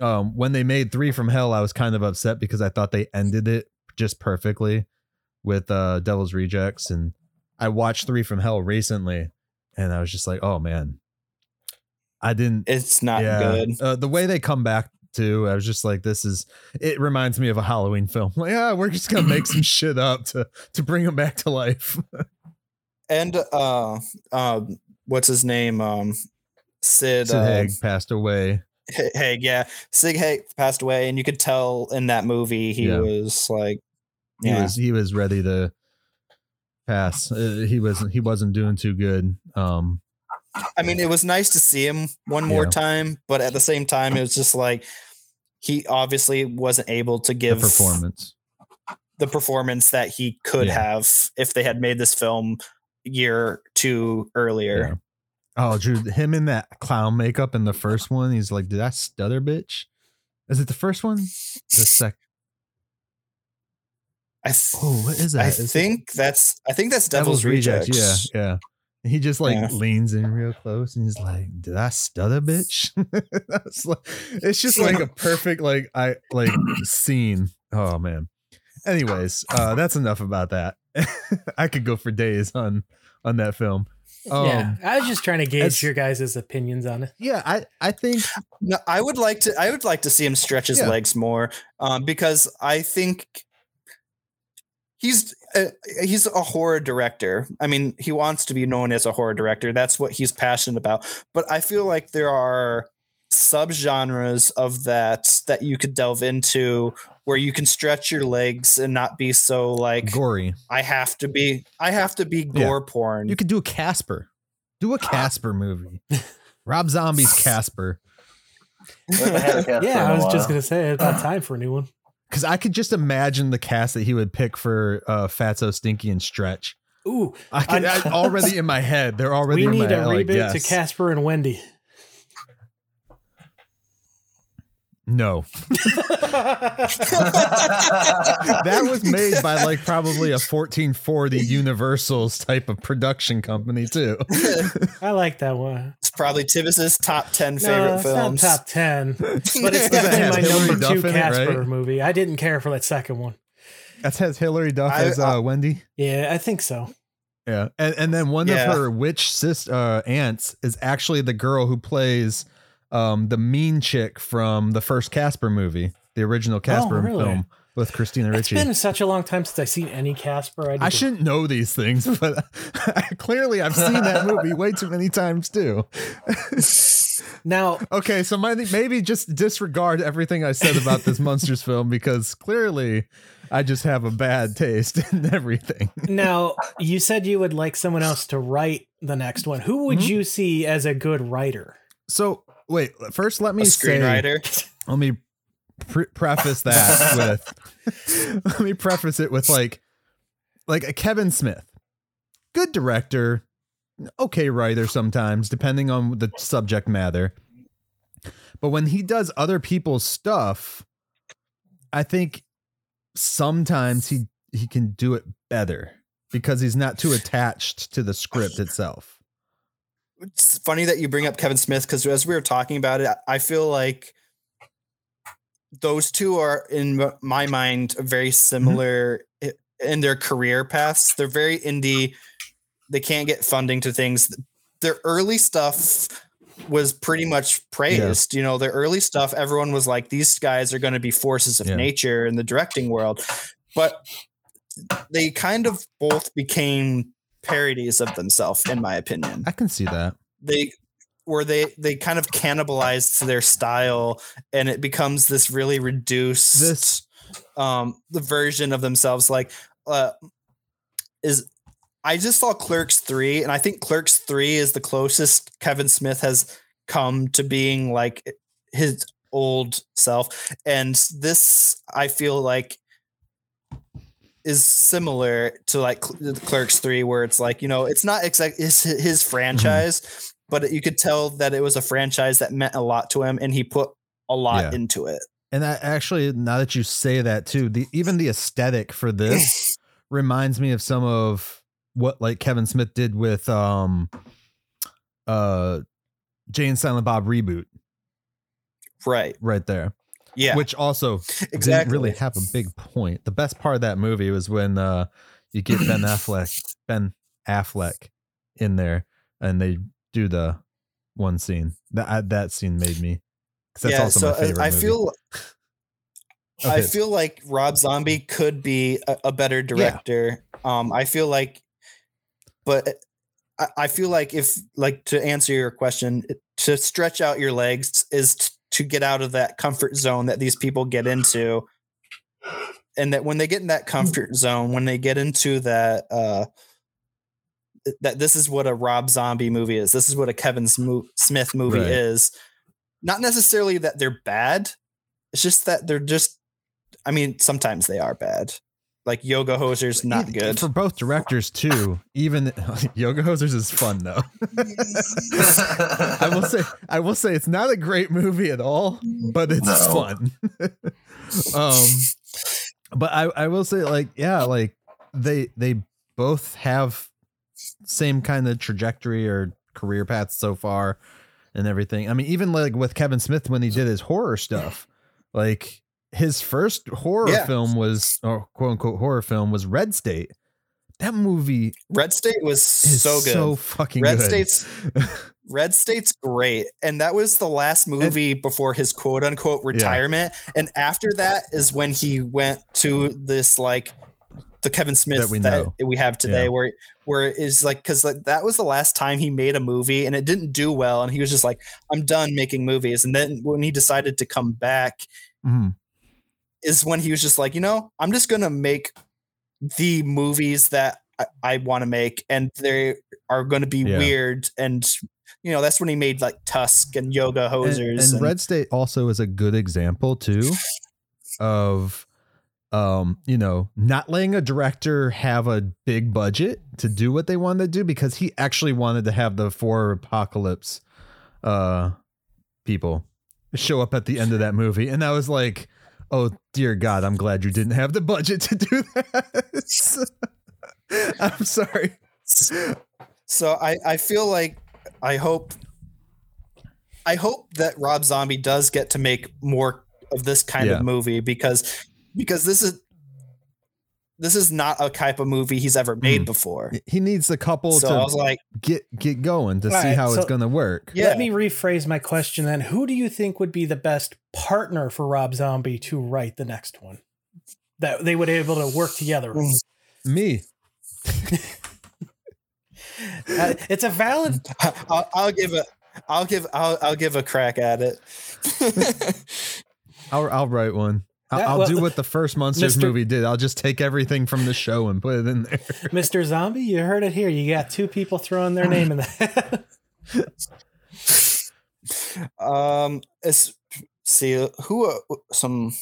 um when they made Three from Hell, I was kind of upset because I thought they ended it just perfectly with uh Devil's Rejects. And I watched Three from Hell recently and I was just like, oh man. I didn't it's not yeah. good. Uh, the way they come back to, I was just like, this is. It reminds me of a Halloween film. Like, yeah, we're just gonna make some shit up to to bring him back to life. And uh um what's his name? Um Sid, Sid uh, Haig passed away. Haig, yeah. Sid Haig passed away, and you could tell in that movie he Yeah. was like He was he was ready to pass. Uh, he wasn't he wasn't doing too good. Um, I mean, it was nice to see him one more Yeah. time, but at the same time, it was just like he obviously wasn't able to give the performance. the performance that he could Yeah. have if they had made this film year two earlier. Yeah. Oh, dude, him in that clown makeup in the first one. He's like, "Did I stutter, bitch?" Is it the first one? The second. I th- Oh, what is that? I Is it- think that's I think that's Devil's, Rejects. Yeah, yeah. And He just like Yeah. leans in real close and he's like, "Did I stutter, bitch?" That's like- it's just like a perfect like I like scene. Oh man. Anyways, uh, that's enough about that. I could go for days on on that film. Um, yeah, I was just trying to gauge as- your guys' opinions on it. yeah. I I think No, I would like to. I would like to see him stretch his Yeah. legs more, um, because I think he's uh, he's a horror director. I mean, he wants to be known as a horror director. That's what he's passionate about. But I feel like there are subgenres of that that you could delve into where you can stretch your legs and not be so like gory. I have to be I have to be Yeah. gore porn. You could do a Casper. Do a Casper movie. Rob Zombie's Casper. We haven't had a Casper Yeah, I I a was just gonna say it's about time for a new one. Because I could just imagine the cast that he would pick for uh, Fatso, Stinky, and Stretch. Ooh, I could I- I, already in my head. They're already we in need my a head, like, reboot to. Casper and Wendy. No, that was made by like probably a 1440 Universal's type of production company too. I like that one. it's probably Tivis's top ten No, favorite it's films. not top ten, but it's Does it definitely have my Hilary number Duff two in it, Casper right? movie. I didn't care for that second one. That has Hilary Duff I- as uh, Wendy. Yeah, I think so. Yeah, and and then one Yeah. of her witch sis uh, aunts is actually the girl who plays um, the mean chick from the first Casper movie, the original Casper Oh, really? film with Christina Ricci. It's been such a long time since I've seen any Casper. I, I shouldn't know these things, but clearly I've seen that movie way too many times too. now. Okay, so my, maybe just disregard everything I said about this Munsters film because clearly I just have a bad taste in everything. Now, you said you would like someone else to write the next one. Who would Mhm. you see as a good writer? So wait, first let me a say, screenwriter. let me pre- preface that with let me preface it with like like a Kevin Smith, good director, okay writer sometimes, depending on the subject matter. But when he does other people's stuff, I think sometimes he he can do it better because he's not too attached to the script itself. It's funny that you bring up Kevin Smith because as we were talking about it, I feel like those two are in my mind very mm-hmm. similar i- in their career paths. They're very indie. They can't get funding to things. Their early stuff was pretty much praised. You know, their early stuff, everyone was like, these guys are going to be forces of Yeah. nature in the directing world. But they kind of both became parodies of themselves, in my opinion I can see that. they where they they kind of cannibalized their style and it becomes this really reduced This um the version of themselves like uh is I just saw Clerks 3 and I think Clerks 3 is the closest Kevin Smith has come to being like his old self and this I feel like is similar to like Cl- Clerks 3 where it's like you know it's not exact his, his franchise but you could tell that it was a franchise that meant a lot to him and he put a lot Yeah. into it And that actually, now that you say that too, the even the aesthetic for this reminds me of some of what like Kevin Smith did with um uh Jay and Silent Bob reboot right right there. Yeah Which also didn't really have a big point. The best part of that movie was when uh you get Ben Affleck Ben Affleck in there and they do the one scene. That I- that scene made me that's also so my favorite. I movie. feel I feel like Rob Zombie could be a, a better director. Um, I feel like, but I, I feel like if like to answer your question, to stretch out your legs is t- to get out of that comfort zone that these people get into, and that when they get in that comfort zone, when they get into that. uh that this is what a Rob Zombie movie is. This is what a Kevin Smith movie Right. is. Not necessarily that they're bad. It's just that they're just. I mean, sometimes they are bad. Like Yoga Hoser's not good. for both directors too. Even Yoga Hosers is fun though. I will say, I will say, it's not a great movie at all, but it's No. fun. um, but I, I will say, like, yeah, like they, they both have same kind of trajectory or career paths so far, and everything. I mean, even like with Kevin Smith when he did his horror stuff, like his first horror Yeah. film was, or quote unquote horror film was Red State. That movie Red State was so good. so fucking Red good. State's Red State's great. And that was the last movie before his quote unquote retirement. And after that is when he went to this like the Kevin Smith That we that we have today, Yeah. where where is like because like that was the last time he made a movie and it didn't do well, and he was just like, I'm done making movies. And then when he decided to come back, Mhm. Is when he was just like, you know, I'm just gonna make the movies that I, I want to make, and they are to be Yeah. weird. And you know, that's when he made like Tusk and Yoga And, Hosers. and Red State also is a good example too of um you know not letting a director have a big budget to do what they wanted to do because he actually wanted to have the four apocalypse uh people show up at the end of that movie and I was like oh dear god I'm glad you didn't have the budget to do that I'm sorry so I I feel like I hope I hope that Rob Zombie does get to make more of this kind Yeah. of movie because because this is this is not a type of movie he's ever made Mm. before. he needs a couple So to I was like, get get going to see right, how it's going to work Yeah. Let me rephrase my question then. Who do you think would be the best partner for Rob Zombie to write the next one? That they would be able to work together. me Uh, it's a valid. I'll, I'll give a I'll give I'll I'll give a crack at it. I'll I'll write one. I'll, Yeah, I'll do what the first Munsters Mr. movie did. I'll just take everything from the show and put it in there. Mr. Zombie, you heard it here. You got two people throwing their name in there. um, it's, see who uh, some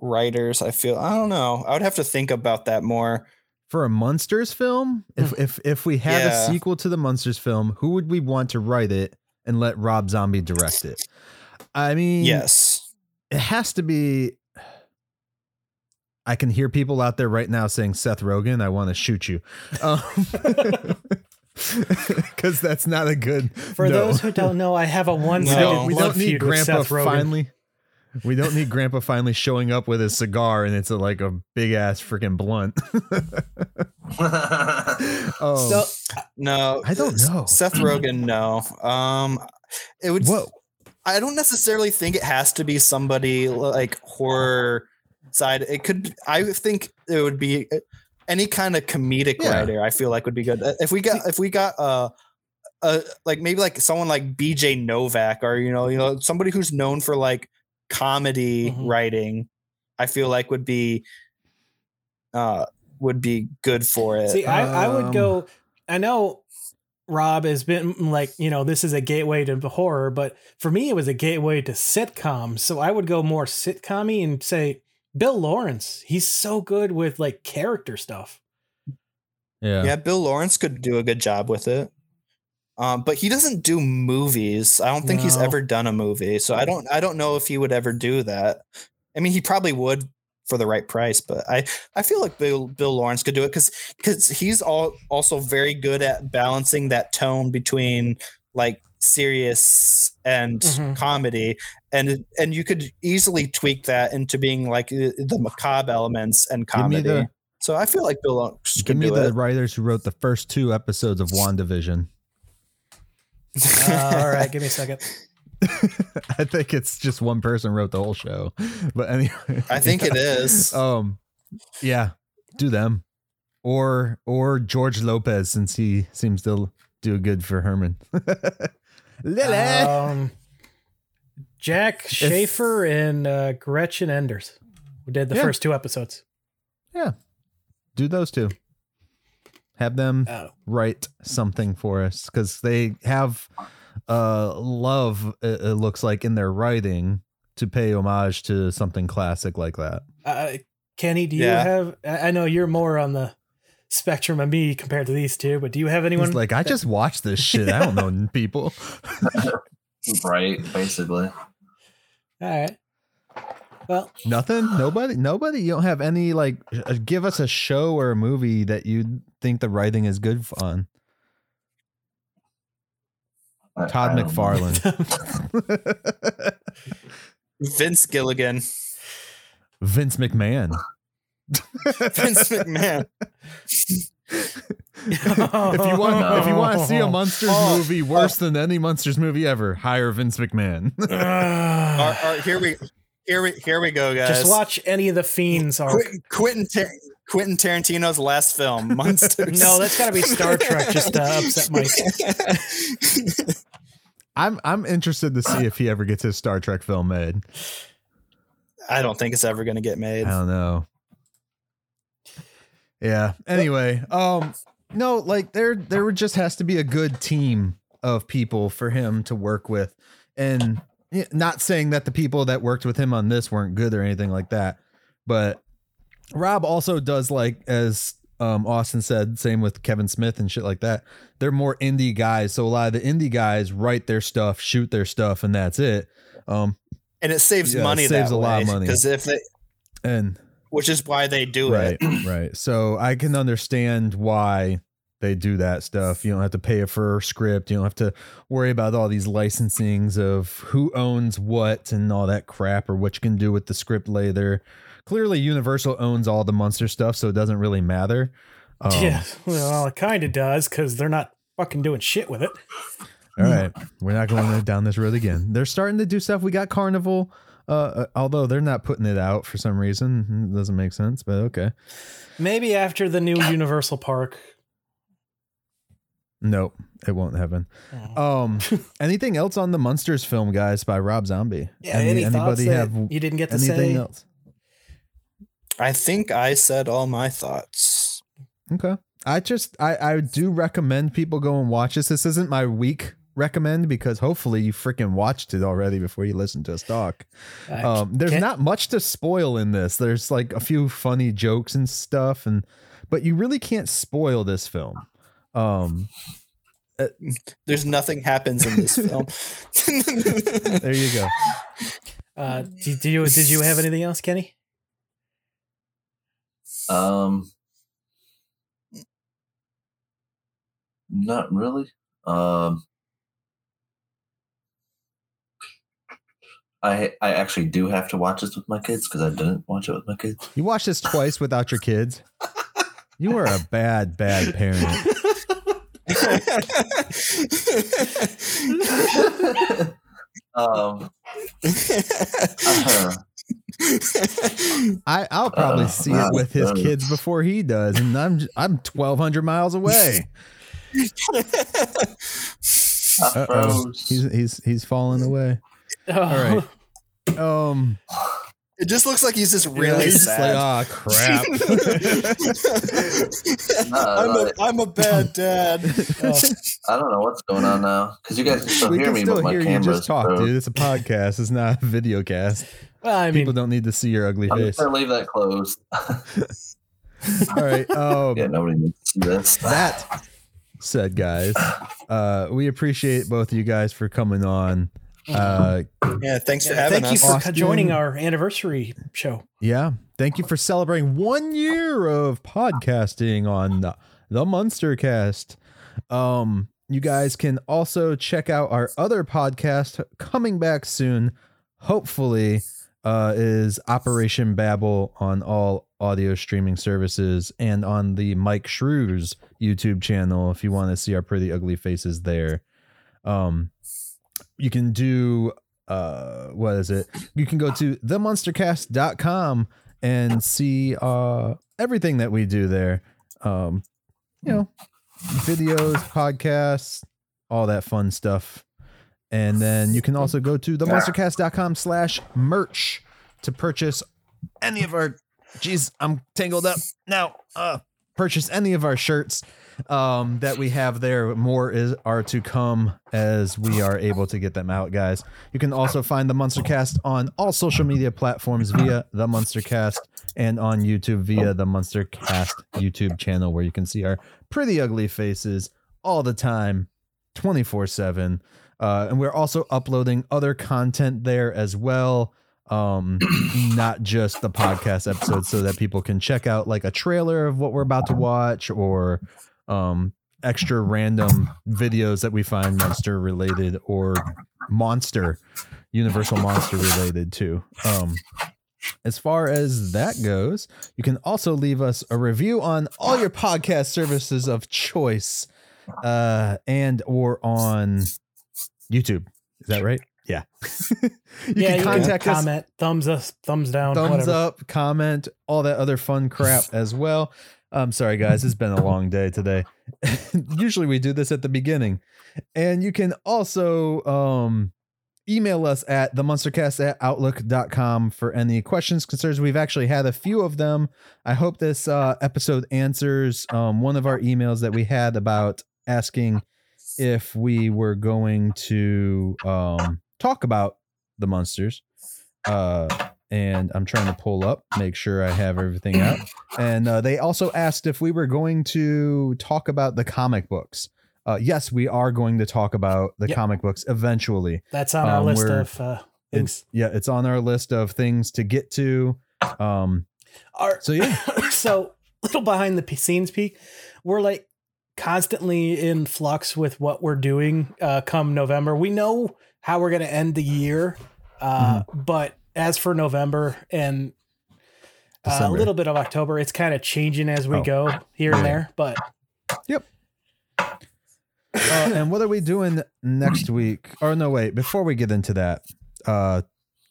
writers. I feel I don't know. I would have to think about that more for a Munsters film, if if if we had Yeah. a sequel to the Munsters film, who would we want to write it and let Rob Zombie direct it? I mean, Yes. It has to be. I can hear people out there right now saying Seth Rogen. I want to shoot you, because that's not a good. For no. those who don't know, I have a one-sided don't, we don't need Grandpa finally. We don't need Grandpa finally showing up with his cigar and it's a, like a big ass freaking blunt. um, So No, I don't know. Seth Rogen, no. Um, it would. Whoa. I don't necessarily think it has to be somebody like horror side. It could. I think it would be uh, any kind of comedic Yeah. writer. I feel like would be good. Uh, If we got, if we got, uh, uh, like maybe like someone like B.J. Novak or you know, you know, somebody who's known for like comedy Mhm. writing. I feel like would be, uh, would be good for it. See, I, I would Um, go. I know Rob has been like, you know, this is a gateway to horror, but for me, it was a gateway to sitcom. So I would go more sitcom and say Bill Lawrence. He's so good with like character stuff. yeah. Yeah, Bill Lawrence could do a good job with it. Um, but he doesn't do movies. I don't think he's ever done a movie. So I don't I don't know if he would ever do that. I mean, he probably would for the right price, but I I feel like Bill Bill Lawrence could do it cuz cuz he's all also very good at balancing that tone between like serious and Mhm. comedy and and you could easily tweak that into being like the macabre elements and comedy. the so I feel like Bill Lawrence give me the it. writers who wrote the first two episodes of WandaVision. Uh, all right, give me a second. I think it's just one person wrote the whole show. But anyway. I think it is. Um yeah, do them. Or or George Lopez since he seems to do good for Herman. Lily. Um, Jac Schaeffer and uh, Gretchen Enders. We did the Yeah. first two episodes. yeah. Do those two. Have them Oh. write something for us because they have uh love it, it looks like in their writing to pay homage to something classic like that Uh, Kenny, do you Yeah. have? I I know you're more on the spectrum of me compared to these two, but do you have anyone he's like i just watched this shit i don't know people right, basically. All right. Well, nothing nobody nobody you don't have any like uh, give us a show or a movie that you think the writing is good on I- todd I don't know. mcfarlane Vince Gilligan. vince mcmahon Vince McMahon. if you want if you want to see a munsters Oh. movie worse than any munsters movie ever hire vince mcmahon All right, all right, here we here we here we go, guys. just watch any of the fiends arc. Quentin Quentin, Tar- Quentin Tarantino's last film, Munsters. No, that's got to be Star Trek just to upset Myke. i'm i'm interested to see if he ever gets his star trek film made I don't think it's ever going to get made. I don't know. Yeah. Anyway, um, no, like there, there just has to be a good team of people for him to work with, and not saying that the people that worked with him on this weren't good or anything like that, but Rob also does like as um Austin said, same with Kevin Smith and shit like that. They're more indie guys, so a lot of the indie guys write their stuff, shoot their stuff, and that's it. Um, And it saves Yeah, it money saves that a lot of money. Because if they, and which is why they do right it. right so i can understand why they do that stuff you don't have to pay a for a script you don't have to worry about all these licensings of who owns what and all that crap or what you can do with the script later clearly universal owns all the monster stuff so it doesn't really matter um, yeah, well, it kind of does because they're not fucking doing shit with it. all right we're not going down this road again they're starting to do stuff we got carnival uh, uh, although they're not putting it out for some reason it doesn't make sense but okay Maybe after the new Universal Park. Nope, it won't happen. Oh. Um, anything else on the Munsters film, guys, by Rob Zombie? Yeah, any thoughts that you didn't get to anything say? else? I think I said all my thoughts. Okay, I just I I do recommend people go and watch this. This isn't my week recommend because hopefully you freaking watched it already before you listen to us talk. Um, there's can't- not much to spoil in this. There's like a few funny jokes and stuff, and but you really can't spoil this film. Um, There's nothing happens in this film. there you go. Uh, do, do you did you have anything else, Kenny? Um, not really. Um, I I actually do have to watch this with my kids because I didn't watch it with my kids. You watched this twice without your kids. You are a bad, bad parent. Um, uh, I, I'll probably Uh, see it with his uh, kids before he does, and I'm j- I'm twelve hundred miles away. Uh-oh. He's he's he's falling away. Oh, All right. Um, it just looks like he's just yeah, really he's just sad. like, oh crap. I'm, a, I'm a bad dad. I don't know what's going on now because you guys can still we hear can me, still but my hear you just talk, froze. dude. It's a podcast. It's not a video cast. Well, I mean, People don't need to see your ugly I'm face. just gonna leave that closed. All right. Um, yeah, nobody needs to see this. that said, guys, uh, we appreciate both of you guys for coming on. Uh, Yeah, thanks for yeah, having thank you us. for Austin. joining our anniversary show. yeah, thank you for celebrating one year of podcasting on the, the Munster Cast. Um, you guys can also check out our other podcast coming back soon. Hopefully, uh, is Operation Babel on all audio streaming services and on the Myke Shrews YouTube channel if you want to see our pretty ugly faces there. Um, you can do uh what is it? You can go to themunstercast.com and see uh everything that we do there. Um you know videos podcasts all that fun stuff and then you can also go to themunstercast.com slash merch to purchase any of our geez i'm tangled up now uh purchase any of our shirts um that we have there. More is are to come as we are able to get them out guys. You can also find the munstercast on all social media platforms via the munstercast and on youtube via the munstercast youtube channel where you can see our pretty ugly faces all the time 24 7 uh, and we're also uploading other content there as well. Um not just the podcast episodes so that people can check out like a trailer of what we're about to watch or um extra random videos that we find monster related or monster universal monster related too. Um as far as that goes you can also leave us a review on all your podcast services of choice uh and or on youtube is that right yeah you yeah, can you contact can us comment, thumbs up, thumbs down, thumbs whatever. up, comment, all that other fun crap as well. I'm sorry, guys. It's been a long day today. Usually we do this at the beginning. And you can also um, email us at themunstercast at outlook.com for any questions, concerns. We've actually had a few of them. I hope this uh, episode answers um, one of our emails that we had about asking if we were going to um, talk about the munsters. Uh, and I'm trying to pull up, make sure I have everything out. And uh, they also asked if we were going to talk about the comic books. Uh, yes, we are going to talk about the Yep. comic books eventually. That's on our Um, list of uh, It's things. yeah, it's on our list of things to get to. Um, Our, so yeah, so little behind the scenes peek we're like constantly in flux with what we're doing uh come november we know how we're going to end the year uh Mm-hmm. but as for november and uh, a little bit of october it's kind of changing as we Oh. go here and there but uh, and what are we doing next week? Or no, wait, before we get into that, uh,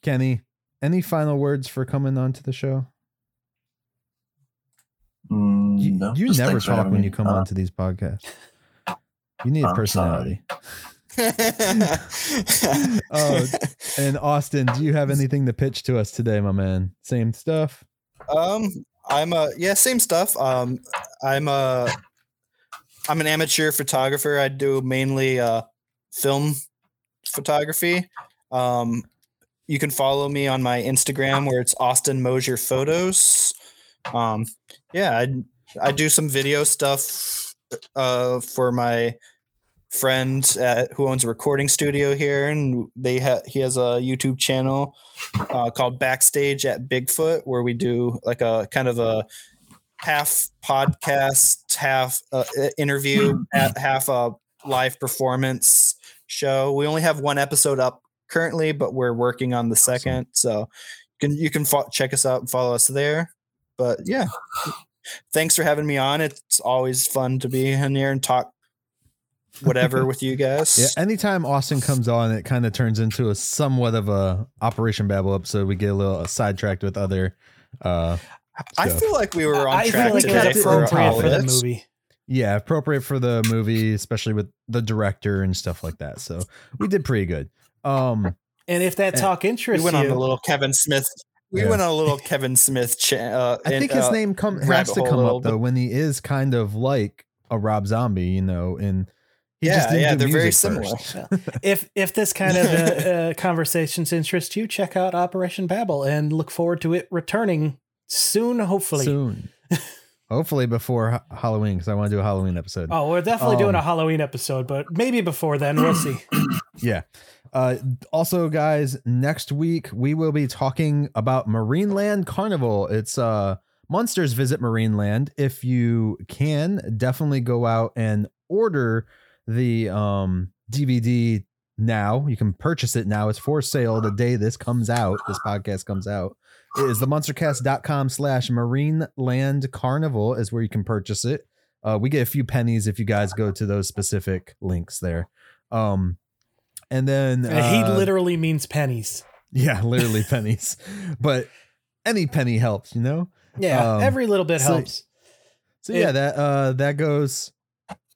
Kenny, any final words for coming on to the show? Mm, You, no, you never talk when me. you come Uh, on to these podcasts. You need a I'm personality. Oh, and Austin, do you have anything to pitch to us today, my man? Same stuff. Um, I'm a yeah, same stuff. Um, I'm a I'm an amateur photographer. I do mainly uh film photography. Um, you can follow me on my Instagram where it's Austin Mosher Photos. Um, yeah, I I do some video stuff uh, for my friend at, who owns a recording studio here, and they ha- he has a YouTube channel uh, called Backstage at Bigfoot, where we do like a kind of a half podcast, half uh, interview, ha- half a live performance show. We only have one episode up currently, but we're working on the second. So you can you can fo- check us out and follow us there. But yeah, thanks for having me on. It's always fun to be in here and talk whatever with you guys. Yeah, anytime Austin comes on, it kind of turns into a somewhat of a Operation Babel episode. We get a little sidetracked with other. uh I stuff. feel like we were on I track feel like today for for the movie. Yeah, appropriate for the movie, especially with the director and stuff like that. So we did pretty good. Um, And if that Yeah. talk We interests went on you, a little Kevin Smith. We Yeah. went on a little Kevin Smith. Cha- uh, I in- think his uh, name come has to come little up though when he is kind of like a Rob Zombie, you know, and he Yeah, just didn't yeah, do they're very similar. first. if if this kind of uh, uh, conversations interest you, check out Operation Babel and look forward to it returning soon. Hopefully. soon. Hopefully before Ha- Halloween, because I want to do a Halloween episode. Oh, we're definitely doing a Um, Halloween episode, but maybe before then, we'll see. Yeah. Uh, also, guys, next week we will be talking about Marineland Carnival. It's uh, Munsters Visit Marineland. If you can, definitely go out and order the um, DVD now. You can purchase it now. It's for sale the day this comes out. This podcast comes out. It is the munstercast.com slash Marineland Carnival is where you can purchase it. Uh, we get a few pennies if you guys go to those specific links there. Um, and then he uh, literally means pennies. yeah, literally pennies, but any penny helps, you know. Yeah, Um, every little bit so- helps. So It- yeah, that uh that goes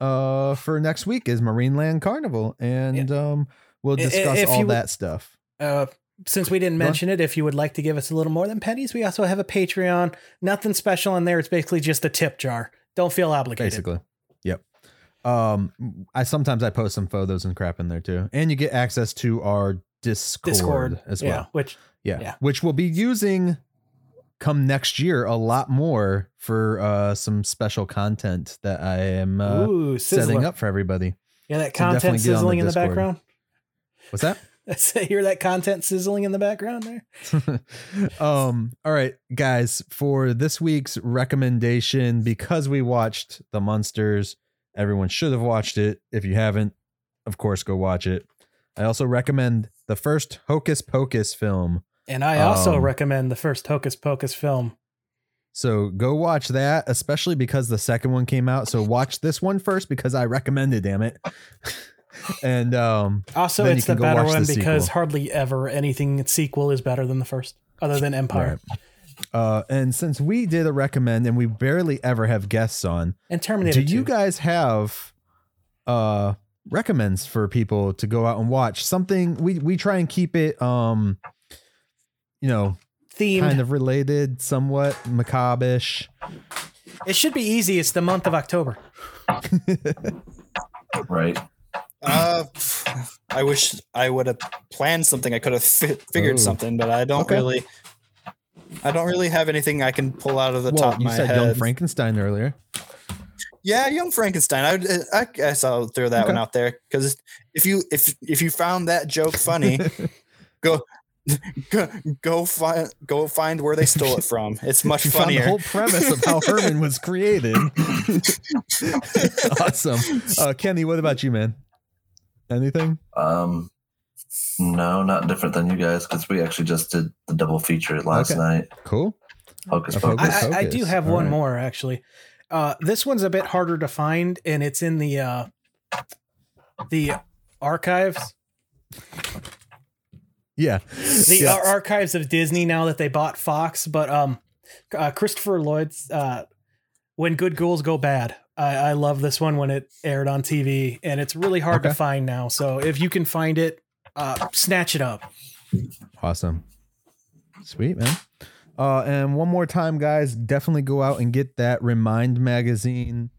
uh for next week is Marineland Carnival, and um we'll discuss if all you- that stuff. Uh, since we didn't mention it, if you would like to give us a little more than pennies, we also have a Patreon. Nothing special in there. It's basically just a tip jar. Don't feel obligated. Basically. Um, I sometimes I post some photos and crap in there too, and you get access to our Discord, Discord as yeah, well. which Yeah. Yeah. Which we'll be using come next year a lot more for uh some special content that I am uh, ooh, setting up for everybody. Yeah, that content get on the sizzling in the background. What's that? I Hear that content sizzling in the background there? um all right guys for this week's recommendation because we watched the munsters everyone should have watched it if you haven't of course go watch it i also recommend the first hocus pocus film And I also Um, recommend the first Hocus Pocus film. so go watch that especially because the second one came out so watch this one first because i recommended damn it and um Also, it's the better watch the one because sequel. hardly ever anything sequel is better than the first, other than Empire right. Uh and since we did a recommend and we barely ever have guests on and Terminator. do you guys have uh recommends for people to go out and watch something we we try and keep it um you know themed? kind of related somewhat macabre-ish It should be easy. It's the month of October. Right. Uh, I wish I would have planned something. I could have fi- figured Oh. something, but I don't Okay. really. I don't really have anything I can pull out of the well top of you said head. young frankenstein earlier Yeah, Young Frankenstein. I, I guess I'll throw that one out there because if you if if you found that joke funny, go go go find go find where they stole it from. It's much you found the funnier. whole premise of how herman was created awesome uh kenny what about you man anything Um, no, not different than you guys because we actually just did the double feature last Okay. night. cool Hocus Of Pocus. I, I, I do have All one right. more actually. Uh, this one's a bit harder to find, and it's in the uh, the archives, yeah the Yeah. ar- archives of Disney. Now that they bought Fox, but um, uh, Christopher Lloyd's uh, "When Good Ghouls Go Bad." I, I love this one when it aired on TV, and it's really hard to find now. So if you can find it, uh, snatch it up. Awesome. Sweet, man. Uh, and one more time, guys, definitely go out and get that Remind magazine.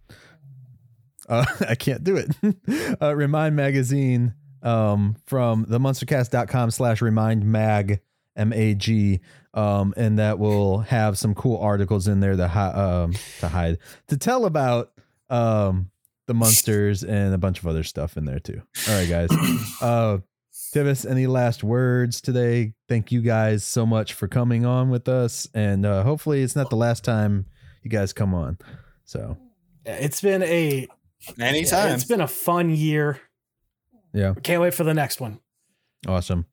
Uh, I can't do it. uh, Remind magazine um, from the munstercast.com slash remind mag, M A G. Um, and that will have some cool articles in there to hi- um to hide to tell about um the munsters and a bunch of other stuff in there too. All right, guys. Uh, Tivis, any last words today? Thank you guys so much for coming on with us, and uh, hopefully it's not the last time you guys come on. So It's been a Anytime. It's been a fun year. yeah. Can't wait for the next one. Awesome.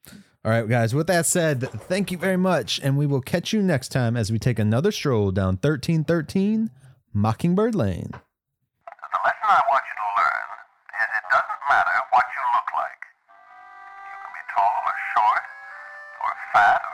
All right, guys. With that said, thank you very much. And we will catch you next time as we take another stroll down 1313 Mockingbird Lane. Fat